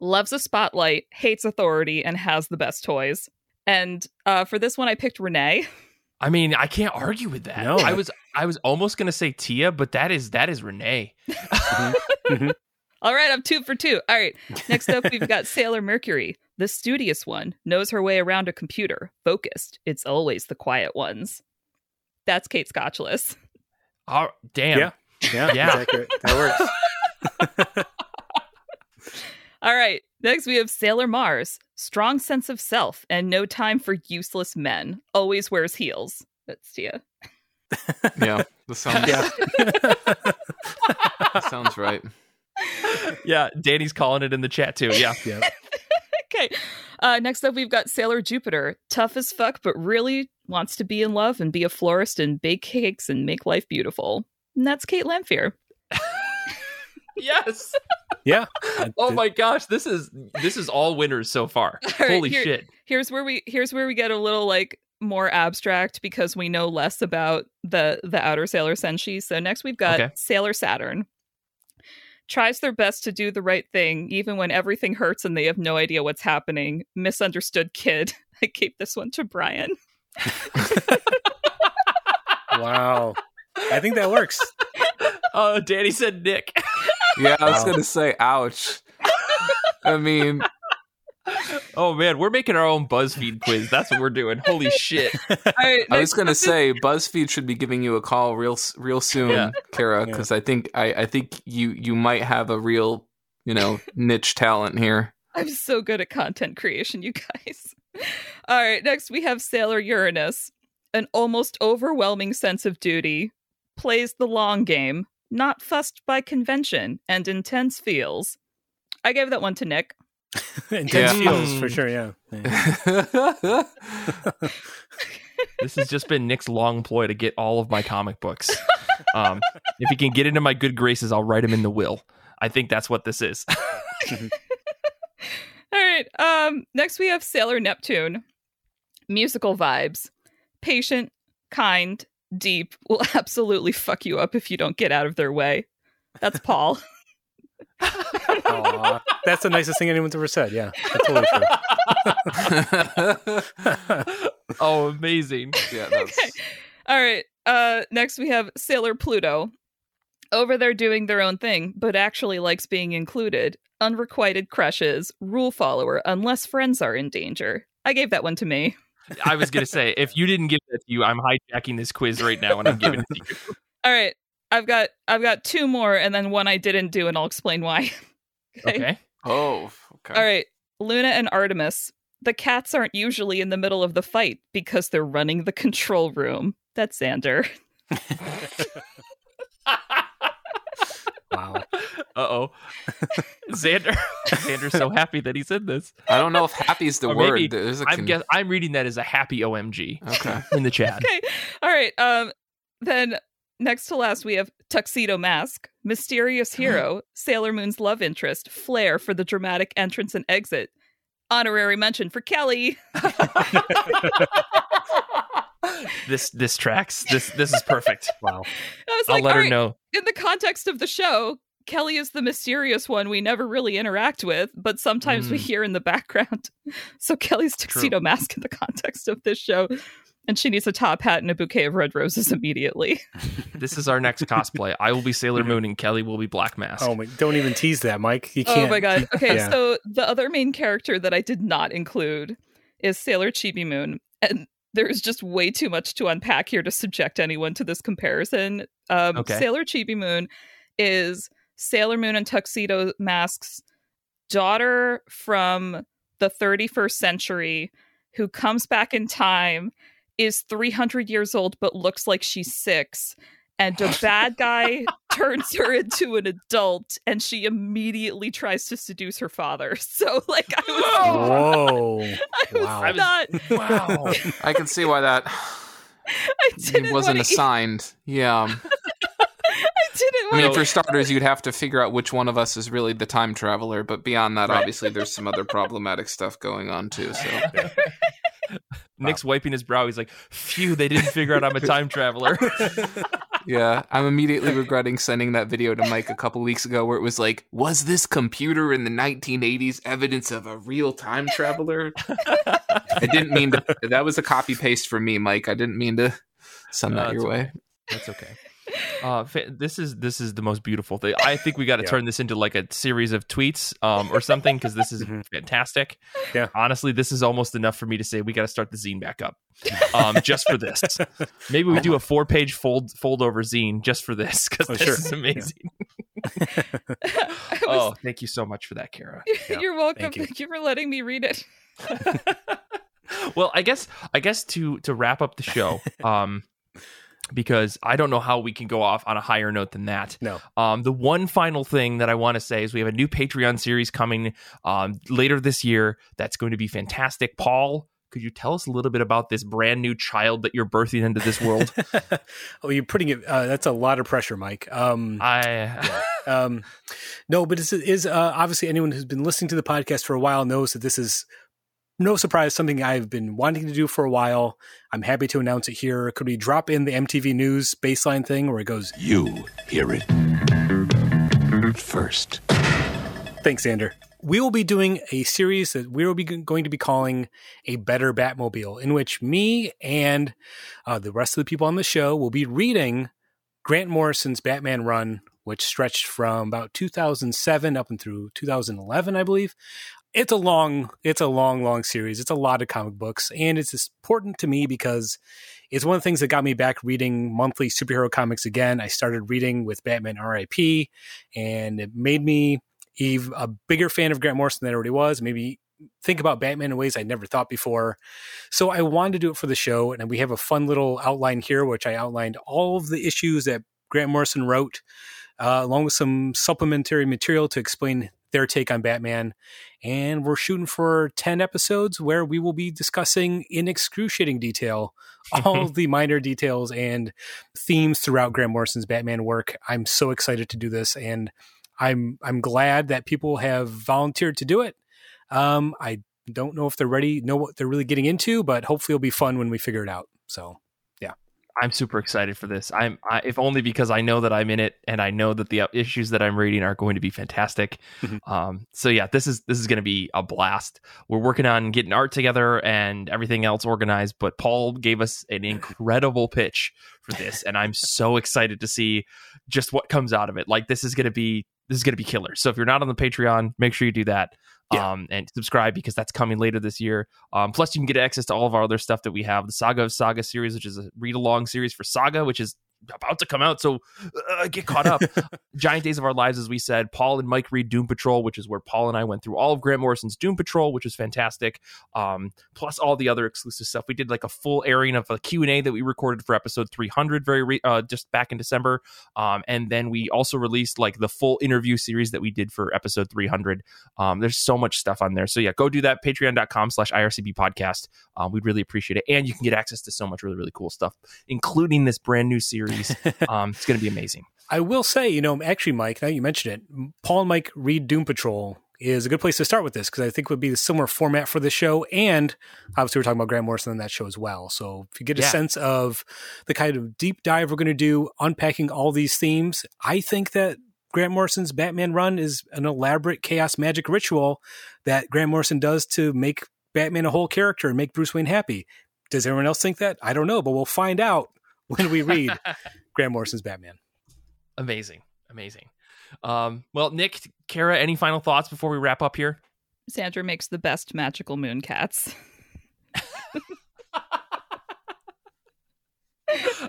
[SPEAKER 2] Loves a spotlight, hates authority, and has the best toys. And uh, for this one, I picked Renee.
[SPEAKER 1] I mean, I can't argue with that.
[SPEAKER 3] No.
[SPEAKER 1] I was I was almost gonna say Tia, but that is that is Renee. Mm-hmm. Mm-hmm. [LAUGHS]
[SPEAKER 2] All right, I'm two for two. All right, next up we've got Sailor Mercury. The studious one knows her way around a computer. Focused. It's always the quiet ones. That's Kate Scotchless.
[SPEAKER 1] Oh, damn.
[SPEAKER 3] Yeah. Yeah,
[SPEAKER 1] Yeah.
[SPEAKER 3] that's accurate. That works. [LAUGHS]
[SPEAKER 2] All right. Next, we have Sailor Mars. Strong sense of self and no time for useless men. Always wears heels. That's Tia.
[SPEAKER 4] Yeah, [LAUGHS] that sounds,
[SPEAKER 3] Yeah.
[SPEAKER 4] that [LAUGHS] sounds right.
[SPEAKER 1] Yeah, Danny's calling it in the chat too. Yeah.
[SPEAKER 3] yeah. [LAUGHS]
[SPEAKER 2] okay. Uh, next up, we've got Sailor Jupiter. Tough as fuck, but really wants to be in love and be a florist and bake cakes and make life beautiful. And that's Kate Lamphere.
[SPEAKER 1] Yes.
[SPEAKER 3] Yeah. [LAUGHS]
[SPEAKER 1] Oh my gosh, this is this is all winners so far. [LAUGHS]
[SPEAKER 2] All right,
[SPEAKER 1] Holy
[SPEAKER 2] here-
[SPEAKER 1] shit.
[SPEAKER 2] Here's where we here's where we get a little like more abstract because we know less about the the outer Sailor Senshi. So next we've got
[SPEAKER 1] Okay.
[SPEAKER 2] Sailor Saturn. Tries their best to do the right thing, even when everything hurts and they have no idea what's happening. Misunderstood kid. [LAUGHS] I gave this one to Brian.
[SPEAKER 3] Wow. I think that works.
[SPEAKER 1] Oh, Danny said Nick.
[SPEAKER 4] Yeah, I was gonna say, ouch. I mean,
[SPEAKER 1] Oh man, we're making our own BuzzFeed quiz. That's what we're doing. Holy shit. [LAUGHS]
[SPEAKER 2] All right,
[SPEAKER 4] I was gonna say BuzzFeed should be giving you a call real real soon,
[SPEAKER 1] Yeah.
[SPEAKER 4] Kara,
[SPEAKER 3] Yeah.
[SPEAKER 4] because I think I, I think you you might have a real you know niche talent here.
[SPEAKER 2] I'm so good at content creation, you guys. [LAUGHS] All right, next we have Sailor Uranus. An almost overwhelming sense of duty, plays the long game, not fussed by convention, and intense feels. I gave that one to Nick. [LAUGHS]
[SPEAKER 3] Intense
[SPEAKER 4] Yeah.
[SPEAKER 3] feels for sure. Yeah. Yeah. [LAUGHS]
[SPEAKER 1] This has just been Nick's long ploy to get all of my comic books. Um, if he can get into my good graces, I'll write him in the will. I think that's what this is. [LAUGHS]
[SPEAKER 2] All right, um, next we have Sailor Neptune. Musical vibes. Patient, kind, deep, [LAUGHS] will absolutely fuck you up if you don't get out of their way. That's Paul. [LAUGHS]
[SPEAKER 3] Aw. That's the nicest thing anyone's ever said. Yeah. That's totally true. [LAUGHS]
[SPEAKER 1] oh, amazing.
[SPEAKER 4] yeah, that's,
[SPEAKER 2] Okay. All right. Uh next we have Sailor Pluto. Over there doing their own thing, but actually likes being included. Unrequited crushes, rule follower, unless friends are in danger. I gave that one to me.
[SPEAKER 1] I was gonna say, if you didn't give that to you, I'm hijacking this quiz right now and I'm giving it to you. [LAUGHS]
[SPEAKER 2] All right. I've got I've got two more and then one I didn't do and I'll explain why. [LAUGHS]
[SPEAKER 1] Okay.
[SPEAKER 4] oh, okay.
[SPEAKER 2] All right. Luna and Artemis. The cats aren't usually in the middle of the fight because they're running the control room. That's Xander. [LAUGHS]
[SPEAKER 3] Wow.
[SPEAKER 1] Uh oh. [LAUGHS] Xander Xander's so happy that he said this.
[SPEAKER 4] I don't know if happy is the
[SPEAKER 1] Or
[SPEAKER 4] word.
[SPEAKER 1] maybe
[SPEAKER 4] There's a
[SPEAKER 1] I'm
[SPEAKER 4] con-
[SPEAKER 1] guess I'm reading that as a happy OMG
[SPEAKER 4] okay.
[SPEAKER 1] in the chat.
[SPEAKER 2] okay. All right. Um then next to last we have Tuxedo Mask, Mysterious Hero, Sailor Moon's love interest, Flair for the dramatic entrance and exit. Honorary mention for Kelly. [LAUGHS] [LAUGHS] [LAUGHS]
[SPEAKER 1] This this tracks. This this is perfect. [LAUGHS]
[SPEAKER 3] Wow.
[SPEAKER 2] I was
[SPEAKER 1] I'll
[SPEAKER 2] like,
[SPEAKER 1] let her
[SPEAKER 2] right,
[SPEAKER 1] know.
[SPEAKER 2] in the context of the show, Kelly is the mysterious one we never really interact with, but sometimes we
[SPEAKER 1] Mm.
[SPEAKER 2] hear in the background. [LAUGHS] So Kelly's tuxedo mask in the context of this show. And she needs a top hat and a bouquet of red roses immediately.
[SPEAKER 1] This is our next cosplay. I will be Sailor Moon and Kelly will be Black Mask.
[SPEAKER 3] Oh my! Don't even tease that, Mike. You
[SPEAKER 2] Oh
[SPEAKER 3] can't.
[SPEAKER 2] Oh, my god. Okay,
[SPEAKER 3] Yeah.
[SPEAKER 2] so the other main character that I did not include is Sailor Chibi Moon. And there's just way too much to unpack here to subject anyone to this comparison. Um,
[SPEAKER 1] Okay.
[SPEAKER 2] Sailor Chibi Moon is Sailor Moon and Tuxedo Mask's daughter from the 31st century who comes back in time, is 300 years old, but looks like she's six. And a bad guy turns her into an adult, and she immediately tries to seduce her father. [LAUGHS] So, like, I was,
[SPEAKER 3] Whoa! [LAUGHS]
[SPEAKER 2] I was
[SPEAKER 3] Wow.
[SPEAKER 2] not, [LAUGHS]
[SPEAKER 1] Wow.
[SPEAKER 4] I can see why that
[SPEAKER 2] I didn't
[SPEAKER 4] he wasn't
[SPEAKER 2] wanna-
[SPEAKER 4] assigned. Yeah.
[SPEAKER 2] I didn't
[SPEAKER 4] I mean, for starters, you'd have to figure out which one of us is really the time traveler. But beyond that,
[SPEAKER 1] Right.
[SPEAKER 4] obviously, there's some other problematic stuff going on too. So [LAUGHS]
[SPEAKER 1] Nick's wiping his brow. He's like, "Phew, they didn't figure out I'm a time traveler." [LAUGHS] [LAUGHS]
[SPEAKER 4] yeah, I'm immediately regretting sending that video to Mike a couple weeks ago, where it was like, "Was this computer in the 1980s evidence of a real time traveler?" I didn't mean to. That was a copy paste for me, Mike. I didn't mean to send
[SPEAKER 1] No,
[SPEAKER 4] that your way.
[SPEAKER 1] That's okay. Uh, fa- this is this is the most beautiful thing. I think we got to
[SPEAKER 3] Yeah.
[SPEAKER 1] turn this into like a series of tweets um, or something because this is
[SPEAKER 3] Mhm.
[SPEAKER 1] fantastic.
[SPEAKER 3] Yeah.
[SPEAKER 1] honestly, this is almost enough for me to say we got to start the zine back up [LAUGHS] um, just for this. Maybe we
[SPEAKER 3] Oh
[SPEAKER 1] do a four page fold fold over zine just for this because
[SPEAKER 3] Oh,
[SPEAKER 1] this
[SPEAKER 3] sure.
[SPEAKER 1] is amazing. [LAUGHS] [LAUGHS]
[SPEAKER 2] I
[SPEAKER 1] Oh, thank you so much for that, Kara.
[SPEAKER 2] You're welcome.
[SPEAKER 3] thank
[SPEAKER 2] Thank
[SPEAKER 3] you.
[SPEAKER 2] you. for letting me read it.
[SPEAKER 1] well, I guess I guess to to wrap up the show, um, because I don't know how we can go off on a higher note than that.
[SPEAKER 3] No.
[SPEAKER 1] Um, the one final thing that I want to say is we have a new Patreon series coming um, later this year that's going to be fantastic. Paul, could you tell us a little bit about this brand new child that you're birthing into this world? [LAUGHS]
[SPEAKER 3] oh, you're putting it. Uh, that's a lot of pressure, Mike. Um,
[SPEAKER 1] I
[SPEAKER 3] um, no, but it is uh, obviously anyone who's been listening to the podcast for a while knows that this is no surprise something I've been wanting to do for a while. I'm happy to announce it here. Could we drop in the MTV News baseline thing where it goes,
[SPEAKER 9] You hear it first.
[SPEAKER 3] Thanks, Xander. We will be doing a series that we will be going to be calling a Better Batmobile, in which me and uh, the rest of the people on the show will be reading Grant Morrison's Batman run, which stretched from about 2007 up and through 2011, I believe. It's a long, it's a long, long series. It's a lot of comic books, and it's important to me because it's one of the things that got me back reading monthly superhero comics again. I started reading with Batman R.I.P., and it made me a bigger fan of Grant Morrison than I already was. Maybe think about Batman in ways I never thought before. So I wanted to do it for the show, and we have a fun little outline here, which I outlined all of the issues that Grant Morrison wrote, uh, along with some supplementary material to explain their take on Batman. And we're shooting for 10 episodes where we will be discussing in excruciating detail [LAUGHS] all the minor details and themes throughout Grant Morrison's Batman work. I'm so excited to do this and I'm I'm glad that people have volunteered to do it. Um, I don't know if they're ready, know what they're really getting into, but hopefully it'll be fun when we figure it out. So
[SPEAKER 1] I'm super excited for this. I'm I, if only because I know that I'm in it and I know that the uh, issues that I'm reading are going to be fantastic.
[SPEAKER 3] Mhm.
[SPEAKER 1] um, so yeah, this is this is going to be a blast. We're working on getting art together and everything else organized. But Paul gave us an incredible pitch for this, and I'm so excited to see just what comes out of it. Like this is going to be this is going to be killer. So if you're not on the Patreon, make sure you do that.
[SPEAKER 3] Yeah.
[SPEAKER 1] Um, and subscribe because that's coming later this year. Um, plus, you can get access to all of our other stuff that we have the Saga of Saga series, which is a read along series for Saga, which is about to come out. So uh, get caught up. [LAUGHS] Giant Days of Our Lives, as we said, Paul and Mike read Doom Patrol, which is where Paul and I went through all of Grant Morrison's Doom Patrol, which is fantastic. Um, plus all the other exclusive stuff. We did like a full airing of a Q&A that we recorded for episode 300 very re- uh, just back in December. Um, and then we also released like the full interview series that we did for episode 300. Um, there's so much stuff on there. So yeah, go do that. Patreon.com slash IRCB podcast. Um, we'd really appreciate it. And you can get access to so much really, really cool stuff, including this brand new series. [LAUGHS] um, it's going to be amazing.
[SPEAKER 3] I will say, you know, actually, Mike, now you mentioned it, Paul and Mike read Doom Patrol is a good place to start with this because I think it would be the similar format for the show. And obviously, we're talking about Grant Morrison in that show as well. So if you get a
[SPEAKER 1] Yeah.
[SPEAKER 3] sense of the kind of deep dive we're going to do, unpacking all these themes, I think that Grant Morrison's Batman run is an elaborate chaos magic ritual that Grant Morrison does to make Batman a whole character and make Bruce Wayne happy. Does everyone else think that? I don't know, but we'll find out [LAUGHS] when we read [LAUGHS] Grant Morrison's Batman.
[SPEAKER 1] amazing. Amazing. Um, well, Nick, Kara, any final thoughts before we wrap up here?
[SPEAKER 2] Xander makes the best magical moon cats. [LAUGHS]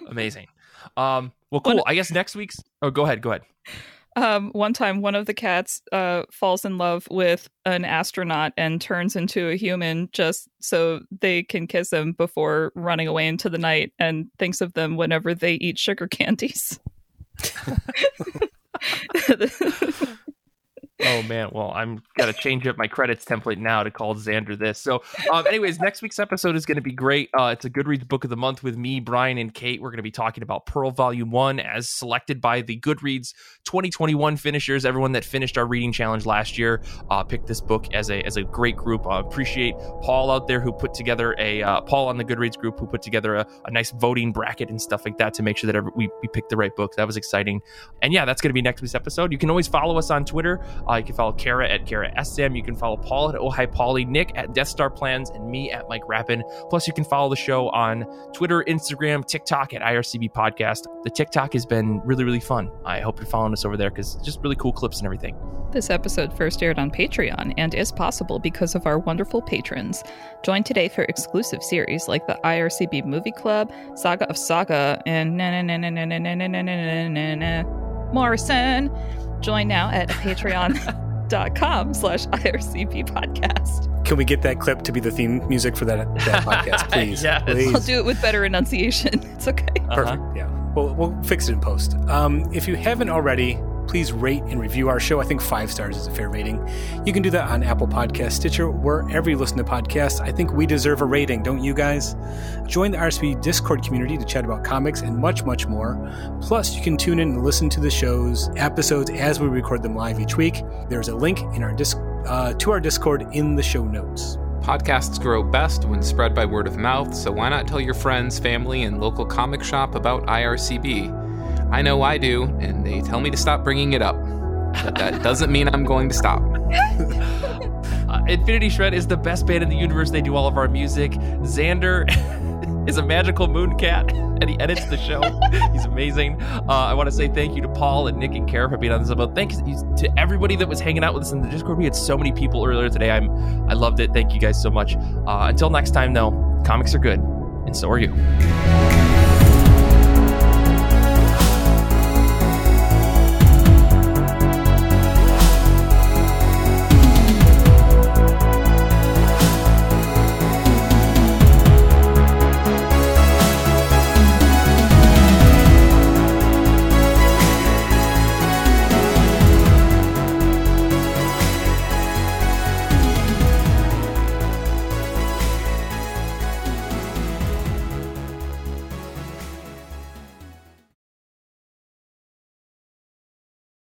[SPEAKER 1] Amazing. Um, well, cool.
[SPEAKER 2] One-
[SPEAKER 1] I guess next week's. Oh, go ahead. Go ahead.
[SPEAKER 2] Um, one time, one of the cats uh, falls in love with an astronaut and turns into a human just so they can kiss him before running away into the night and thinks of them whenever they eat sugar [LAUGHS] candies. [LAUGHS] [LAUGHS]
[SPEAKER 1] Oh man, well I'm gotta change up my credits template now to call Xander this. So, um, anyways, next week's episode is going to be great. Uh, it's a Goodreads book of the month with me, Brian, and Kate. We're going to be talking about Pearl Volume One as selected by the Goodreads 2021 finishers. Everyone that finished our reading challenge last year uh, picked this book as a as a great group. Uh, appreciate Paul out there who put together a uh, Paul on the Goodreads group who put together a, a nice voting bracket and stuff like that to make sure that every, we we picked the right book. That was exciting. And yeah, that's going to be next week's episode. You can always follow us on Twitter. Uh, you can follow Kara at Kara SM. You can follow Paul at Oh Hi Polly, Nick at Death Star Plans, and me at Mike Rappin. Plus, you can follow the show on Twitter, Instagram, TikTok at IRCB Podcast. The TikTok has been really, really fun. I hope you're following us over there because just really cool clips and everything.
[SPEAKER 2] This episode first aired on Patreon and is possible because of our wonderful patrons. Join today for exclusive series like the IRCB Movie Club, Saga of Saga, and na na na na na na na na na na Morrison. Join now at patreon.com [LAUGHS] slash IRCP podcast.
[SPEAKER 3] Can we get that clip to be the theme music for that, that [LAUGHS] podcast, please?
[SPEAKER 1] Yes.
[SPEAKER 3] Please.
[SPEAKER 2] I'll do it with better enunciation. [LAUGHS] It's okay.
[SPEAKER 3] Perfect. Yeah. We'll, we'll fix it in post. Um, if you haven't already, please rate and review our show. I think five stars is a fair rating. You can do that on Apple Podcast, Stitcher, wherever you listen to podcasts. I think we deserve a rating, don't you guys? Join the RSP Discord community to chat about comics and much, much more. Plus, you can tune in and listen to the show's episodes as we record them live each week. There's a link in our disc uh, to our Discord in the show notes.
[SPEAKER 4] Podcasts grow best when spread by word of mouth, so why not tell your friends, family, and local comic shop about IRCB? I know I do, and they tell me to stop bringing it up. But that [LAUGHS] doesn't mean I'm going to stop. [LAUGHS]
[SPEAKER 1] Uh, Infinity Shred is the best band in the universe. They do all of our music. Xander [LAUGHS] is a magical moon cat, and he edits the show. He's amazing. Uh, I want to say thank you to Paul and Nick and Kara for being on this episode. Thanks to everybody that was hanging out with us in the Discord. We had so many people earlier today. I'm I loved it. Thank you guys so much. Uh, until next time, though, comics are good, and so are you.